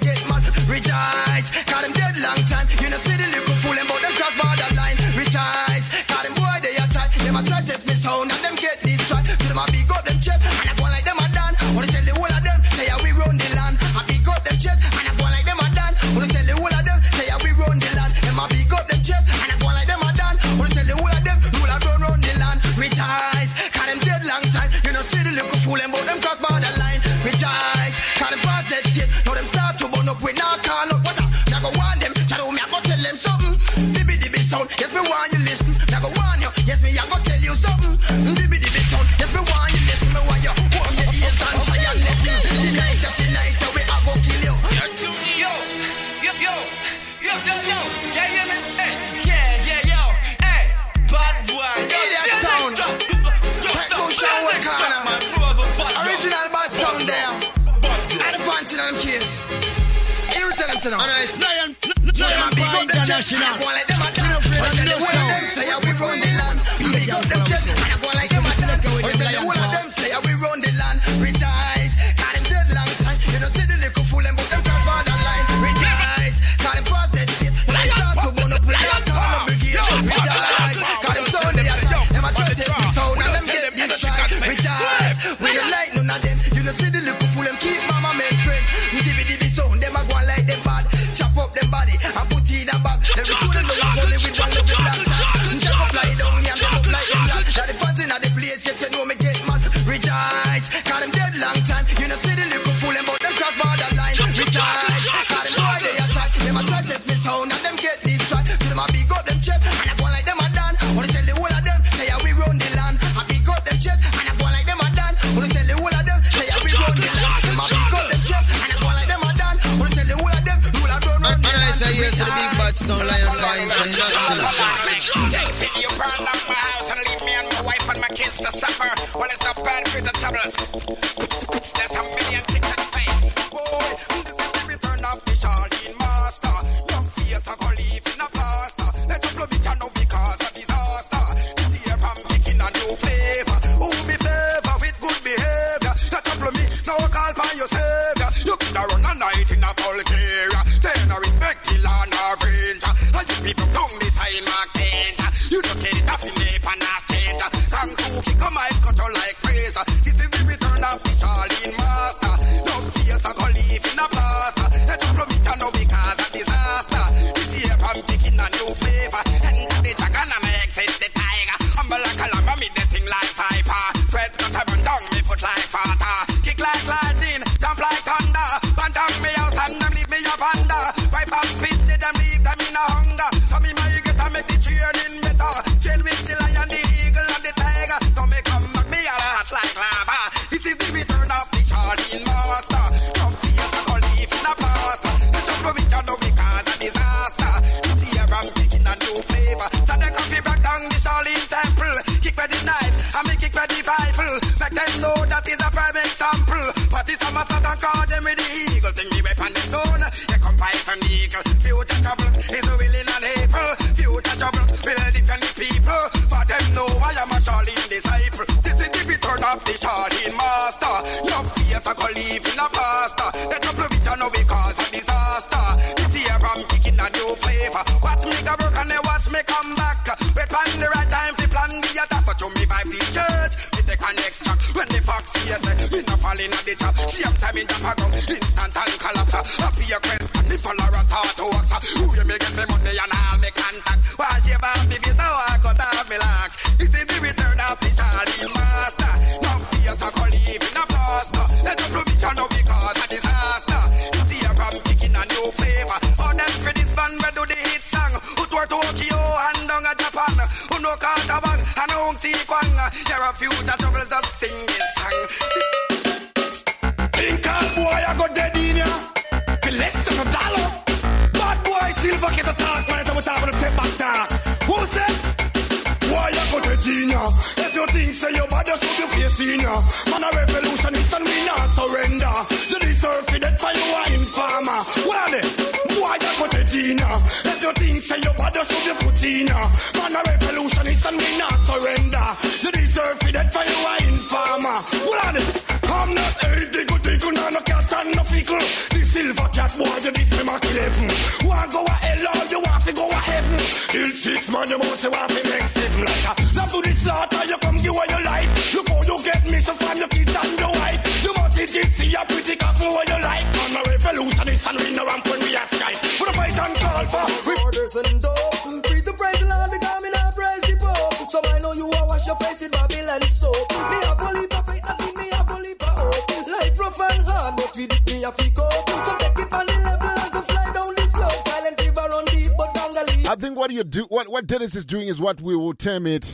Dennis is doing is what we will term it.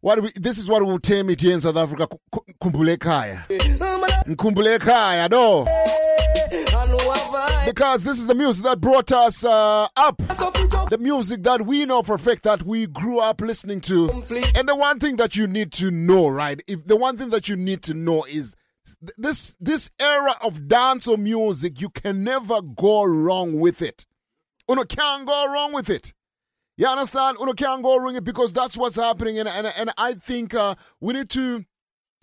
What we, this is what we will term it here in South Africa. Khumbul'ekhaya. Khumbul'ekhaya, no. Because this is the music that brought us uh, up. The music that we know for fact that we grew up listening to. And the one thing that you need to know, right? If the one thing that you need to know is this this era of dance or music, you can never go wrong with it. You can go wrong with it. You understand? Uno can't go it because that's what's happening, and and, and I think uh, we need to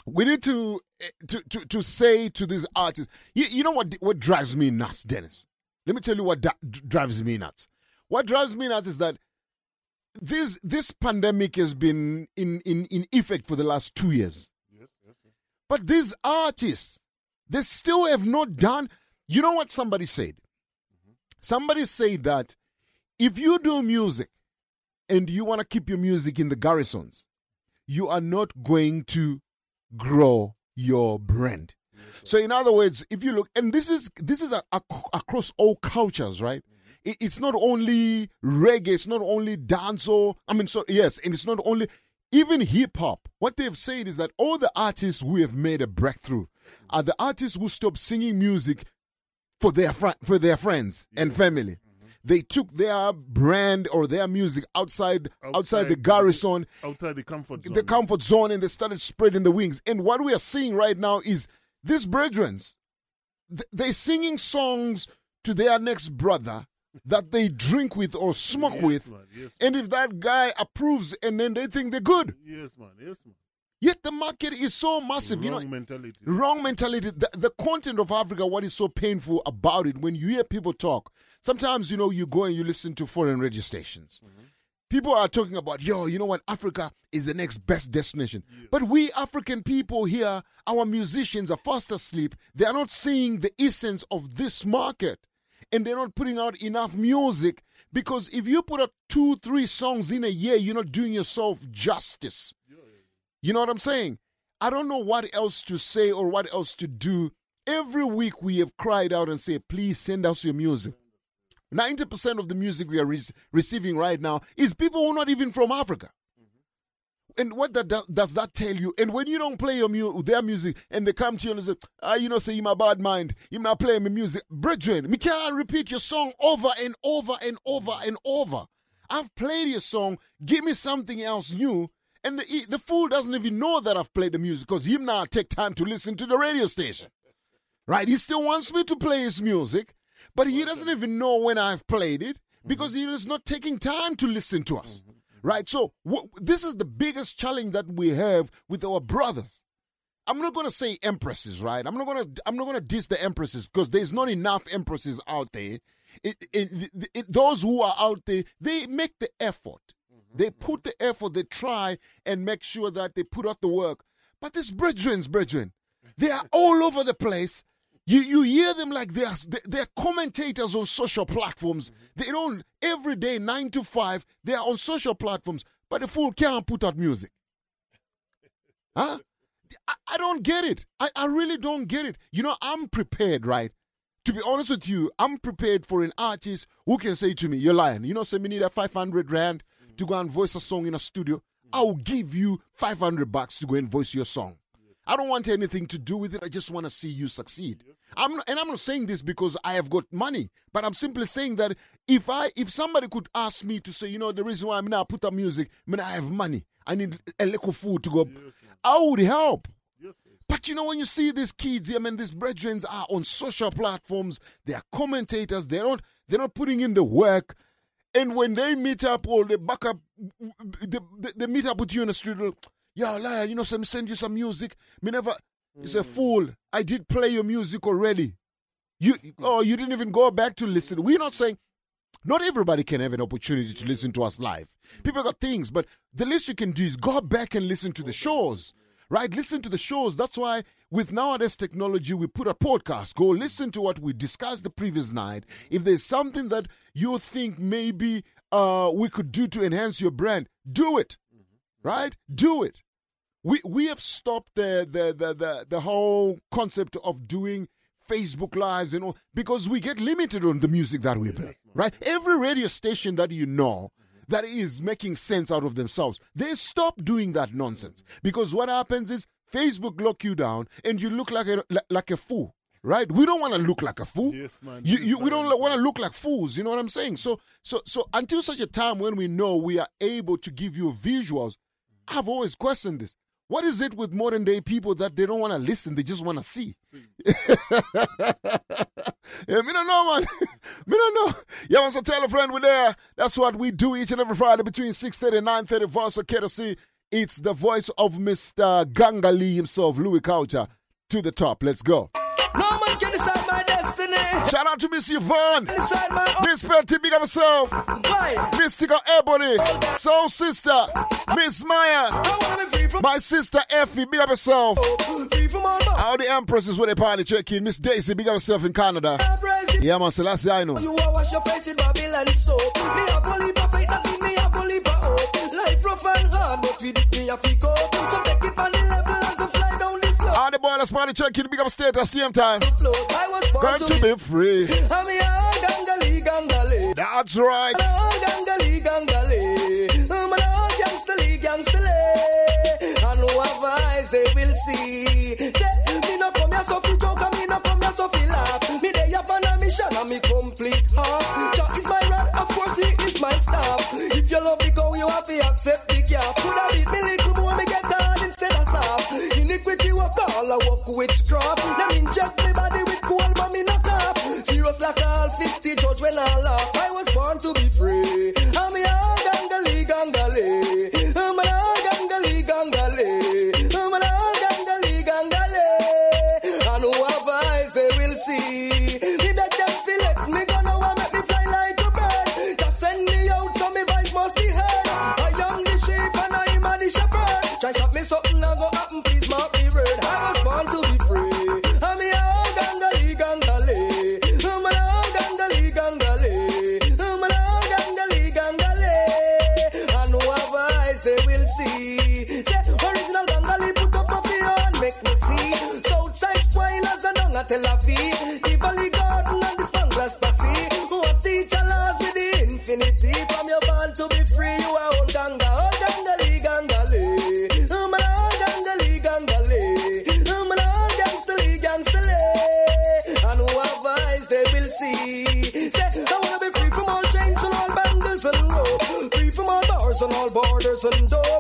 we need to eh, to to, to say to these artists. You, you know what what drives me nuts, Dennis? Let me tell you what da- drives me nuts. What drives me nuts is that this this pandemic has been in in in effect for the last two years. But these artists, they still have not done. You know what somebody said? Somebody said that if you do music and you want to keep your music in the garrisons, you are not going to grow your brand. So, in other words, if you look, and this is this is a, a- across all cultures, right? Mm-hmm. It- it's not only reggae, it's not only dancehall. I mean, so yes, and it's not only even hip hop. What they've said is that all the artists who have made a breakthrough mm-hmm. are the artists who stopped singing music for their fri- for their friends and family. They took their brand or their music outside outside, the garrison, outside the comfort zone. the comfort zone, and they started spreading the wings. And what we are seeing right now is these brethren, they're singing songs to their next brother that they drink with or smoke Yes, with. man, yes, and if that guy approves, and then they think they're good. Yes, man. Yes, man. Yet the market is so massive. you know, Wrong mentality. Wrong mentality. The, the content of Africa, what is so painful about it, when you hear people talk, sometimes, you know, you go and you listen to foreign radio stations. People are talking about, yo, you know what, Africa is the next best destination. But we African people here, our musicians are fast asleep. They are not seeing the essence of this market. And they're not putting out enough music because if you put out two, three songs in a year, you're not doing yourself justice. You know what I'm saying? I don't know what else to say or what else to do. Every week we have cried out and said, please send us your music. 90% of the music we are re- receiving right now is people who are not even from Africa. And what that do- does that tell you? And when you don't play your mu- their music and they come to you and say, ah, you know, say, you're my bad mind, you're not playing my music. Brethren, me can't repeat your song over and over and over and over. I've played your song, give me something else new. And the, the fool doesn't even know that I've played the music because him now take time to listen to the radio station. Right? He still wants me to play his music, but he doesn't even know when I've played it mm-hmm. because he is not taking time to listen to us. Mm-hmm. Right? So, w- this is the biggest challenge that we have with our brothers. I'm not going to say empresses, right? I'm not going to I'm not going to diss the empresses because there's not enough empresses out there. It, it, it, those who are out there, they make the effort. Mm-hmm. They put the effort, they try and make sure that they put out the work. But these brethrens, brethren, they are all over the place. You you hear them like they are they're commentators on social platforms. They don't every day nine to five. They are on social platforms, but the fool can't put out music. Huh? I, I don't get it. I, I really don't get it. You know, I'm prepared, right? To be honest with you, I'm prepared for an artist who can say to me, You're lying. You know, say me need a 500 rand to go and voice a song in a studio. I'll give you 500 bucks to go and voice your song. I don't want anything to do with it. I just want to see you succeed. I'm not, and I'm not saying this because I have got money, but I'm simply saying that if I if somebody could ask me to say, you know, the reason why I'm now put up music, I mean I have money. I need a little food to go. I would help. But you know, when you see these kids, I mean, these brethren are on social platforms. They are commentators. They're not. They're not putting in the work. And when they meet up or they back up, they, they, they meet up with you in the street. Yo, lion, you know, some send you some music. Me never. It's a hmm. fool. I did play your music already. You hmm. oh, you didn't even go back to listen. We're not saying not everybody can have an opportunity to listen to us live. People got things, but the least you can do is go back and listen to the shows. Right? Listen to the shows. That's why with nowadays technology, we put a podcast. Go listen to what we discussed the previous night. If there's something that you think maybe uh, we could do to enhance your brand, do it. Mm-hmm. Right? Do it. We we have stopped the the the the, the whole concept of doing Facebook lives and all because we get limited on the music that we play. Right? Every radio station that you know that is making sense out of themselves, they stop doing that nonsense because what happens is Facebook lock you down and you look like a like, like a fool. Right? We don't want to look like a fool. Yes, man. You, you, we don't want to look like fools. You know what I'm saying? So, so, so until such a time when we know we are able to give you visuals, I've always questioned this. What is it with modern day people that they don't want to listen? They just want to see. Yeah, me don't know, man. me don't know. Yeah, once I tell a friend we're there. That's what we do each and every Friday between 6.30 and 9.30 for us, courtesy. It's the voice of Mr. Gangali himself, Louie Culture. To the top. Let's go. No Shout out to Miss Yvonne. Miss Petty, big up herself. Mystical Ebony. Soul Sister. Miss Maya. My sister Effie, big up herself. Oh, all the empresses with a party check in. Miss Daisy, big up herself in Canada. Yeah, man, Selassie, I know. You are wash your face with Babylon soap. Me have only perfect, that mean me only hope. Life rough and hard, but me a. So take it on this slope. All the boilers party check in. Big up state at the same time. I was born Got to be free. I'm a gangali gangali. That's right. Gangali gangali. I'm a gangster gangster And no advice they will see. Say, me no come here so fi joke me no come here so fi laugh. Me dey up on a mission and me complete half. Jah is my rod, of course he is my staff. If you love the cow, you have to accept the calf. Could I beat me little more, me get on instead of soft. Iniquity work all, I work witchcraft. Them inject me body with cold, but me knock off. Serious like all 50 judge when I laugh. I was born to be free. Something and go happen. Please mark me word. I was born to be free. I'm a gangali gangali. I'm a gangali gangali. I'm a gangali gangali. And who have eyes they will see. Say original gangali put up a fear and make me see. Southside spoilers and down at Tel Aviv. The and dope.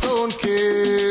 Don't care.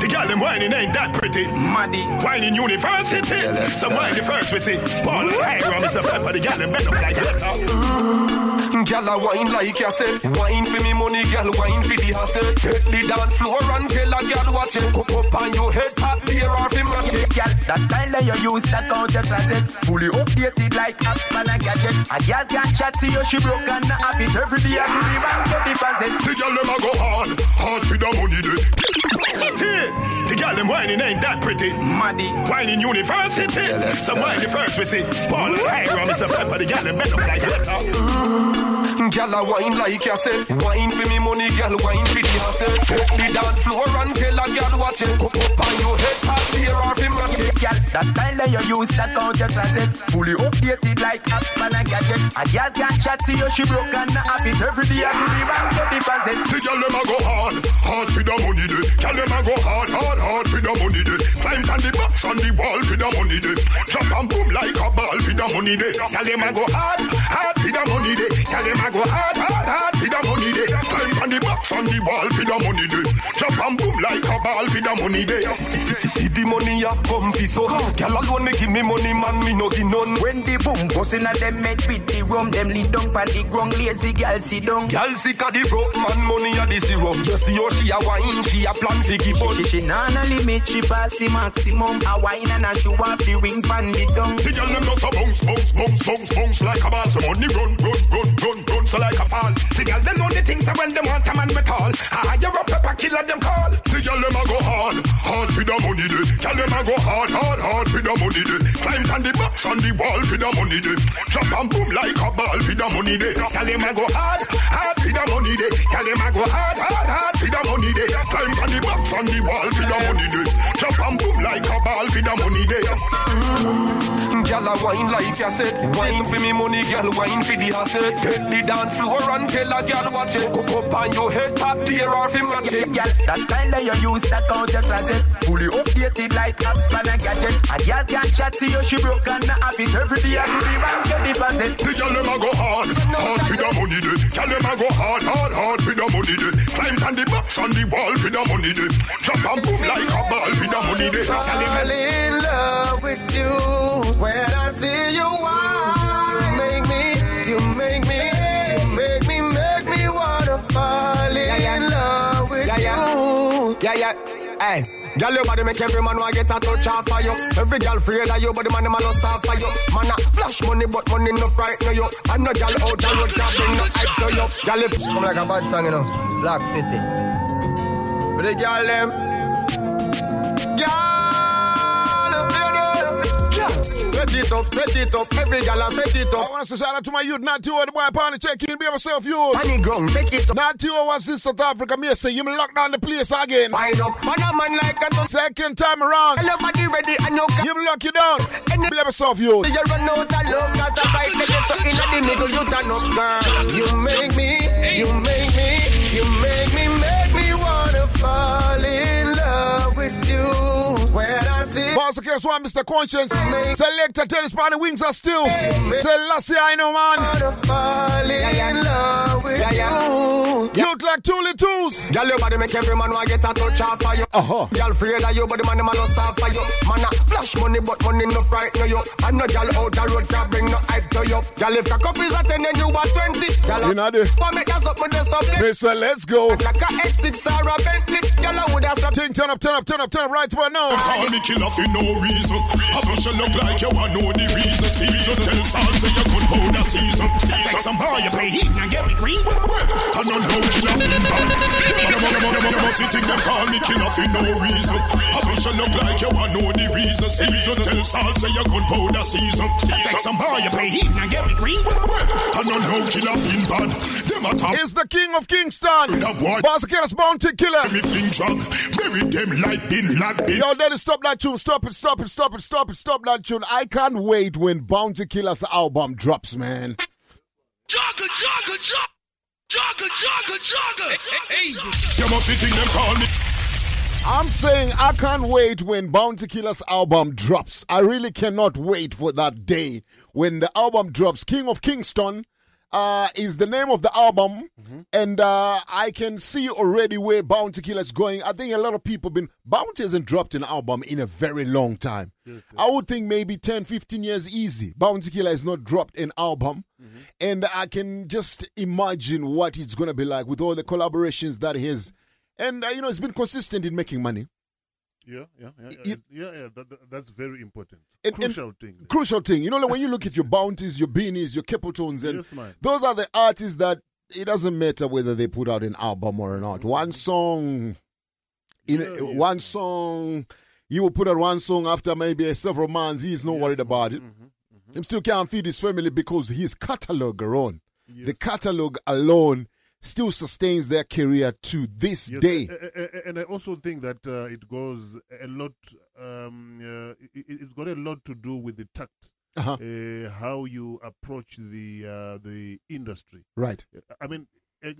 The girl them whining ain't that pretty. Muddy. Whining university. so whine the first we see. Paul and Hagler, Mr. Pepper, the girl them bend up like that. Gyal a wine like you said Wine for me money, gyal wine for the hustle Hit the dance floor and tell a gyal watch it Cup up on your head, hot beer off him match it Girl, that style that you use, that count your closet. Fully updated like apps, man, I gadget. A girl can't chat to you, she broke and not have every day. I do the bank, get deposit. The them a go hard, hard for the money they. The girl them whining ain't that pretty. Muddy. Whining university. so whine the first we see. Paul and Hagler, Mr. Pepper, the girl them up like that. Mm. Gyal a wine like you said Wine for me money, gyal wine for the hustle Hit the dance floor and tell a gyal watch it Cup up on your head, hot beer off him match it Girl, that style that you use, that count your closet. Fully updated like apps, man, I gadget. A girl can't chat to you, she broke and have every day. I do the bank, get deposit. The girl them a go hard, hard for the money they. Girl them a go hard, hard, hard for the money they. Climb on the box on the wall for the money they. Jump and boom like a ball for the money they. Girl them a go hard, hard for the money they. Girl them a go hard, hard, hard for the money they. Climb on the box on the wall for the money they. Jump and boom like a ball for the money they. See the money a come fi so Gyal alone me give me money man me no give none When the boom bust inna them head with the rum, them lead down pan the ground, lazy girl sit down. Gyal sick of the broke man money a the serum Just see how she a wine she a plan fi give up She, she nah no limit, she pass the maximum. A wine and a show off the ring pan the tongue. The girl them just a bounce, bounce, bounce, bounce, bounce like a ball. So money run, run, run, run, run, so like a fall. The girl them know the things that when them want a man metal. Ah, you're a pepper killer, them call. The girl them a go hard, hard for the money day. Girl them a go hard, hard, hard for the money day. Climb on the box on the wall for the money day. Drop and boom like a ball for the money day. Girl them a go hard, hard for the money day. Girl them a go hard, hard, hard for the money day. Climb on the box on the wall for the money day. Drop and boom like a ball for the money day. Gyal a wine like you said Wine for me money, gyal wine for the hustle Hit the dance floor and tell a gyal watch it Cup up on your head, hot beer off him match it Girl, that style that you use, that count your closet. Fully updated like apps, man, a gadget. A girl can't chat to you, she broke and not have it every day. I do the bank, get deposit. The girl them a go hard, hard for the money day. Girl them a go hard, hard, hard for the money day. Climb on the box on the wall for the money day. Jump and boom like a ball for the money day. Girl them fall in love with you when I see you wine. You make me, you make me, you make me, make me wanna fall in love with you. Yeah, yeah. Hey. Girl, your body make every man want get a touch off of you. Every girl afraid of you, but the man them a lust off of you. Man a flash money, but money no frighten you. And no girl out the road can bring no hype to you. Girl, if Come like a bad song, you know. Black City. But the girl them. Girl, it up, set it up. Every girl a set it up. I want to say shout out to my youth, not to the boy party check in, be yourself, you. Honey ground, take it up. Not to was in South Africa, me say you lock down the place again. Wind up, man a man like a Second time around, Everybody ready and you can. you lock you down. Be yourself, you. You run out of love, cause the fight you so in the middle, you turn up, girl. You make me, you make me, you make me, make me wanna fall in love with you. When I Boss of Chaos One, Mr. Conscience. Selector Tennis Party Wings are still. Selassie, I know, man. Fall in love with you. Youth like Toolie Tools. Girl, your body make every man want get a touch off of you. Uh-huh. Girl, afraid of you, but the man, them a lust off of you. Man, a flash money, but money no frighten you. And no girl out the road can bring no hype to you. Girl, if a cup is a 10, then you are 20. Girl, You know the. But make us up with the subject. Mister, let's go. Like a X6 or a Bentley. Girl, I would have stopped. Ting, turn up, turn up, turn up, turn up right about now. Call me killer for no reason. I brush you look like you want know the reason. Season tell Sal say you good powder season. Like some boy you play heat and get me green. I don't know killer in bad. Them call me killer for no reason. I brush you look like you want know the reason. Season tell Sal say you good powder season. Like some boy you play heat and get me green. I don't know killer in bad. Them a top. It's the King of Kingston. Boss of Chaos Bounty Killer. Me fling drug. Bury them like Bin Laden. Yo, Daddy, stop that tune. Stop it, stop it, stop it, stop it, stop that tune. I can't wait when Bounty Killer's album drops, man. Joggle, joggle, joggle. You must think them call me. I'm saying I can't wait when Bounty Killer's album drops. I really cannot wait for that day when the album drops. King of Kingston uh, is the name of the album, and uh, I can see already where Bounty Killer's going. I think a lot of people been Bounty hasn't dropped an album in a very long time. I would think maybe 10, 15 years easy. Bounty Killer has not dropped an album, and I can just imagine what it's gonna be like with all the collaborations that he has. And uh, you know, it's been consistent in making money. Yeah, yeah, yeah, yeah. You- yeah, yeah that, that- that's very important. And- and- Crucial thing. Crucial thing. You know, like when you look at your bounties, your Beenies, your Capletons, and Yes, those are the artists that it doesn't matter whether they put out an album or not. Mm-hmm. One song, in uh, one song, you will put out one song after maybe several months. He's not worried about it. Mm-hmm, mm-hmm. Him still can't feed his family because his catalog alone, the catalog alone, still sustains their career to this Yes, day. and I also think that uh, it goes a lot. Um, uh, it, it's got a lot to do with the tact, Uh-huh. uh, how you approach the uh, the industry. Right. I mean,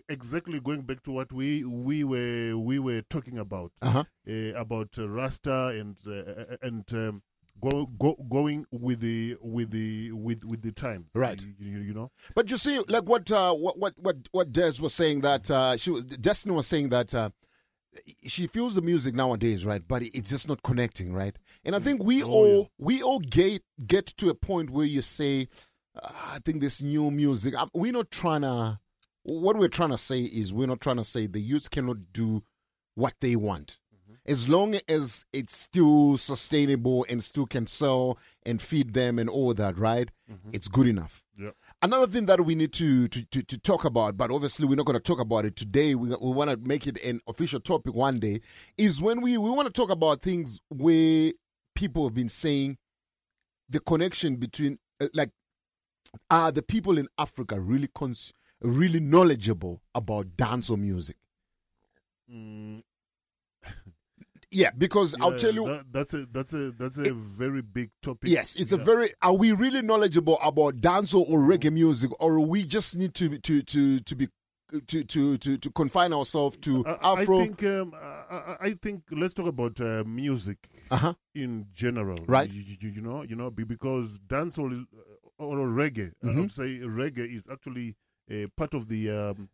exactly going back to what we we were we were talking about Uh-huh. uh, about uh, Rasta and uh, and um, go, go going with the with the with with the times. Right. You, you, you know. But you see, like what uh, what what what what Des was saying that uh, she was Destiny was saying that uh, she feels the music nowadays, right? But it's just not connecting, right? And I think we all we all get get to a point where you say, uh, I think this new music. um, We're not trying to. What we're trying to say is we're not trying to say the youth cannot do what they want. As long as it's still sustainable and still can sell and feed them and all that, right? It's good enough. Yeah. Another thing that we need to, to, to, to talk about, but obviously we're not going to talk about it today. We, we want to make it an official topic one day. Is when we, we want to talk about things where people have been saying the connection between, uh, like, are the people in Africa really cons- really knowledgeable about dance or music? Yeah, because I'll tell you. that- that's a that's a that's a very big topic. Yes, it's a very. Are we really knowledgeable about dancehall or reggae music, or we just need to to to to be to to to, to confine ourselves to I- Afro? I think um, I, I- I think let's talk about uh, music Uh-huh. in general, Right. You, you, you know, you know, because dancehall is, uh, or reggae, I Mhm. would say reggae is actually a part of the um,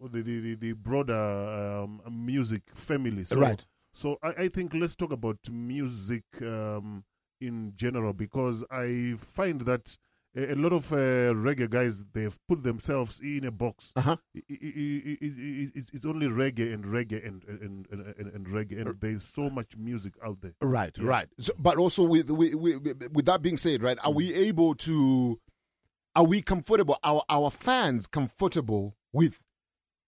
the, the, the, the broader um, music family. So, Right. So I, I think let's talk about music um, in general because I find that a, a lot of uh, reggae guys they've put themselves in a box. Uh-huh. I- I- I- I- It's, only reggae and reggae and and, and, and, and reggae, and there's so much music out there. Right, Yeah. right. So, but also with, with with with that being said, right, are we able to? Are we comfortable? Our our fans comfortable with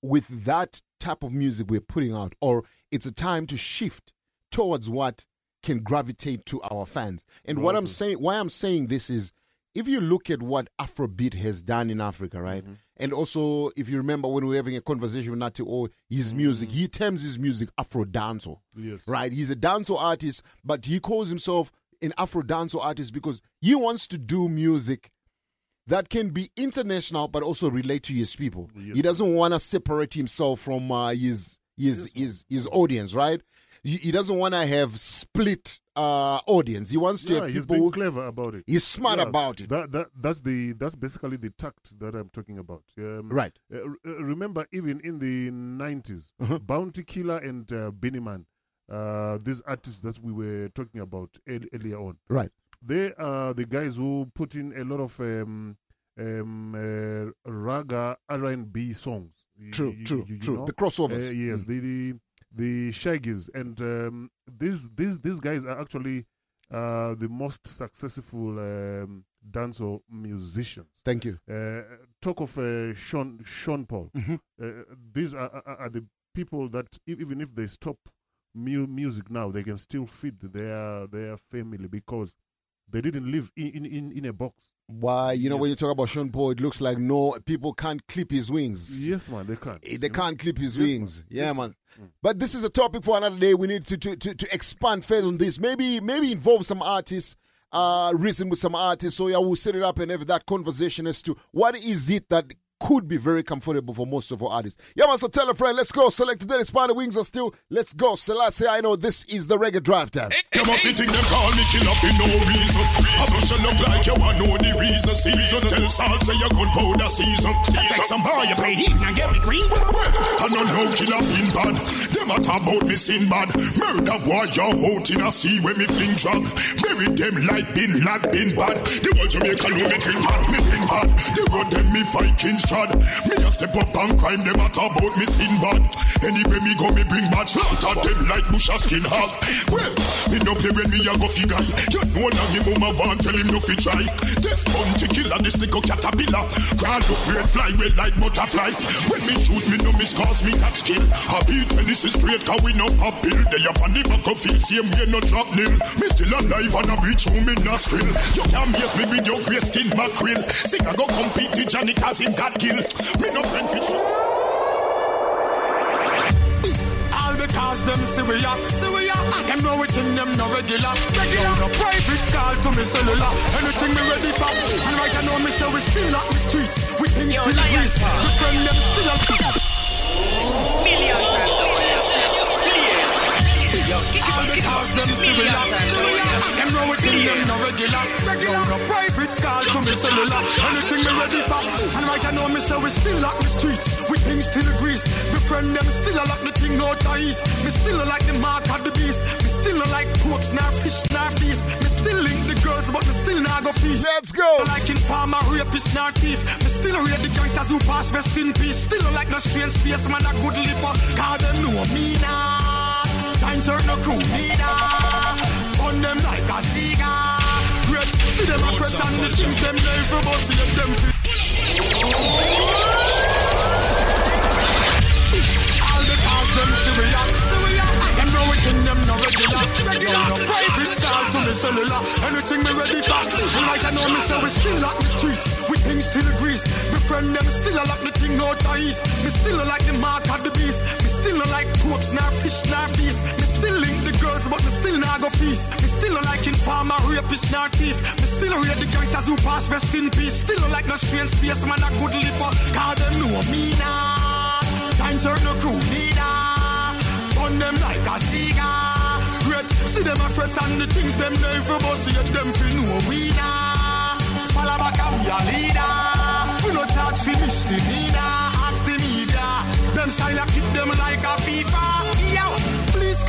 with that type of music we're putting out, or it's a time to shift towards what can gravitate to our fans? And what I'm saying, why I'm saying this is, if you look at what Afrobeat has done in Africa, right, mm-hmm. and also if you remember when we were having a conversation with Nati or his mm. music, he terms his music Afro dancehall Yes. right? He's a dancehall artist, but he calls himself an Afro dancehall artist because he wants to do music that can be international but also relate to his people. He doesn't want to separate himself from uh, his his his his audience, right? he, he doesn't want to have split uh, audience. He wants to Yeah, have people. being clever about it. He's smart Yeah, about it. That, that that's the that's basically the tact that I'm talking about. Um, Right. uh, uh, remember, even in the 90s, Uh-huh. Bounty Killer and uh, Beenie Man, uh, these artists that we were talking about earlier on, Right. They are the guys who put in a lot of um, um, uh, raga R&B songs. True, you- true, you- you true. know? The crossovers. Uh, yes, Mm. the, the the Shaggies, and um, these these these guys are actually uh, the most successful um, dancehall musicians. Thank you. Uh, talk of uh, Sean Sean Paul. Mhm. Uh, these are, are, are the people that even if they stop mu- music now, they can still feed their their family because they didn't live in in, in, in a box. Why, you know, when you talk about Sean Paul, it looks like no people can't clip his wings. Yes, man, they can't. Eh, They can't clip his Yes, wings. man. Yeah, Yes, man. man. But this is a topic for another day. We need to to, to, to expand further on this. Maybe maybe involve some artists, uh, reason with some artists. So yeah, we'll set it up and have that conversation as to what is it that could be very comfortable for most of our artists. Yeah, man. So tell a friend. Let's go. Select the Spine the wings are still. Let's go. Selassie, I know this is the reggae drive time. You must think them call me killer for no reason. I brush you look like you want know the reason. Season tell Salt say you gunpowder season. Like some boy you play heat and get me green. I don't know killer been bad. Them a talk about me sin bad. Murder boy you out in a sea when me fling drug. Bury them like bin lad bin bad. The world Jamaica know me thing bad, me thing bad. The road them me Vikings trod. Me a step up and crime them a talk about me sin bad. Anyway me go me bring bad slaughter them like bush a skin hog. Well, me no play when me a go fi guy. You know now him mama want tell him no fi try. This bounty killer, this little caterpillar. Crawl up red fly red like butterfly. When me shoot me no miss cause me that skill. I beat when this is straight cause we no pop pill. They up on the back of field same way no drop nil. Me still alive and I reach home in nostril. You can't me with your grey skin mackerel. Sing I go compete with Johnny cause him got kill. Me no friend fish. All because them Syria, Syria. I can know it in them no regular, regular. No private call to me cellular. Anything me ready for. And right I know me say we still at the streets. We things Yo, still Lion grease. We friend them still at Million times over, yeah. Yo, kick it kick it because them back. Syria, Million times them no regular, regular. No private call to me cellular. Anything me ready for. And right I know me say we still at the streets. We things still grease. We friend them still a like the thing out east. Me still a like the mark of the beast. Me still a like pork, nor fish, nor beef. Me still link the girls, but me still not go feast. Let's go. Like in farmer, rapist, nor thief. Me still a read the gangsters who pass rest in peace. Still a like no strange space, man a good lipper. Call them know me now. Giants hurt no crew me now. Burn them like a cigar. Great, see them a fret and the things them never bust. See them all the cars them In them no regular, regular. Private call to me cellular. Anything me ready for. Like I know me say we still at the streets. We things still grease. Me friend them still a like the thing out of east. Me still a like the mark of the beast. Me still a like pork, nor fish, nor beef. Me still link the girls, but me still not go feast. Me still a like in farmer, rapist, nor thief. Me still read the gangsters who pass rest in peace. Still a like no strange space, man a good lipper. Call them know me now. Giants hurt no crew neither. Burn them like a cigar. See them a fret and the things them never bust. See them fi know we now. Follow back and we a leader. We no charge fi misdemeanor. Ask the media. Them style a keep them like a FIFA.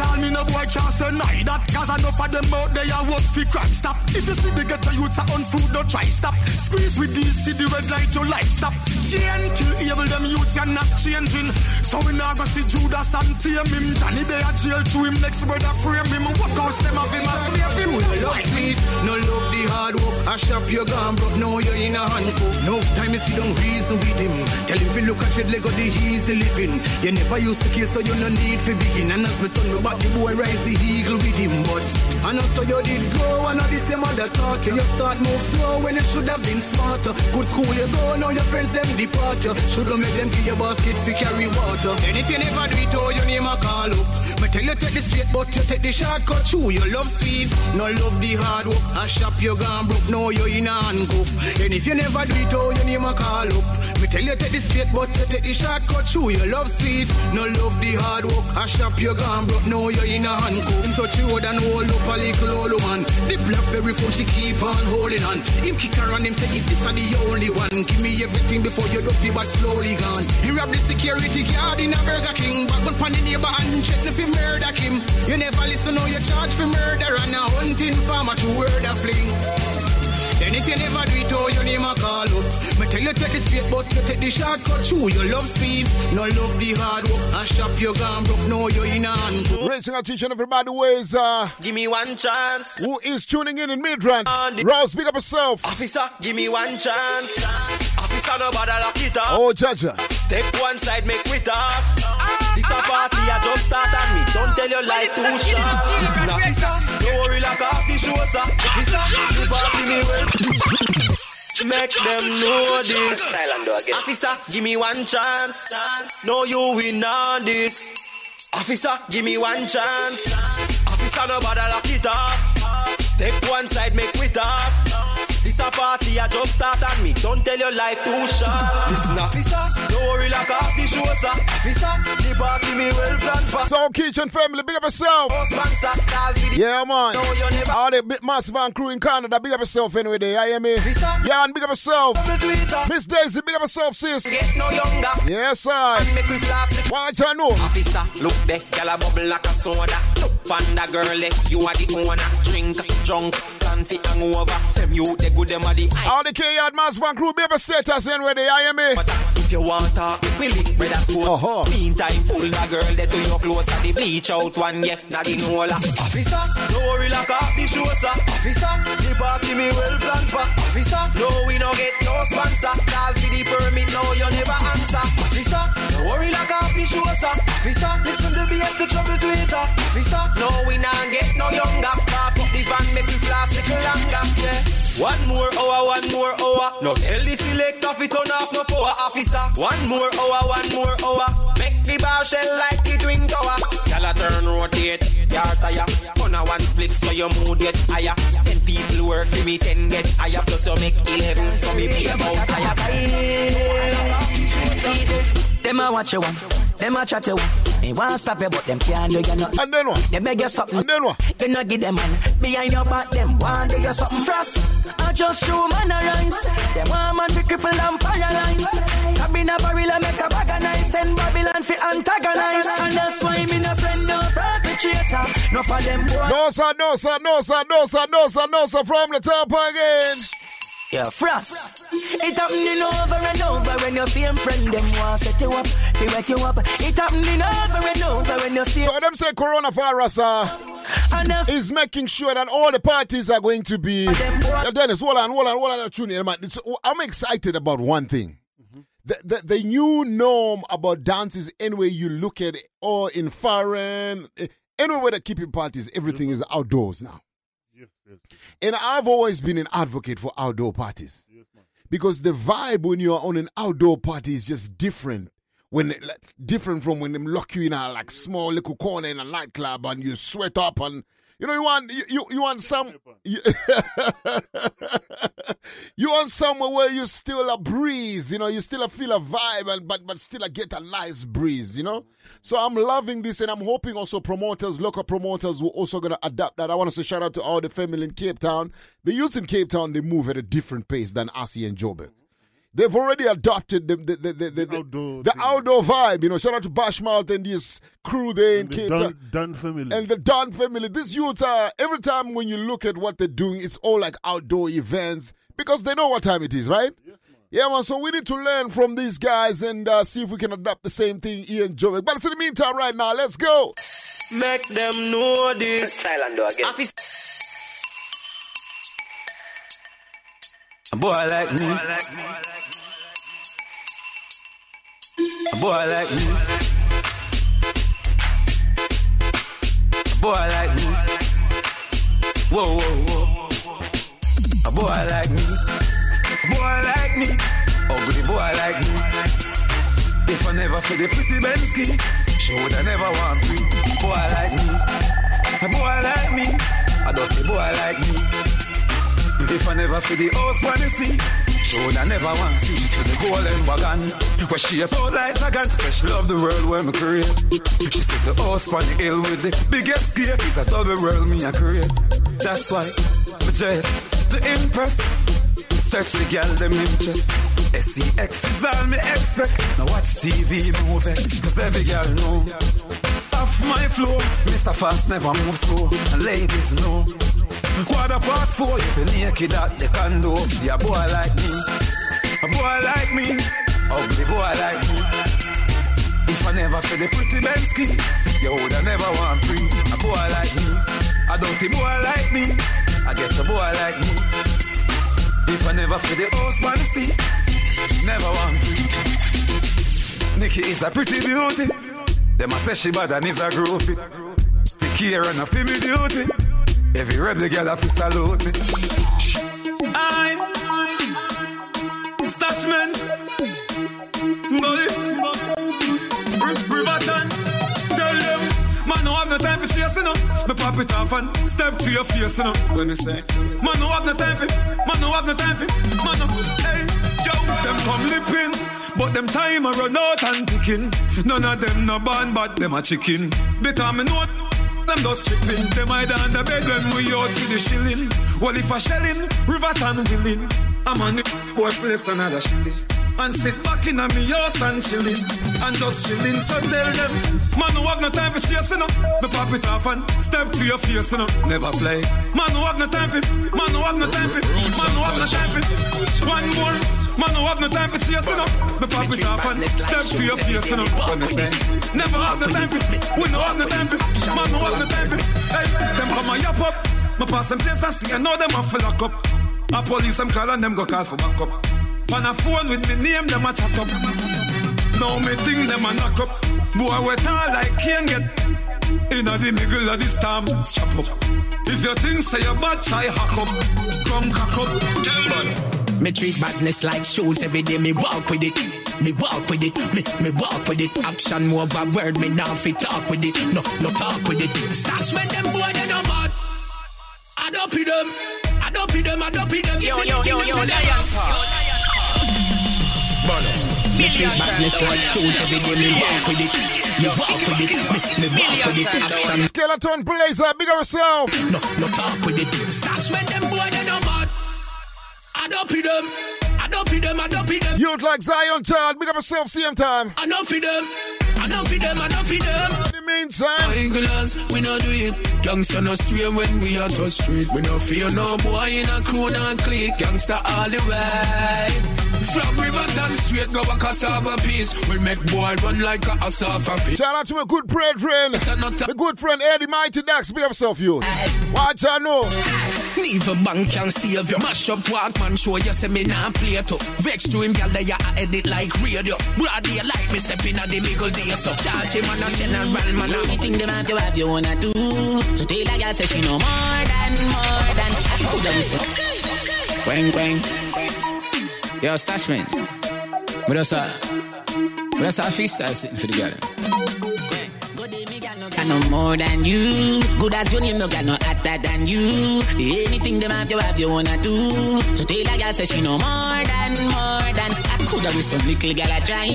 Call me no boy can't say neither. Cause enough of them out there a work fi crime stop. If you see the ghetto youths are on food, no try stop. Squeeze with see the red light, your life stop. Gain till able them youths are not changing. So we now go see Judas and tame him. Johnny Bay a jail to him, next brother frame him. What house them have him a slave him. No love sweet, no love the hard work. I shop your gun, but now you're in a handcuff. No time you sit down reason with him. Tell him to look at your leg of the easy living. You never used to kill, so you no need to begin. And as me turn me back, the boy rise the eagle with him. But And also you did grow, I know this your mother taught you. Start move slow when you should have been smarter. Good school you go, now your friends them depart you. Should've make them give you basket for carry water. And if you never do it, oh, your name a call up. Me tell you take the straight, but you take the shortcut. True, you love sweet, no love the hard work. I shop you gone broke, now you in a handcuff. And if you never do it, oh, your name a call up. Me tell you take the straight, but you take the shortcut. True, you love sweet, no love the hard work. I shop you gone broke, now you in a handcuff. Him touch you and hold up a little old woman. The blackberry phone she keep on holding on. Him kick her and him say if this are the only one, give me everything before you don't but slowly gone. He rob the security guard in a Burger King, back pan the neighbor and check if he murder him. You never listen, to no you charge for murder and a hunting farmer to word a fling. Then if you never do it, oh, your name a call up. Me tell you take the straight, but you take the shortcut. True, you love speed, no love the hard work. I shop you gone broke, no you in a hand. Reaching out to everybody who is uh Give me one chance. who is tuning in in Midrand. Rouse, big up yourself. Officer, give me one chance. Officer, nobody lock it up. Oh, Jaja. Step one side, make we talk. This a party, I just start on me. Don't tell your life too short. Listen, officer, don't worry, like off the show, sir. Officer, you party me well. Make them know this. Officer, give me one chance. No, you win on this. Officer, give me one chance. Officer, nobody lock it up. Step one side, make we talk. A party, I just start on me. Don't tell your life too short. Listen, officer, don't worry, like off the show, sir. Officer, the party me well planned for. Soul Kitchen family, big up yourself. Sponsor, call video. Yeah, man. No, you never. All the big massive and crew in Canada, big up yourself anyway, there. I am Yeah, and big up yourself. Miss Daisy, big up yourself, sis. Get no younger. Yes, I. Make we flash it. Why you know? Officer, look there, gyal a bubble like a soda. Look on the girl, eh, you are the owner. Drink, drunk, plan fi hangover. Them you, they good, them are the eye. All the K-Yard massive and crew, big up your status anyway, there. I am If you want to, we lick with a sport. Uh-huh. Meantime, pull the girl that to your close at the bleach out one, yeah, not the nola. Officer, no worry, like off the show, sir. Officer, the party me well planned for. Officer, no, we no get no sponsor. Call for the permit, no, you never answer. Officer, no worry, like off the show, sir. Officer, listen to BS, the trouble Twitter. Officer, no, we not get no younger. Park up the van, make it flash little longer, yeah. One more hour, one more hour. No tell the selector fi turn off no power officer. One more hour, one more hour. Make the bar shell like the twin tower. Gyal a turn rotate, yar tire. On a one split so your mood get higher. Ten people work for me, ten get higher. Plus you make eleven, so me pay about higher. Them a watch you one, them a chat you. Me want stop you, but them can't do you nothing. And then what? They beg you something. And then what? You not give them man behind your back. Them want do you something frost. I just show man a rise. Them want man to cripple and paralyze. Cabin a barrel and make a bag of nice. And Babylon fi antagonize. And that's why me no friend no perpetrator. No for them boy. No, sir, no, sir, no, sir, no, sir, no, sir, no, sir, from the top again. Yeah, frost. It happening over and over when your same friend them want set you up, they wet you up. It happening over and over when you see. So them say coronavirus uh, is making sure that all the parties are going to be. Yeah, Dennis, hold on, hold on, hold on, tune in, man. It's- I'm excited about one thing. The, the, the new norm about dances, anyway you look at it, or in foreign, eh, anywhere that keeping parties, everything is outdoors now. And I've always been an advocate for outdoor parties. because the vibe when you're on an outdoor party is just different. When like, different from when they lock you in a like small little corner in a nightclub and you sweat up and you know you want you you, you want some you, you want somewhere where you still a breeze, you know, you still a feel a vibe and but but still a get a nice breeze, you know. So I'm loving this and I'm hoping also promoters, local promoters, will also gonna adapt that. I want to say shout out to all the family in Cape Town. The youth in Cape Town they move at a different pace than Asi and Joburg. They've already adopted the the, the, the, the, the, outdoor, the outdoor vibe. You know, shout out to Bashmouth and his crew there in the Cape Dunn, family. And the Don family, this youth, uh, every time when you look at what they're doing, it's all like outdoor events because they know what time it is, right? yeah, man. So we need to learn from these guys and uh, see if we can adopt the same thing here in Joburg. But in the meantime, right now, let's go. Make them know this. Thailand again. Office. A boy like me. A boy like me. A boy like me. Whoa, whoa, whoa. A boy like me, a boy like me, ugly boy like me. If I never feel the pretty Bensky, she woulda never want me. Boy like me, a boy like me, a dirty boy like me. If I never feel the house when you see, she woulda never want to see. To the golden wagon, where she a out like dragon, say she love the world where me create. She said the house on the hill with the biggest gate is a double world me a create. That's why me dress to impress. Search the girl them interest. SEX is all me expect. Now watch TV movies, cause every girl know. Off my floor, Mr. Fast never move slow. And ladies know. Quarter past four, if you naked at the condo. Yeah, boy like me. A boy like me. Ugly boy like me. If I never feel the pretty Bensky, you woulda never want free. A boy like me. I don't think a dirty boy like me. I get a boy like me. If I never feel the house man see, never want free. Nikki is a pretty beauty. Them a say she bad and is a groupie. The care and a feel me duty. Every rebel girl a fi salute me. I'm Stashman. Ngoli. Riverton. Tell them, man, no have no time for chasing up. Me pop it off and step to your face, you know. When me say, man, no have no time for, man, no have no time for, man, no. Hey, yo, them come lipping, but them time a run out and ticking. None of them no born, but them a chicken. Because me know them just tripping. Them hide under bed when we out for the shilling. Well, if I shelling, Riverton willing. I'm on the boy place another shilling. And sit back in a me house and chilling. And just chilling. So tell them, man, no have no time for chasing up. Me pop it off and step to your face, you know. Never play. Man, no have no time for. Man, no have no time for. Man, no have no time for. One more. Man, no have no time for chasing up. Me pop it off and step to your face. What me say? Never have no time for. We no have no time for. Man, no have no time for. Hey, them come and yap up. Me pass them place and see, I know them a fill lock up. A police them call and them go call for backup. On a phone with me name, them a chat up. Now me think them a knock up. Boy, we tall like can't get. Inna the middle of the storm, chop up. If you think say you bad, try hack up. Come cock up. Tell. Me treat badness like shoes every day. Me walk with it. Me walk with it. Me me walk with it. Action more of a word. Me now fit talk with it. No no talk with it. Stash men them boy they no bad. I don't pee them. I don't pee them. I don't pee them. Yo, yo, yo, yo, Lion Me treat badness like shoes every day. Me walk with it. Me walk with it. Me, me walk with it. Action. Skeleton Blazer, big up yourself. No no talk with it. Stash men them boy they no bad. I don't pee them. I don't pee them. I don't pee them. Youth like Zion Child, big up yourself, same time. I don't feed them. I don't feed them. I don't feed them. In the meantime, English, we no do it. Gangsta no stray when we are touch street. We no fear no boy in a crew and clique. Gangsta all the way. From Riverton straight go a cassava piece. We make boy run like a cassava fish. shout out to my good brethren, my good friend Eddie Mighty Dax, big up yourself, you. Watch I know. Leave a bank can save you. Mash up Walkman, show you say me nah play it up. Vex to him, girl, they a edit like radio. Broad day like me step in a the middle day, so charge him and a general man. Anything them have to have you wanna do. So tell a girl say she know more than more than I could have said. Quang, quang. Yo, stash man. What else? Uh, what else? Uh, I freestyle sitting for the girl. I know more than you. Good as your name, no got no hotter than you. Anything them have to have you wanna do. So tell a girl say she know more than more than I could have some little girl I try.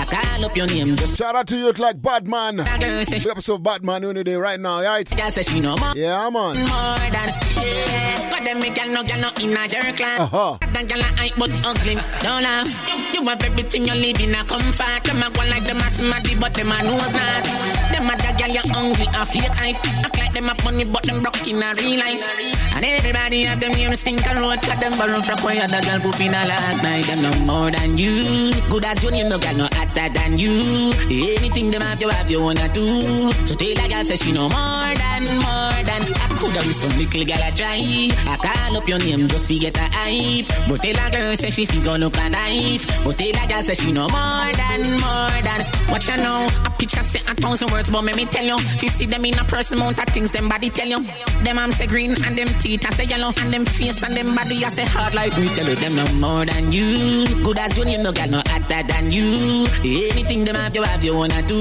I call up your name just Shout out to youth like Batman. Big up yourself, Batman, you know they right now, right? girl say she know more. Yeah, man. More than yeah. God them me girl no girl no in a your clan. Uh-huh. That girl a hype but ugly. Don't laugh. You, you have everything you live in a comfort. Them a go like them a smarty but them a knows not. Them a the girl you hungry a fake hype. Act like them a money, but them broke in a real life. And everybody have them name stink and road. Cut them barrel from where the girl poop in a last night. Them no more than you. Good as you name no girl no hotter than you. Anything them have you have you wanna do. So tell a girl say she know more than more than I coulda be some little gal a try. I call up your name just fi get a hype. But tell a girl say she fi go look a knife. But tell a girl say she know more than more than. What you know? A picture say a thousand words, but me me tell you. If you see them in a person mount of things, them body tell you. Them arms say green and them teeth I say yellow and them face and them body I say hard like me. Tell you them no more than you. Good as you name no gal no hotter than you. Anything them have you have you wanna do.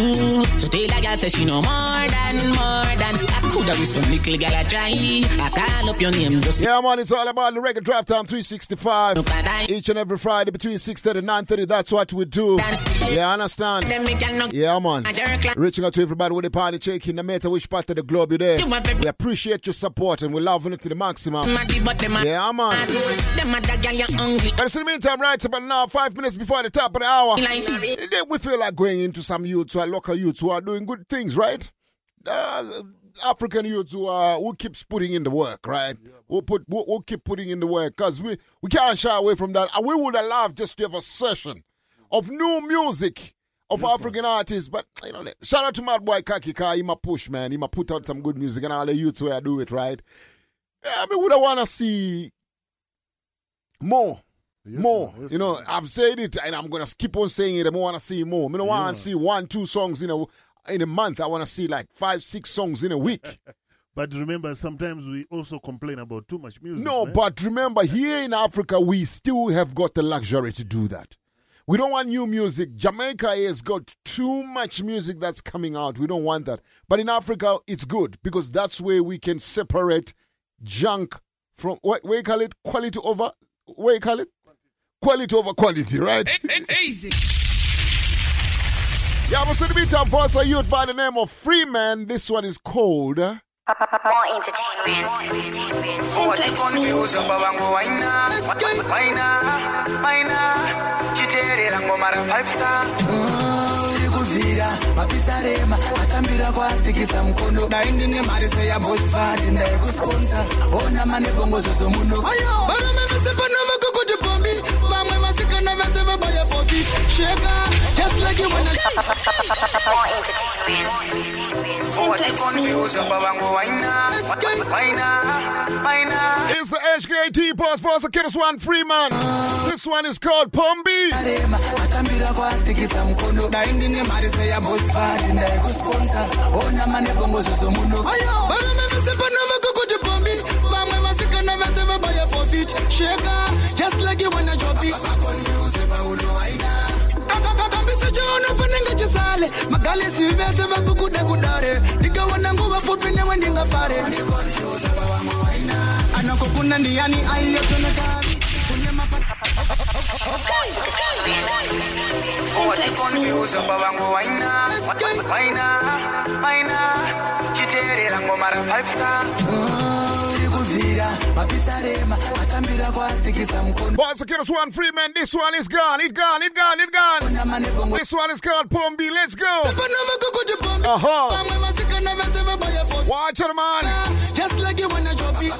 So tell a girl say she know more than more than. I coulda be some little gal a try. I call up your name just. Yeah, man, it's all about the reggae drive time 365. Each and every Friday between 6.30 and 9.30, that's what we do. Yeah, I understand? Yeah, man. Reaching out to everybody with the party check-in, no matter which part of the globe you're there. We appreciate your support and we're loving it to the maximum. Yeah, man. But in the meantime, right about now, five minutes before the top of the hour, we feel like going into some youths, our local youths who are doing good things, right? Uh, African youths who are who keeps putting in the work, right? We'll put we'll, we'll keep putting in the work because we we can't shy away from that. And we would have loved just to have a session of new music of African artists. But you know, shout out to Mad Boy Kaki car he ma push man, he ma put out some good music and all the youths where I do it, right? Yeah, I mean, would have wanna see more. more, you know, I've said it and I'm gonna keep on saying it. I want to see more. I don't want to see one, two songs you a in a month. I want to see like five, six songs in a week. But remember, sometimes we also complain about too much music. No, man. but remember, here in Africa, we still have got the luxury to do that. We don't want new music. Jamaica has got too much music that's coming out. We don't want that. But in Africa, it's good because that's where we can separate junk from what, what you call it? Quality over, what you call it? Quality over quality, right? Easy. Yeah, but in the meantime, for us, a youth by the name of Freeman, this one is called. More entertainment. urikuvhira mapisarema atambira kwastikisa mukono dai ndine mari seyabosfadi ndaikusponsa ona manebongozo zomuno varume vese pano bombi vamwe vasikana vese vabaya fofit sheka just like you wanna It's the HKT Boss Boss Kiddos One Freeman. This one is called Pombi. atambira kwastikisa mukono dai ndine mari seyabosfadi ndaikusponsa ona manebongozo zomuno varume vese pano vakukuti bombi vamwe vasikana vese vabaya fofit sheka just like you wanna drop it kwastikisa mukono Boss Kiddos One Freeman. This one is gone. It gone. It gone. It gone. This one is called Pombi. Let's go. Uh-huh. Watch it, man. just like you wanna drop it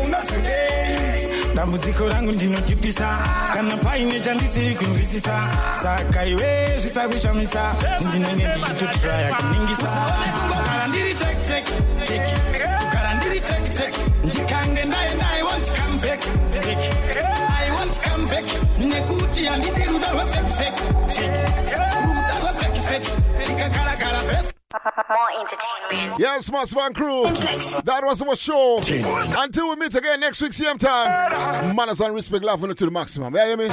unozvidei dambudziko rangu kana paine saka iwe zvisakushamisa ndinenge ndichitotiraya kuningisa ndikange back i want come back nekuti handidi rudo rwefekfek rudo rwefekfek ndikagarakara best More entertainment. Yes, Mass Van Crew. That was our show. Until we meet again next week, same time. Manners and respect, love you to the maximum. You hear me?